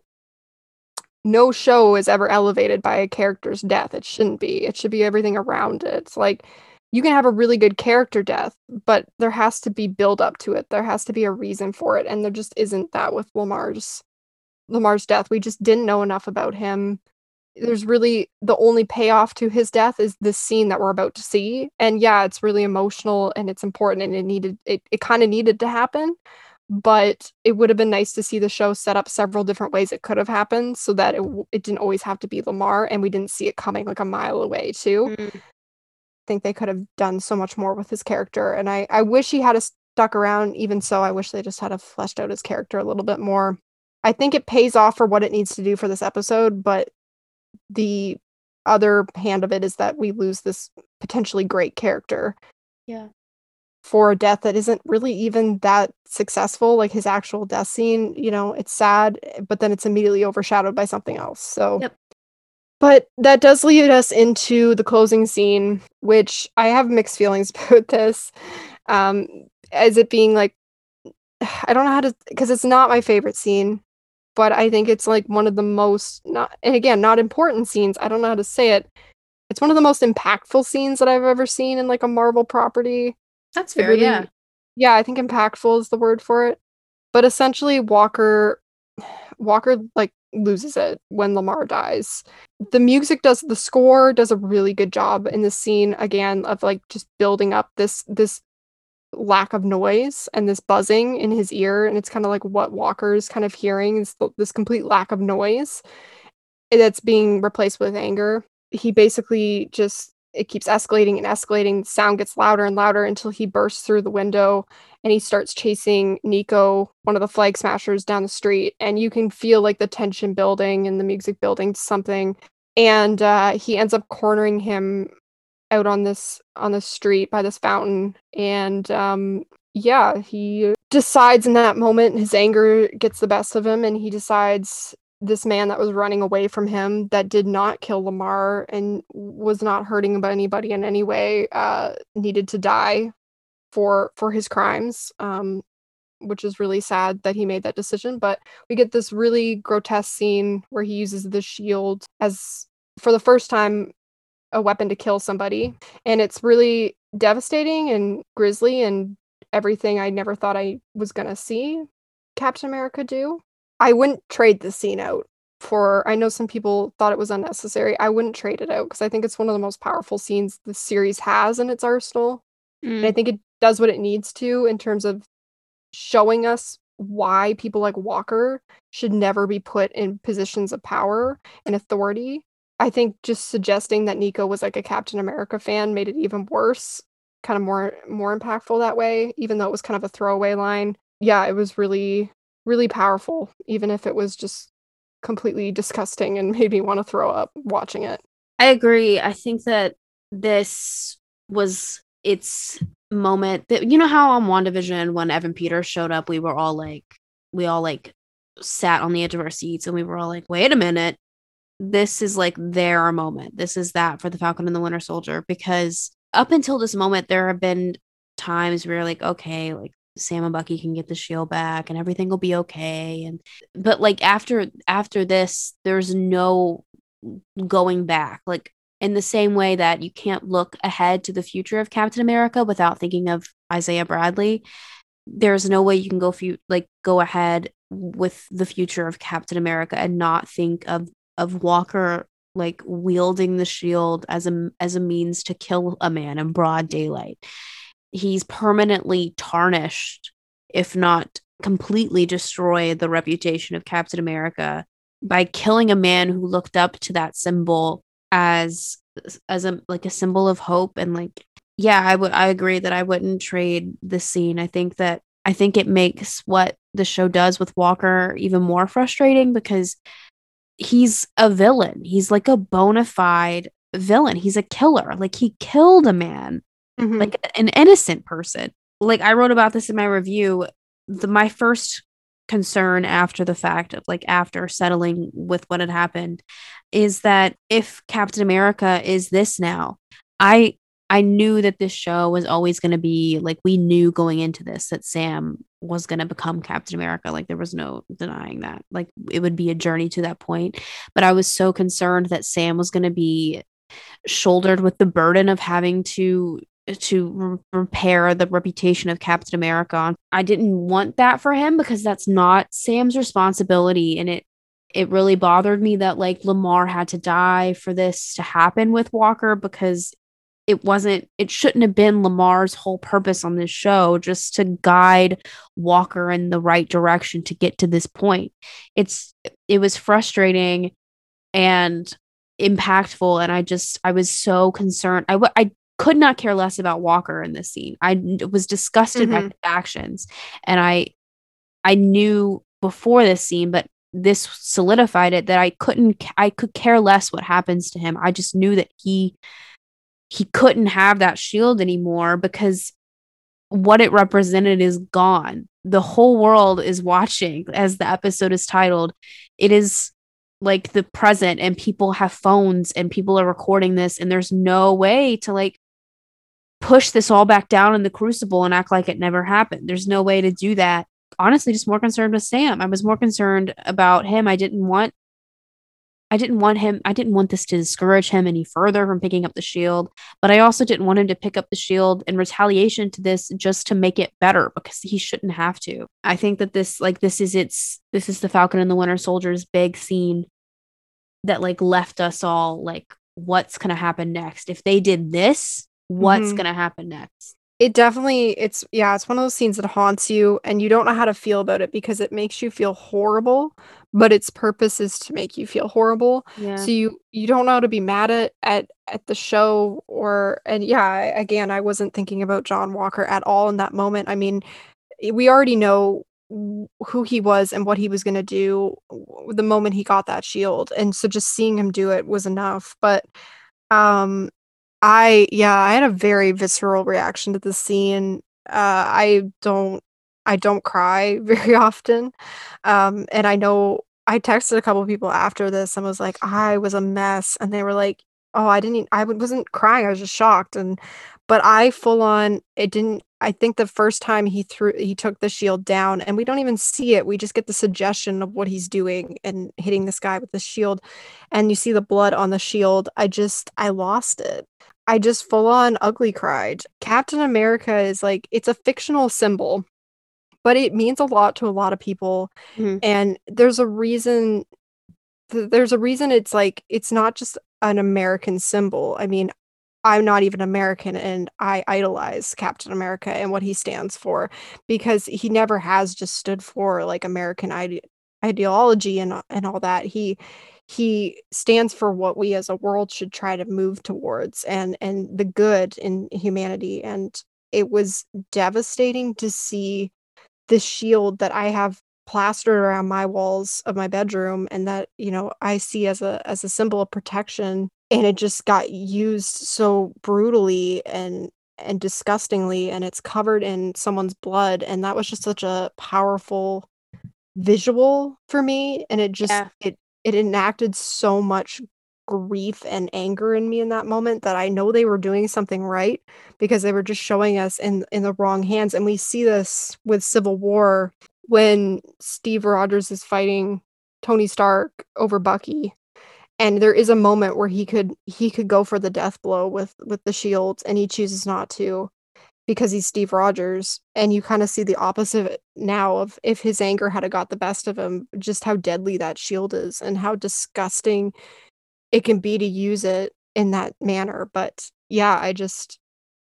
no show is ever elevated by a character's death. It shouldn't be. It should be everything around it. It's like you can have a really good character death, but there has to be build up to it. There has to be a reason for it, and there just isn't that with Lamar's Lamar's death. We just didn't know enough about him. There's really the only payoff to his death is this scene that we're about to see. And yeah, it's really emotional and it's important and it needed it, it kind of needed to happen but it would have been nice to see the show set up several different ways it could have happened so that it, it didn't always have to be Lamar and we didn't see it coming like a mile away too. Mm. I think they could have done so much more with his character and I I wish he had a stuck around even so I wish they just had a fleshed out his character a little bit more. I think it pays off for what it needs to do for this episode, but the other hand of it is that we lose this potentially great character. Yeah for a death that isn't really even that successful like his actual death scene you know it's sad but then it's immediately overshadowed by something else so yep. but that does lead us into the closing scene which i have mixed feelings about this um as it being like i don't know how to because it's not my favorite scene but i think it's like one of the most not and again not important scenes i don't know how to say it it's one of the most impactful scenes that i've ever seen in like a marvel property that's fair. Really, yeah. Yeah, I think impactful is the word for it. But essentially Walker Walker like loses it when Lamar dies. The music does the score does a really good job in the scene again of like just building up this this lack of noise and this buzzing in his ear and it's kind of like what Walker's kind of hearing is this complete lack of noise that's being replaced with anger. He basically just it keeps escalating and escalating. The sound gets louder and louder until he bursts through the window and he starts chasing Nico, one of the flag smashers, down the street. And you can feel like the tension building and the music building to something. And uh, he ends up cornering him out on this on the street by this fountain. And um, yeah, he decides in that moment his anger gets the best of him, and he decides this man that was running away from him that did not kill Lamar and was not hurting anybody in any way uh, needed to die for for his crimes um, which is really sad that he made that decision. But we get this really grotesque scene where he uses the shield as for the first time a weapon to kill somebody. And it's really devastating and grisly and everything I never thought I was to see Captain America do I wouldn't trade the scene out for I know some people thought it was unnecessary. I wouldn't trade it out because I think it's one of the most powerful scenes the series has in its arsenal. Mm. And I mm. think it does what it needs to in terms of showing us why people like Walker should never be put in positions of power and authority. I think just suggesting that Nico was like a Captain America fan made it even worse, kind of more more impactful that way, even though it was kind of a throwaway line. Yeah, it was really really powerful, even if it was just completely disgusting and made me want to throw up watching it. I agree. I think that this was its moment that you know how on WandaVision when Evan Peters showed up, we were all like we all like sat on the edge of our seats and we were all like, wait a minute. This is like their moment. This is that for the Falcon and the Winter Soldier. Because up until this moment, there have been times where like, okay, like Sam and Bucky can get the shield back and everything will be okay and but like after after this there's no going back like in the same way that you can't look ahead to the future of Captain America without thinking of Isaiah Bradley. There's no way you can go fu- like go ahead with the future of Captain America and not think of of Walker like wielding the shield as a as a means to kill a man in broad daylight. He's permanently tarnished, if not completely destroyed the reputation of Captain America by killing a man who looked up to that symbol as as a like a symbol of hope. And like yeah i would i agree that i wouldn't trade this scene. I think that i think it makes what the show does with walker even more frustrating because he's a villain. He's like a bona fide villain. He's a killer. Like he killed a man mm-hmm. like an innocent person. Like i wrote about this in my review. The my first concern after the fact of like after settling with what had happened is that if Captain America is this now, I I knew that this show was always going to be like we knew going into this that Sam was going to become Captain America. Like there was no denying that. Like it would be a journey to that point. But I was so concerned that Sam was going to be shouldered with the burden of having to to re- repair the reputation of Captain America. I didn't want that for him because that's not Sam's responsibility and it it really bothered me that like Lamar had to die for this to happen with Walker because it wasn't it shouldn't have been Lamar's whole purpose on this show just to guide Walker in the right direction to get to this point. It's it was frustrating and impactful and I just I was so concerned. I I could not care less about Walker in this scene. I was disgusted mm-hmm. by the actions and I I knew before this scene but this solidified it that I couldn't I could care less what happens to him. I just knew that he he couldn't have that shield anymore because what it represented is gone. The whole world is watching as the episode is titled. It is like the present and people have phones and people are recording this and there's no way to like push this all back down in the crucible and act like it never happened. There's no way to do that. Honestly, just more concerned with Sam. I was more concerned about him. I didn't want I didn't want him I didn't want this to discourage him any further from picking up the shield, but I also didn't want him to pick up the shield in retaliation to this just to make it better because he shouldn't have to. I think that this like this is its this is the Falcon and the Winter Soldier's big scene that like left us all like what's going to happen next. If they did this, what's mm-hmm. going to happen next it definitely it's yeah it's one of those scenes that haunts you and you don't know how to feel about it because it makes you feel horrible but its purpose is to make you feel horrible yeah. so you you don't know how to be mad at at at the show or and yeah again i wasn't thinking about john walker at all in that moment i mean we already know who he was and what he was going to do the moment he got that shield and so just seeing him do it was enough but um I yeah, I had a very visceral reaction to the scene. Uh, I don't I don't cry very often. Um, and I know I texted a couple people after this and was like, I was a mess. And they were like, Oh, I didn't I wasn't crying, I was just shocked. And but I full on it didn't I think the first time he threw he took the shield down and we don't even see it. We just get the suggestion of what he's doing and hitting this guy with the shield and you see the blood on the shield. I just I lost it. I just full on ugly cried. Captain America is like it's a fictional symbol, but it means a lot to a lot of people. Mm-hmm. And there's a reason th- there's a reason it's like it's not just an American symbol. I mean, I'm not even American and I idolize Captain America and what he stands for because he never has just stood for like American ide- ideology and and all that. He he stands for what we as a world should try to move towards and and the good in humanity and it was devastating to see the shield that i have plastered around my walls of my bedroom and that you know i see as a as a symbol of protection and it just got used so brutally and and disgustingly and it's covered in someone's blood and that was just such a powerful visual for me and it just yeah. it it enacted so much grief and anger in me in that moment that I know they were doing something right because they were just showing us in in the wrong hands and we see this with Civil War when Steve Rogers is fighting Tony Stark over Bucky and there is a moment where he could he could go for the death blow with with the shields and he chooses not to because he's Steve Rogers and you kind of see the opposite now of if his anger had got the best of him just how deadly that shield is and how disgusting it can be to use it in that manner but yeah I just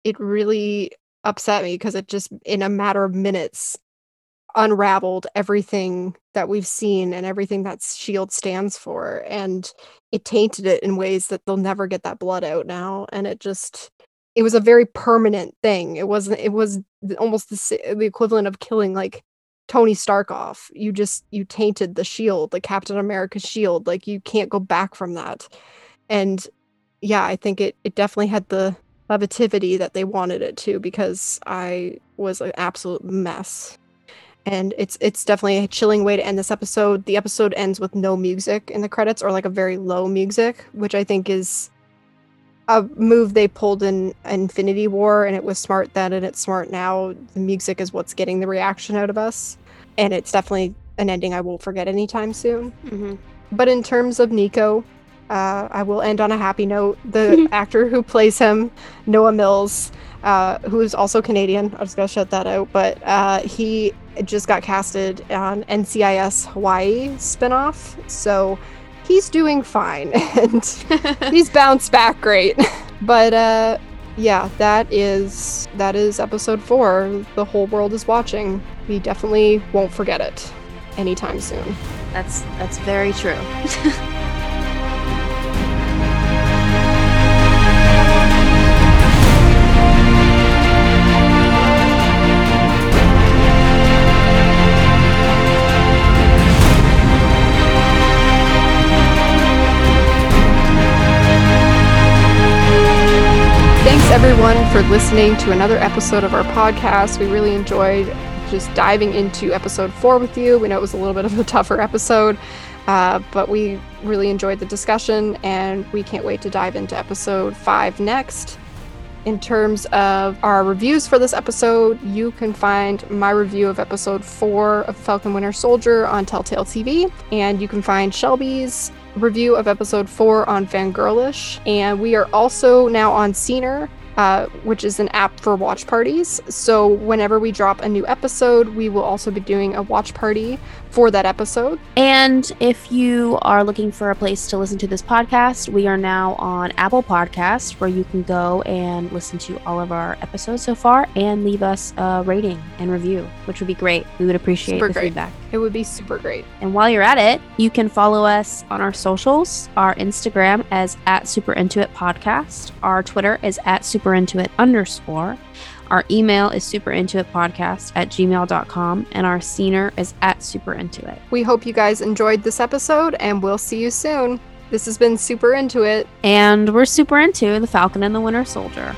it really upset me because it just in a matter of minutes unraveled everything that we've seen and everything that shield stands for and it tainted it in ways that they'll never get that blood out now and it just it was a very permanent thing. It wasn't it was almost the, the equivalent of killing like tony stark off. You just you tainted the shield the captain america shield like you can't go back from that. And yeah i think it it definitely had the levitativity that they wanted it to because i was an absolute mess. And it's it's definitely a chilling way to end this episode. The episode ends with no music in the credits or like a very low music, which I think is a move they pulled in Infinity War and it was smart then and it's smart now. The music is what's getting the reaction out of us and it's definitely an ending I won't forget anytime soon. Mm-hmm. But in terms of Nico, uh, I will end on a happy note. The actor who plays him, Noah Mills, uh, who is also Canadian. I just gonna shut that out. But uh, he just got casted on NCIS Hawaii spinoff, so he's doing fine and he's bounced back great. But uh, yeah, that is that is episode four. The whole world is watching. We definitely won't forget it anytime soon. That's that's very true. For listening to another episode of our podcast. We really enjoyed just diving into episode four with you. We know it was a little bit of a tougher episode, uh, but we really enjoyed the discussion and we can't wait to dive into episode five next. In terms of our reviews for this episode, you can find my review of episode four of Falcon Winter Soldier on Telltale TV, and you can find Shelby's review of episode four on Fangirlish. And we are also now on Scener, uh, which is an app for watch parties. So whenever we drop a new episode, we will also be doing a watch party for that episode. And if you are looking for a place to listen to this podcast, we are now on Apple Podcasts where you can go and listen to all of our episodes so far and leave us a rating and review, which would be great. We would appreciate super the great. feedback. It would be super great. And while you're at it, you can follow us on our socials. Our Instagram is at Super Into Podcast. Our Twitter is at Super Into underscore. Our email is superintuitpodcast at gmail.com and our Scener is at superintuit. We hope you guys enjoyed this episode and we'll see you soon. This has been Super Into It. And we're super into The Falcon and the Winter Soldier.